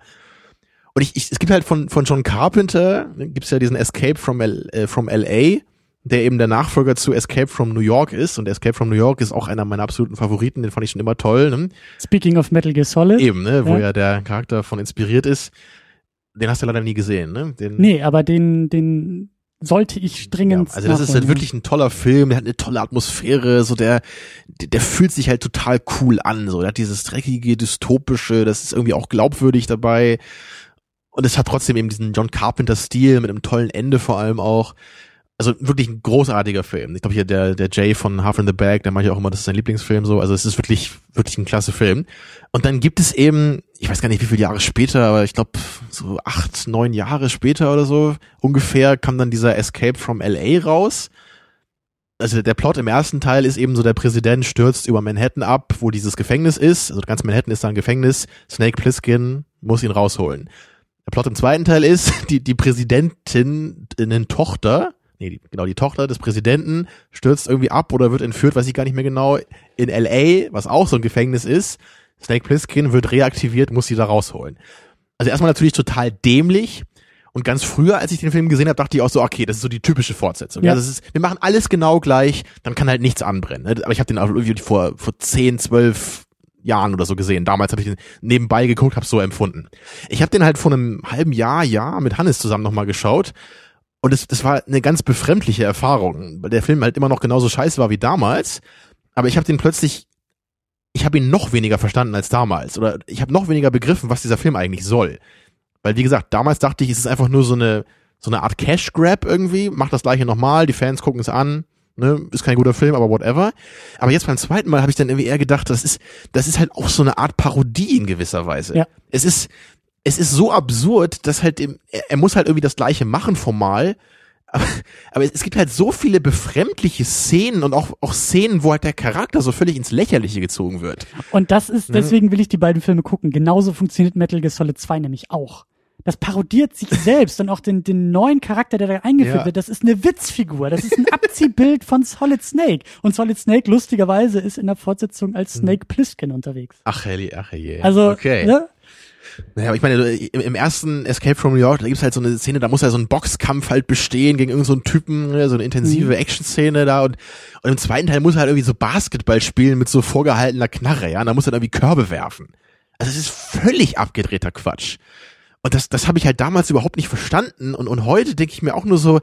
Und ich, ich, es gibt halt von, von John Carpenter, ne, gibt's ja diesen Escape from, L, äh, from LA, der eben der Nachfolger zu Escape from New York ist. Und Escape from New York ist auch einer meiner absoluten Favoriten, den fand ich schon immer toll. Ne? Speaking of Metal Gear Solid. Eben, ne, wo Ja. ja der Charakter von inspiriert ist. Den hast du leider nie gesehen, ne? Den, Nee, aber den, den sollte ich dringend. Ja, also das ist halt wirklich ein toller Film, der hat eine tolle Atmosphäre, so der, der, der fühlt sich halt total cool an, so der hat dieses dreckige, dystopische, das ist irgendwie auch glaubwürdig dabei. Und es hat trotzdem eben diesen John Carpenter-Stil mit einem tollen Ende vor allem auch. Also wirklich ein großartiger Film. Ich glaube hier der, der Jay von Half in the Bag, der mache ich auch immer, das ist sein Lieblingsfilm so. Also es ist wirklich, wirklich ein klasse Film. Und dann gibt es eben, ich weiß gar nicht wie viele Jahre später, aber ich glaube so acht, neun Jahre später oder so ungefähr kam dann dieser Escape from LA raus also der Plot im ersten Teil ist eben so, der Präsident stürzt über Manhattan ab, wo dieses Gefängnis ist. Also ganz Manhattan ist da ein Gefängnis. Snake Plissken muss ihn rausholen. Der Plot im zweiten Teil ist, die, die Präsidentin, eine Tochter, nee, die, genau, die Tochter des Präsidenten stürzt irgendwie ab oder wird entführt, weiß ich gar nicht mehr genau, in L.A., was auch so ein Gefängnis ist. Snake Plissken wird reaktiviert, muss sie da rausholen. Also erstmal natürlich total dämlich, und ganz früher, als ich den Film gesehen habe, dachte ich auch so, okay, das ist so die typische Fortsetzung. Ja. ja das ist, wir machen alles genau gleich, dann kann halt nichts anbrennen. Ne? Aber ich habe den auch irgendwie vor, vor 10, 12 Jahren oder so gesehen. Damals habe ich den nebenbei geguckt, habe so empfunden. Ich habe den halt vor einem halben Jahr, Jahr mit Hannes zusammen nochmal geschaut. Und es, das war eine ganz befremdliche Erfahrung, weil der Film halt immer noch genauso scheiße war wie damals. Aber ich habe den plötzlich, ich habe ihn noch weniger verstanden als damals. Oder ich habe noch weniger begriffen, was dieser Film eigentlich soll. Weil, wie gesagt, damals dachte ich, es ist einfach nur so eine, so eine Art Cash Grab irgendwie, macht das gleiche nochmal, die Fans gucken es an, ne, ist kein guter Film, aber whatever. Aber jetzt beim zweiten Mal habe ich dann irgendwie eher gedacht, das ist, das ist halt auch so eine Art Parodie in gewisser Weise. Ja. Es ist, es ist so absurd, dass halt, er, er muss halt irgendwie das gleiche machen formal, aber, aber es gibt halt so viele befremdliche Szenen und auch, auch Szenen, wo halt der Charakter so völlig ins Lächerliche gezogen wird. Und das ist, deswegen will ich die beiden Filme gucken. Genauso funktioniert Metal Gear Solid 2 nämlich auch das parodiert sich selbst und auch den, den neuen Charakter, der da eingeführt ja. wird, das ist eine Witzfigur. Das ist ein Abziehbild von Solid Snake. Und Solid Snake, lustigerweise, ist in der Fortsetzung als mhm. Snake Plissken unterwegs. Ach, Heli, ach, je. Also, okay. Ne? Naja, ich meine, im, ersten Escape from New York, da gibt's halt so eine Szene, da muss ja so ein Boxkampf halt bestehen gegen irgendeinen so Typen, ne, so eine intensive mhm. Action-Szene da und, und im zweiten Teil muss er halt irgendwie so Basketball spielen mit so vorgehaltener Knarre, ja, und da muss er dann irgendwie Körbe werfen. Also es ist völlig abgedrehter Quatsch. Und das, das habe ich halt damals überhaupt nicht verstanden. Und, und heute denke ich mir auch nur so,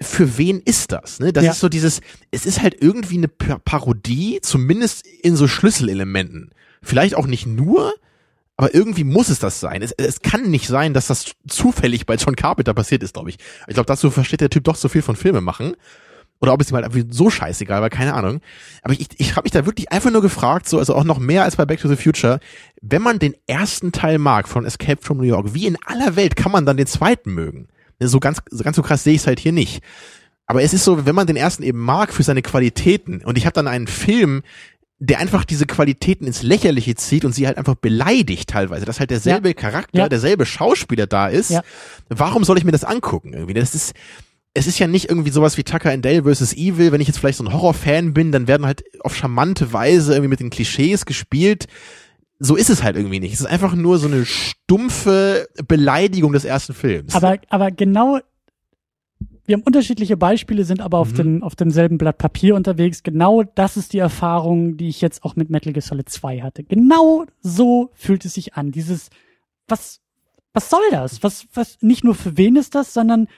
für wen ist das? Ne? Das ja. ist so dieses, es ist halt irgendwie eine Parodie, zumindest in so Schlüsselelementen. Vielleicht auch nicht nur, aber irgendwie muss es das sein. Es, es kann nicht sein, dass das zufällig bei John Carpenter passiert ist, glaube ich. Ich glaube, dazu versteht der Typ doch so viel von Filme machen. Oder ob es ihm halt einfach so scheißegal war, keine Ahnung. Aber ich, ich habe mich da wirklich einfach nur gefragt, so, also auch noch mehr als bei Back to the Future, wenn man den ersten Teil mag von Escape from New York, wie in aller Welt kann man dann den zweiten mögen? So ganz, so ganz so krass sehe ich es halt hier nicht. Aber es ist so, wenn man den ersten eben mag für seine Qualitäten, und ich habe dann einen Film, der einfach diese Qualitäten ins Lächerliche zieht und sie halt einfach beleidigt teilweise, dass halt derselbe ja. Charakter, ja. derselbe Schauspieler da ist. Ja. Warum soll ich mir das angucken? Irgendwie, das ist, es ist ja nicht irgendwie sowas wie Tucker and Dale vs. Evil. Wenn ich jetzt vielleicht so ein Horrorfan bin, dann werden halt auf charmante Weise irgendwie mit den Klischees gespielt. So ist es halt irgendwie nicht. Es ist einfach nur so eine stumpfe Beleidigung des ersten Films. Aber, aber genau, wir haben unterschiedliche Beispiele, sind aber auf mhm. dem, auf demselben Blatt Papier unterwegs. Genau das ist die Erfahrung, die ich jetzt auch mit Metal Gear Solid 2 hatte. Genau so fühlt es sich an. Dieses, was, was soll das? Was, was, nicht nur für wen ist das, sondern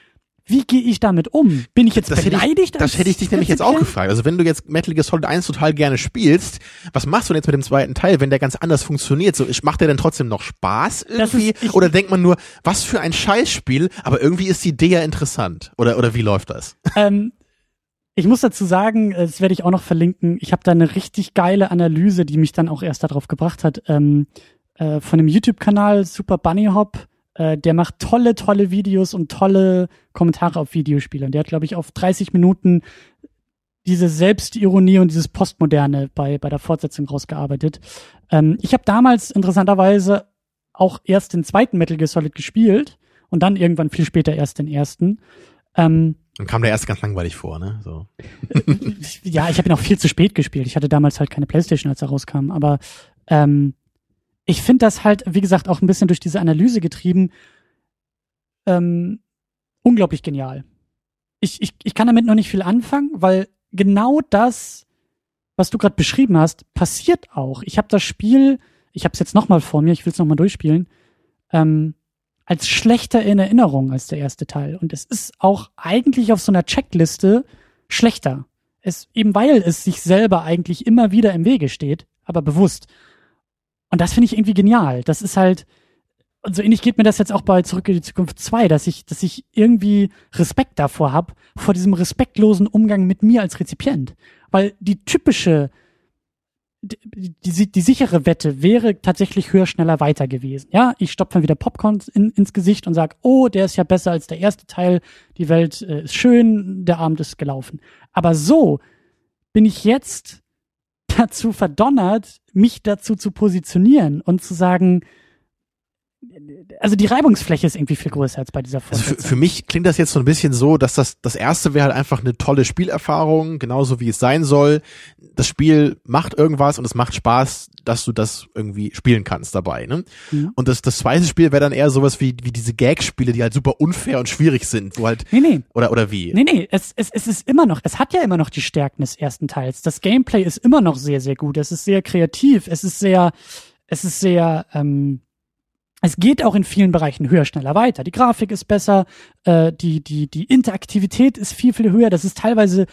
wie gehe ich damit um? Bin ich jetzt das beleidigt? Hätte ich, das hätte ich dich nämlich jetzt auch gefragt. Also wenn du jetzt Metal Gear Solid 1 total gerne spielst, was machst du denn jetzt mit dem zweiten Teil, wenn der ganz anders funktioniert? So, macht der denn trotzdem noch Spaß irgendwie? Ist, oder denkt man nur, was für ein Scheißspiel, aber irgendwie ist die Idee ja interessant? Oder, oder wie läuft das? Ähm, ich muss dazu sagen, das werde ich auch noch verlinken, ich habe da eine richtig geile Analyse, die mich dann auch erst darauf gebracht hat, ähm, äh, von dem YouTube-Kanal Super Bunny Hop äh, der macht tolle, tolle Videos und tolle Kommentare auf Videospiele. Und der hat, glaube ich, auf 30 Minuten diese Selbstironie und dieses Postmoderne bei, bei der Fortsetzung rausgearbeitet. Ähm, ich habe damals interessanterweise auch erst den zweiten Metal Gear Solid gespielt und dann irgendwann viel später erst den ersten. Ähm, dann kam der erst ganz langweilig vor, ne? So. ja, ich habe ihn auch viel zu spät gespielt. Ich hatte damals halt keine Playstation, als er rauskam. Aber ähm, ich finde das halt, wie gesagt, auch ein bisschen durch diese Analyse getrieben, ähm, unglaublich genial. Ich, ich, ich kann damit noch nicht viel anfangen, weil genau das, was du gerade beschrieben hast, passiert auch. Ich habe das Spiel, ich habe es jetzt nochmal vor mir, ich will es nochmal durchspielen, ähm, als schlechter in Erinnerung als der erste Teil. Und es ist auch eigentlich auf so einer Checkliste schlechter. Es, eben weil es sich selber eigentlich immer wieder im Wege steht, aber bewusst. Und das finde ich irgendwie genial. Das ist halt, und so ähnlich geht mir das jetzt auch bei Zurück in die Zukunft 2, dass ich, dass ich irgendwie Respekt davor habe, vor diesem respektlosen Umgang mit mir als Rezipient. Weil die typische, die, die, die sichere Wette wäre tatsächlich höher, schneller, weiter gewesen. Ja, ich stopfe dann wieder Popcorn in, ins Gesicht und sag, oh, der ist ja besser als der erste Teil, die Welt äh, ist schön, der Abend ist gelaufen. Aber so bin ich jetzt dazu verdonnert, mich dazu zu positionieren und zu sagen, also die Reibungsfläche ist irgendwie viel größer als bei dieser Fortsetzung. Also für, für, mich klingt das jetzt so ein bisschen so, dass das das erste wäre halt einfach eine tolle Spielerfahrung, genauso wie es sein soll. Das Spiel macht irgendwas und es macht Spaß, dass du das irgendwie spielen kannst dabei. Ne? Mhm. Und das das zweite Spiel wäre dann eher sowas wie wie diese Gag-Spiele, die halt super unfair und schwierig sind, wo halt nee, nee. oder oder wie? Nee, nee, es, es, es ist immer noch, es hat ja immer noch die Stärken des ersten Teils. Das Gameplay ist immer noch sehr sehr gut. Es ist sehr kreativ. Es ist sehr es ist sehr ähm, es geht auch in vielen Bereichen höher, schneller weiter. Die Grafik ist besser, äh, die, die, die Interaktivität ist viel, viel höher. Das ist teilweise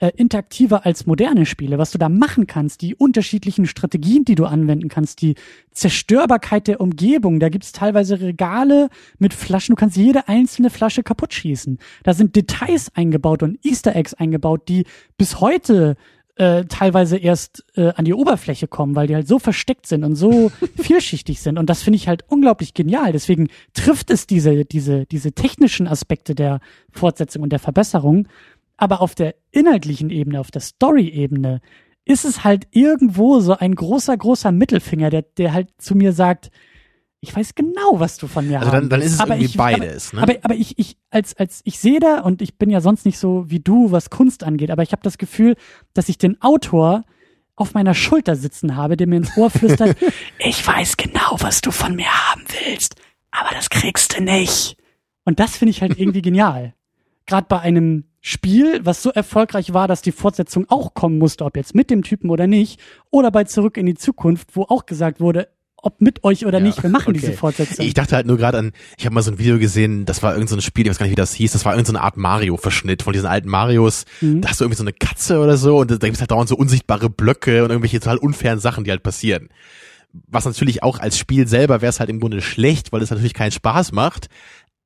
äh, interaktiver als moderne Spiele. Was du da machen kannst, die unterschiedlichen Strategien, die du anwenden kannst, die Zerstörbarkeit der Umgebung. Da gibt's teilweise Regale mit Flaschen. Du kannst jede einzelne Flasche kaputt schießen. Da sind Details eingebaut und Easter Eggs eingebaut, die bis heute äh, teilweise erst äh, an die Oberfläche kommen, weil die halt so versteckt sind und so vielschichtig sind. Und das finde ich halt unglaublich genial. Deswegen trifft es diese, diese, diese technischen Aspekte der Fortsetzung und der Verbesserung. Aber auf der inhaltlichen Ebene, auf der Story-Ebene, ist es halt irgendwo so ein großer, großer Mittelfinger, der, der halt zu mir sagt, ich weiß genau, was du von mir also dann, dann ist es aber irgendwie ich, beides. Aber, ne? aber, aber ich, ich, als, als ich sehe da, und ich bin ja sonst nicht so wie du, was Kunst angeht, aber ich habe das Gefühl, dass ich den Autor auf meiner Schulter sitzen habe, der mir ins Ohr flüstert, ich weiß genau, was du von mir haben willst, aber das kriegst du nicht. Und das finde ich halt irgendwie genial. Gerade bei einem Spiel, was so erfolgreich war, dass die Fortsetzung auch kommen musste, ob jetzt mit dem Typen oder nicht, oder bei Zurück in die Zukunft, wo auch gesagt wurde, ob mit euch oder ja, nicht, wir machen okay. diese Fortsetzung. Ich dachte halt nur gerade an, ich habe mal so ein Video gesehen, das war irgendein so Spiel, ich weiß gar nicht, wie das hieß, das war irgendeine so Art Mario-Verschnitt von diesen alten Marios. Mhm. Da hast du irgendwie so eine Katze oder so und da gibt's halt dauernd so unsichtbare Blöcke und irgendwelche total unfairen Sachen, die halt passieren. Was natürlich auch als Spiel selber wäre es halt im Grunde schlecht, weil es natürlich keinen Spaß macht.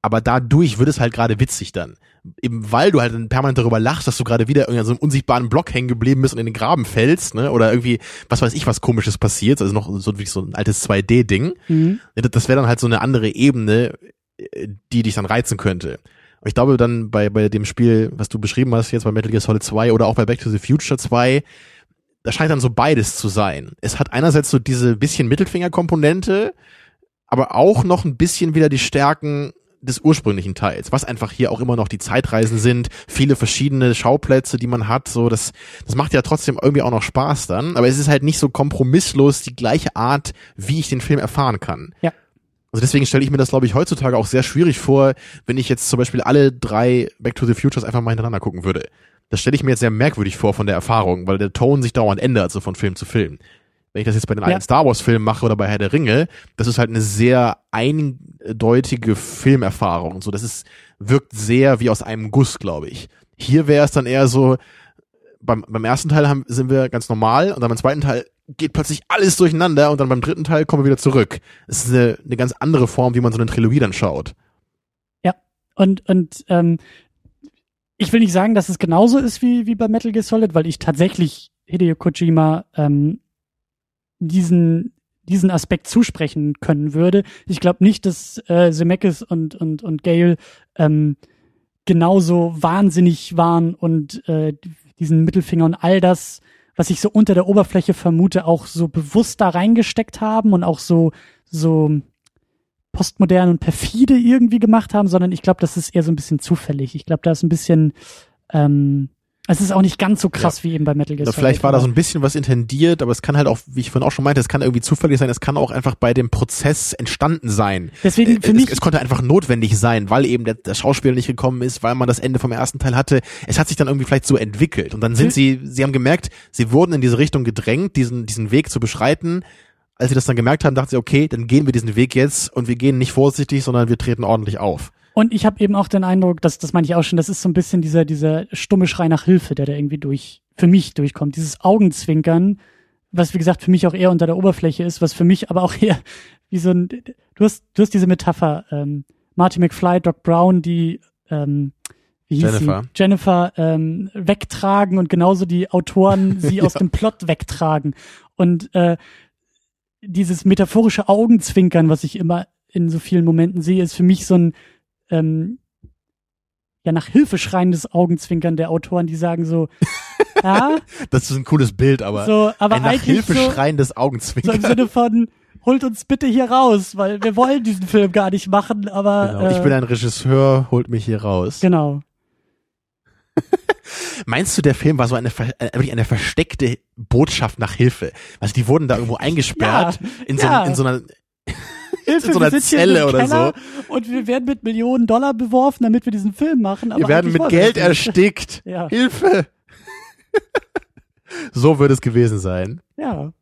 Aber dadurch wird es halt gerade witzig dann eben weil du halt dann permanent darüber lachst, dass du gerade wieder irgendwie an so einem unsichtbaren Block hängen geblieben bist und in den Graben fällst, ne? Oder irgendwie, was weiß ich, was komisches passiert, also noch so wie so ein altes 2D-Ding. Mhm. Das wäre dann halt so eine andere Ebene, äh, die dich dann reizen könnte. Und ich glaube dann bei, bei dem Spiel, was du beschrieben hast, jetzt bei Metal Gear Solid 2 oder auch bei Back to the Future 2, da scheint dann so beides zu sein. Es hat einerseits so diese bisschen Mittelfinger-Komponente, aber auch noch ein bisschen wieder die Stärken, des ursprünglichen Teils, was einfach hier auch immer noch die Zeitreisen sind, viele verschiedene Schauplätze, die man hat, so das das macht ja trotzdem irgendwie auch noch Spaß dann, aber es ist halt nicht so kompromisslos die gleiche Art, wie ich den Film erfahren kann. Ja. Also deswegen stelle ich mir das, glaube ich, heutzutage auch sehr schwierig vor, wenn ich jetzt zum Beispiel alle drei Back to the Futures einfach mal hintereinander gucken würde. Das stelle ich mir jetzt sehr merkwürdig vor von der Erfahrung, weil der Ton sich dauernd ändert, so von Film zu Film wenn ich das jetzt bei den ja. alten Star Wars Filmen mache oder bei Herr der Ringe, das ist halt eine sehr eindeutige Filmerfahrung. So, das ist, wirkt sehr wie aus einem Guss, glaube ich. Hier wäre es dann eher so, beim, beim ersten Teil haben, sind wir ganz normal und dann beim zweiten Teil geht plötzlich alles durcheinander und dann beim dritten Teil kommen wir wieder zurück. Es ist eine, eine ganz andere Form, wie man so eine Trilogie dann schaut. Ja, und, und ähm, ich will nicht sagen, dass es genauso ist wie, wie bei Metal Gear Solid, weil ich tatsächlich Hideo Kojima ähm, diesen diesen Aspekt zusprechen können würde. Ich glaube nicht, dass äh, Zemeckis und und und Gale ähm, genauso wahnsinnig waren und äh, diesen Mittelfinger und all das, was ich so unter der Oberfläche vermute, auch so bewusst da reingesteckt haben und auch so so postmodern und perfide irgendwie gemacht haben, sondern ich glaube, das ist eher so ein bisschen zufällig. Ich glaube, da ist ein bisschen ähm, es ist auch nicht ganz so krass ja. wie eben bei Metal Gear Solid. Vielleicht war da so ein bisschen was intendiert, aber es kann halt auch, wie ich vorhin auch schon meinte, es kann irgendwie zufällig sein, es kann auch einfach bei dem Prozess entstanden sein. Deswegen für es, mich es konnte einfach notwendig sein, weil eben der, der, Schauspieler nicht gekommen ist, weil man das Ende vom ersten Teil hatte. Es hat sich dann irgendwie vielleicht so entwickelt und dann sind hm. sie, sie haben gemerkt, sie wurden in diese Richtung gedrängt, diesen diesen Weg zu beschreiten. Als sie das dann gemerkt haben, dachten sie, okay, dann gehen wir diesen Weg jetzt und wir gehen nicht vorsichtig, sondern wir treten ordentlich auf. Und ich habe eben auch den Eindruck, dass das meine ich auch schon, das ist so ein bisschen dieser dieser stumme Schrei nach Hilfe, der da irgendwie durch für mich durchkommt. Dieses Augenzwinkern was wie gesagt für mich auch eher unter der Oberfläche ist, was für mich aber auch eher wie so ein, du hast, du hast diese Metapher, ähm, Marty McFly, Doc Brown, die, ähm, wie hieß Jennifer. sie? Jennifer ähm, wegtragen und genauso die Autoren sie aus dem Plot wegtragen. Und äh, dieses metaphorische Augenzwinkern, was ich immer in so vielen Momenten sehe, ist für mich so ein ähm, ja nach Hilfe schreiendes Augenzwinkern der Autoren, die sagen so, ja, Das ist ein cooles Bild, aber so, aber ein nach Hilfe so, schreiendes so im Augenzwinkern. Sinne von holt uns bitte hier raus, weil wir wollen diesen Film gar nicht machen, aber Genau. Ich äh, bin ein Regisseur, holt mich hier raus. genau. Meinst du, der Film war so eine, äh, wirklich eine versteckte Botschaft nach Hilfe? Also die wurden da irgendwo eingesperrt in, so, ja. in so einer Hilfe, so einer Zelle oder Keller Und wir werden mit Millionen Dollar beworfen, damit wir diesen Film machen. Aber Wir werden mit Geld nicht. erstickt. Ja. Hilfe! so wird es gewesen sein. Ja.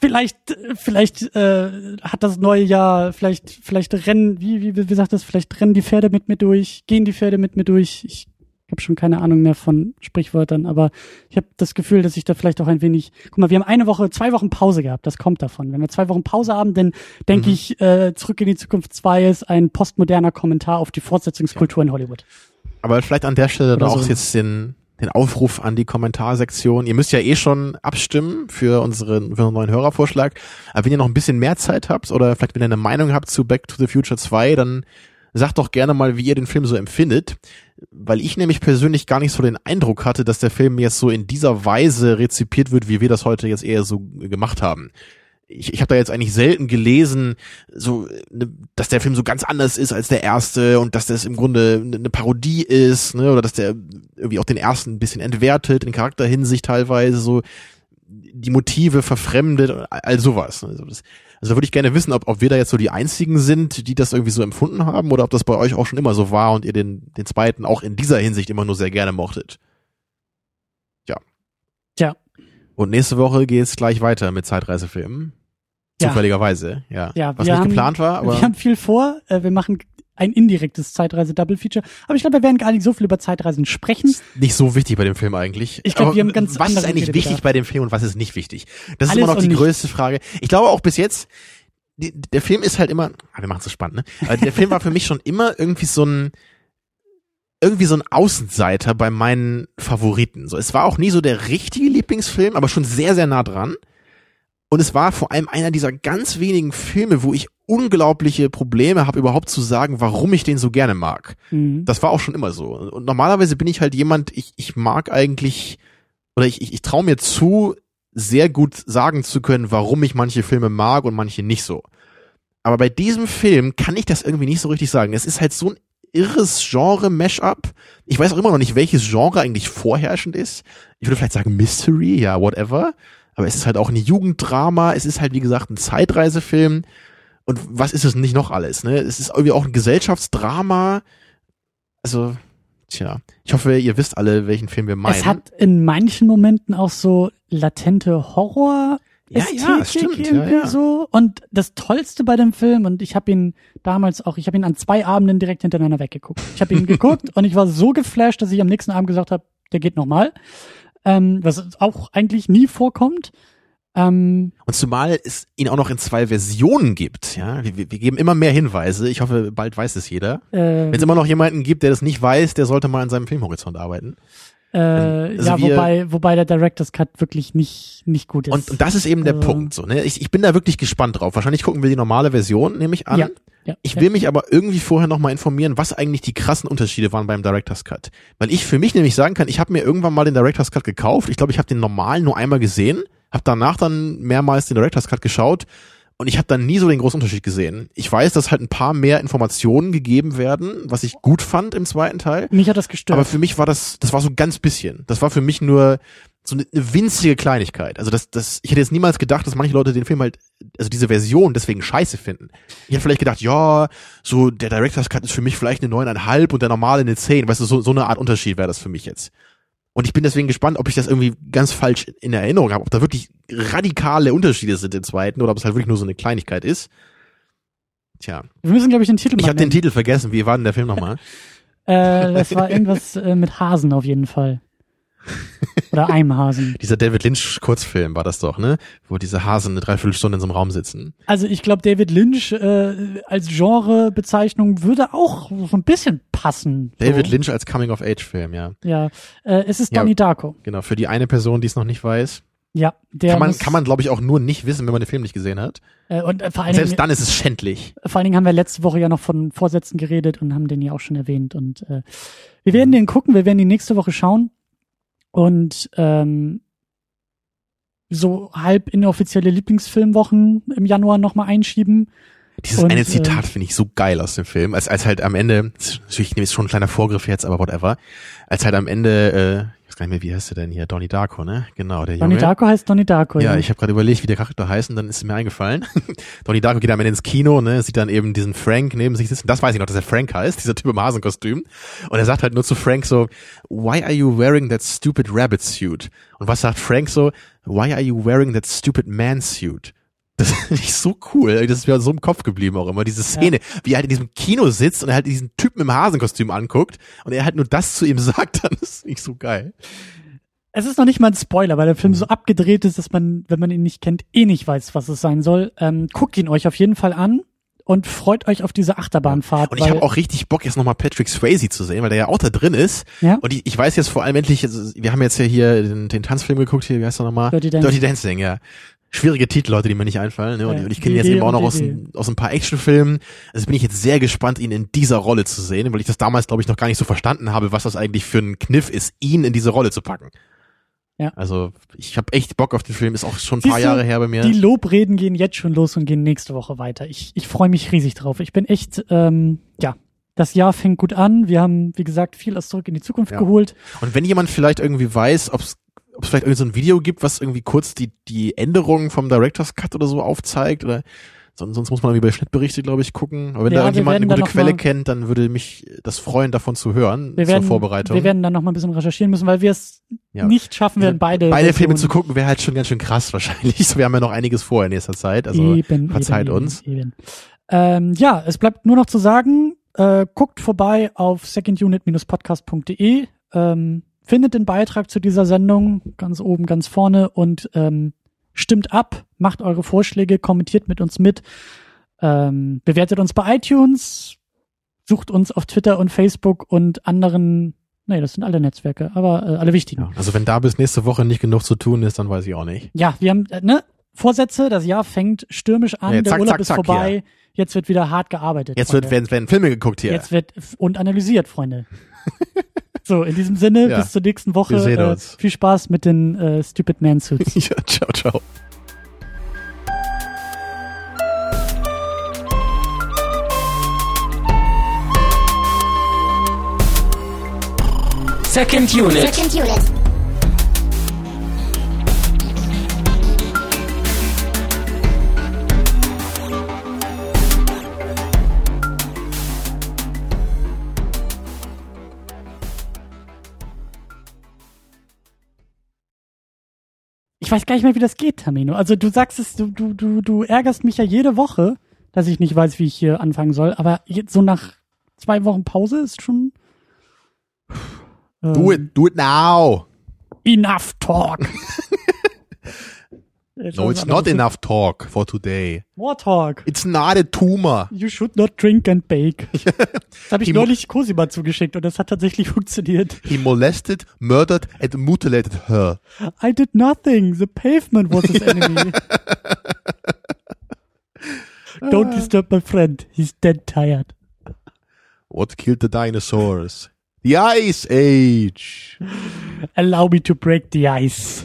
Vielleicht, vielleicht äh, hat das neue Jahr, vielleicht, vielleicht rennen, wie, wie, wie sagt das, vielleicht rennen die Pferde mit mir durch, gehen die Pferde mit mir durch. Ich habe schon keine Ahnung mehr von Sprichwörtern, aber ich habe das Gefühl, dass ich da vielleicht auch ein wenig. Guck mal, wir haben eine Woche, zwei Wochen Pause gehabt. Das kommt davon. Wenn wir zwei Wochen Pause haben, dann denke Mhm. ich, äh, zurück in die Zukunft 2 ist ein postmoderner Kommentar auf die Fortsetzungskultur in Hollywood. Aber vielleicht an der Stelle dann auch so. jetzt den, den Aufruf an die Kommentarsektion. Ihr müsst ja eh schon abstimmen für unseren, für unseren neuen Hörervorschlag. Aber wenn ihr noch ein bisschen mehr Zeit habt oder vielleicht wenn ihr eine Meinung habt zu Back to the Future 2, dann sagt doch gerne mal, wie ihr den Film so empfindet. Weil ich nämlich persönlich gar nicht so den Eindruck hatte, dass der Film jetzt so in dieser Weise rezipiert wird, wie wir das heute jetzt eher so gemacht haben. Ich, ich habe da jetzt eigentlich selten gelesen, so, ne, dass der Film so ganz anders ist als der erste und dass das im Grunde eine eine Parodie ist, ne, oder dass der irgendwie auch den ersten ein bisschen entwertet, in Charakterhinsicht teilweise so die Motive verfremdet, all sowas. ne. Also, das, also da würde ich gerne wissen, ob, ob wir da jetzt so die einzigen sind, die das irgendwie so empfunden haben, oder ob das bei euch auch schon immer so war und ihr den, den zweiten auch in dieser Hinsicht immer nur sehr gerne mochtet. Ja. Tja. Und nächste Woche geht's gleich weiter mit Zeitreisefilmen. Ja. Zufälligerweise, ja. Ja, Was wir nicht haben- geplant war, aber. wir haben viel vor. Äh, wir machen ein indirektes Zeitreise-Double-Feature. Aber ich glaube, wir werden gar nicht so viel über Zeitreisen sprechen. nicht so wichtig bei dem Film eigentlich. Ich glaub, Aber wir haben ganz Was ist eigentlich wichtig gedacht. bei dem Film und was ist nicht wichtig? Das ist Alles immer noch die nicht. größte Frage. Ich glaube auch bis jetzt, die, der Film ist halt immer, ah, wir machen es so spannend, ne? Aber der Film war für mich schon immer irgendwie so ein, irgendwie so ein Außenseiter bei meinen Favoriten. So, es war auch nie so der richtige Lieblingsfilm, aber schon sehr, sehr nah dran. Und es war vor allem einer dieser ganz wenigen Filme, wo ich unglaubliche Probleme habe, überhaupt zu sagen, warum ich den so gerne mag. Mhm. Das war auch schon immer so. Und normalerweise bin ich halt jemand, ich, ich mag eigentlich, oder ich, ich, ich traue mir zu, sehr gut sagen zu können, warum ich manche Filme mag und manche nicht so. Aber bei diesem Film kann ich das irgendwie nicht so richtig sagen. Es ist halt so ein irres Genre-Mash-up. Ich weiß auch immer noch nicht, welches Genre eigentlich vorherrschend ist. Ich würde vielleicht sagen Mystery, ja, whatever. Aber es ist halt auch ein Jugenddrama. Es ist halt, wie gesagt, ein Zeitreisefilm. Und was ist es nicht noch alles, ne? Es ist irgendwie auch ein Gesellschaftsdrama. Also, tja. Ich hoffe, ihr wisst alle, welchen Film wir meinen. Es hat in manchen Momenten auch so latente Horror. Ja, ja, stimmt, ja, irgendwie ja. so. Und das Tollste bei dem Film, und ich habe ihn damals auch, ich habe ihn an zwei Abenden direkt hintereinander weggeguckt. Ich habe ihn geguckt und ich war so geflasht, dass ich am nächsten Abend gesagt habe, der geht nochmal. Ähm, was auch eigentlich nie vorkommt. Ähm, Und zumal es ihn auch noch in zwei Versionen gibt, ja. Wir, wir geben immer mehr Hinweise. Ich hoffe, bald weiß es jeder. äh, Wenn es immer noch jemanden gibt, der das nicht weiß, der sollte mal an seinem Filmhorizont arbeiten. Äh, also ja, wobei, wobei der Director's Cut wirklich nicht, nicht gut ist. Und, und das ist eben der Also- Punkt. So, ne? ich, ich bin da wirklich gespannt drauf. Wahrscheinlich gucken wir die normale Version, nehme ich an. Ja, ja, Ich ja. will mich aber irgendwie vorher nochmal informieren, was eigentlich die krassen Unterschiede waren beim Director's Cut. Weil ich für mich nämlich sagen kann, ich habe mir irgendwann mal den Director's Cut gekauft. Ich glaube, ich habe den normalen nur einmal gesehen, habe danach dann mehrmals den Director's Cut geschaut und ich habe dann nie so den großen Unterschied gesehen. Ich weiß, dass halt ein paar mehr Informationen gegeben werden, was ich gut fand im zweiten Teil. Mich hat das gestört. Aber für mich war das, das war so ein ganz bisschen. Das war für mich nur so eine, eine winzige Kleinigkeit. Also das, das, ich hätte jetzt niemals gedacht, dass manche Leute den Film halt, also diese Version deswegen scheiße finden. Ich hätte vielleicht gedacht, ja, so der Director's Cut ist für mich vielleicht eine neuneinhalb und der normale eine zehn. Weißt du, so, so eine Art Unterschied wäre das für mich jetzt. Und ich bin deswegen gespannt, ob ich das irgendwie ganz falsch in Erinnerung habe, ob da wirklich radikale Unterschiede sind im zweiten oder ob es halt wirklich nur so eine Kleinigkeit ist. Tja, Wir müssen, glaube ich, den Titel ich habe den. Titel vergessen. Wie war denn der Film nochmal? Äh, das war irgendwas äh, mit Hasen auf jeden Fall. Oder einem Hasen. Dieser David Lynch Kurzfilm war das doch, ne? Wo diese Hasen eine Dreiviertelstunde in so einem Raum sitzen. Also ich glaube, David Lynch äh, als Genrebezeichnung würde auch so ein bisschen passen. David so. Lynch als Coming-of-Age-Film, ja. Ja, äh, es ist Ja. Donnie Darko. Genau, für die eine Person, die es noch nicht weiß. Ja, der Kann man, muss, kann man glaube ich, auch nur nicht wissen, wenn man den Film nicht gesehen hat. äh, und äh, vor allen, Selbst Dingen, dann ist es schändlich. vor allen Dingen haben wir letzte Woche ja noch von Vorsätzen geredet und haben den ja auch schon erwähnt. Und äh, wir Mhm. werden den gucken, wir werden die nächste Woche schauen und ähm, so halb inoffizielle Lieblingsfilmwochen im Januar nochmal einschieben. Dieses Und, eine äh, Zitat finde ich so geil aus dem Film, als, als halt am Ende, ist natürlich ist schon ein kleiner Vorgriff jetzt, aber whatever, als halt am Ende, äh, ich gar nicht mehr, wie heißt der denn hier, Donnie Darko, ne? Genau, der Donnie Junge. Darko heißt Donnie Darko. Ja, ich habe gerade überlegt, wie der Charakter heißt und dann ist es mir eingefallen. Donnie Darko geht am Ende ins Kino, ne, sieht dann eben diesen Frank neben sich sitzen. Das weiß ich noch, dass er Frank heißt, dieser Typ im Hasenkostüm. Und er sagt halt nur zu Frank so, why are you wearing that stupid rabbit suit? Und was sagt Frank so, why are you wearing that stupid man suit? Das finde ich so cool. Das ist mir so im Kopf geblieben auch immer, diese Szene, wie er halt in diesem Kino sitzt und er halt diesen Typen im Hasenkostüm anguckt und er halt nur das zu ihm sagt, dann ist nicht so geil. Es ist noch nicht mal ein Spoiler, weil der Film Mhm. so abgedreht ist, dass man, wenn man ihn nicht kennt, eh nicht weiß, was es sein soll. Ähm, guckt ihn euch auf jeden Fall an und freut euch auf diese Achterbahnfahrt. Und ich habe auch richtig Bock, jetzt nochmal Patrick Swayze zu sehen, weil der ja auch da drin ist. Ja? Und ich, ich weiß jetzt vor allem endlich, also wir haben jetzt ja hier den, den Tanzfilm geguckt, hier, wie heißt der nochmal? Dirty Dancing. Dirty Dancing, ja. Schwierige Titel, Leute, die mir nicht einfallen. Ne? Und, Ja, ich kenne jetzt eben auch noch aus, aus ein paar Actionfilmen. Also bin ich jetzt sehr gespannt, ihn in dieser Rolle zu sehen, weil ich das damals, glaube ich, noch gar nicht so verstanden habe, was das eigentlich für ein Kniff ist, ihn in diese Rolle zu packen. Ja. Also ich habe echt Bock auf den Film, ist auch schon ein Siehst paar du, Jahre her bei mir. Die Lobreden gehen jetzt schon los und gehen nächste Woche weiter. Ich, ich freue mich riesig drauf. Ich bin echt, ähm, ja, das Jahr fängt gut an. Wir haben, wie gesagt, viel aus zurück in die Zukunft Ja. geholt. Und wenn jemand vielleicht irgendwie weiß, ob es ob es vielleicht irgendwie so ein Video gibt, was irgendwie kurz die, die Änderungen vom Director's Cut oder so aufzeigt oder sonst, sonst muss man irgendwie bei Schnittberichte, glaube ich, gucken. Aber wenn Ja, da werden eine gute Quelle mal- kennt, dann würde mich das freuen, davon zu hören Wir werden, zur Vorbereitung. wir werden dann noch mal ein bisschen recherchieren müssen, weil wir es Ja. nicht schaffen werden, beide. Beide Filme zu gucken wäre halt schon ganz schön krass wahrscheinlich. So, wir haben ja noch einiges vor in nächster Zeit. Also eben, verzeiht eben, uns. Eben. Ähm, ja, es bleibt nur noch zu sagen, äh, guckt vorbei auf secondunit-podcast.de, ähm, findet den Beitrag zu dieser Sendung ganz oben, ganz vorne und ähm, stimmt ab, macht eure Vorschläge, kommentiert mit uns mit, ähm, bewertet uns bei iTunes, sucht uns auf Twitter und Facebook und anderen, nee, das sind alle Netzwerke, aber äh, alle wichtigen. Ja, also wenn da bis nächste Woche nicht genug zu tun ist, dann weiß ich auch nicht. Ja, wir haben, äh, ne, Vorsätze, das Jahr fängt stürmisch an, Ja, der zack, Urlaub zack, ist zack, vorbei, jetzt wird wieder hart gearbeitet. Jetzt wird, werden, werden Filme geguckt hier. Jetzt wird und analysiert, Freunde. so, in diesem Sinne, Ja. bis zur nächsten Woche. Wir sehen äh, uns. viel Spaß mit den äh, Stupid Man Suits. ja, ciao, ciao. Second Unit. Second unit. Ich weiß gar nicht mehr, wie das geht, Tamino. Also du sagst es, du, du, du, du ärgerst mich ja jede Woche, dass ich nicht weiß, wie ich hier anfangen soll. Aber jetzt so nach zwei Wochen Pause ist schon. Ähm, Do it, do it now. Enough talk. No, it's not enough talk for today. More talk. It's not a tumor. You should not drink and bake. Das habe ich neulich Cosima zugeschickt und das hat tatsächlich funktioniert. He molested, murdered and mutilated her. I did nothing. The pavement was his enemy. Don't disturb my friend. He's dead tired. What killed the dinosaurs? The Ice Age. Allow me to break the ice.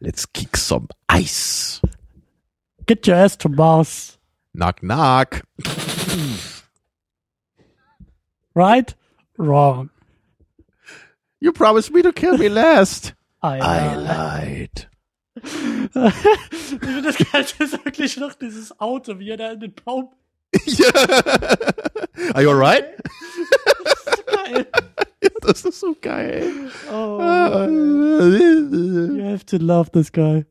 Let's kick some ice. Get your ass to Mars. Knock knock. Right? Wrong. You promised me to kill me last. I, I lied. Ich finde das Geilste ist wirklich noch dieses Auto, wie er da in den Baum. Are you alright? Geil. Das ist so geil. Oh, you have to love this guy.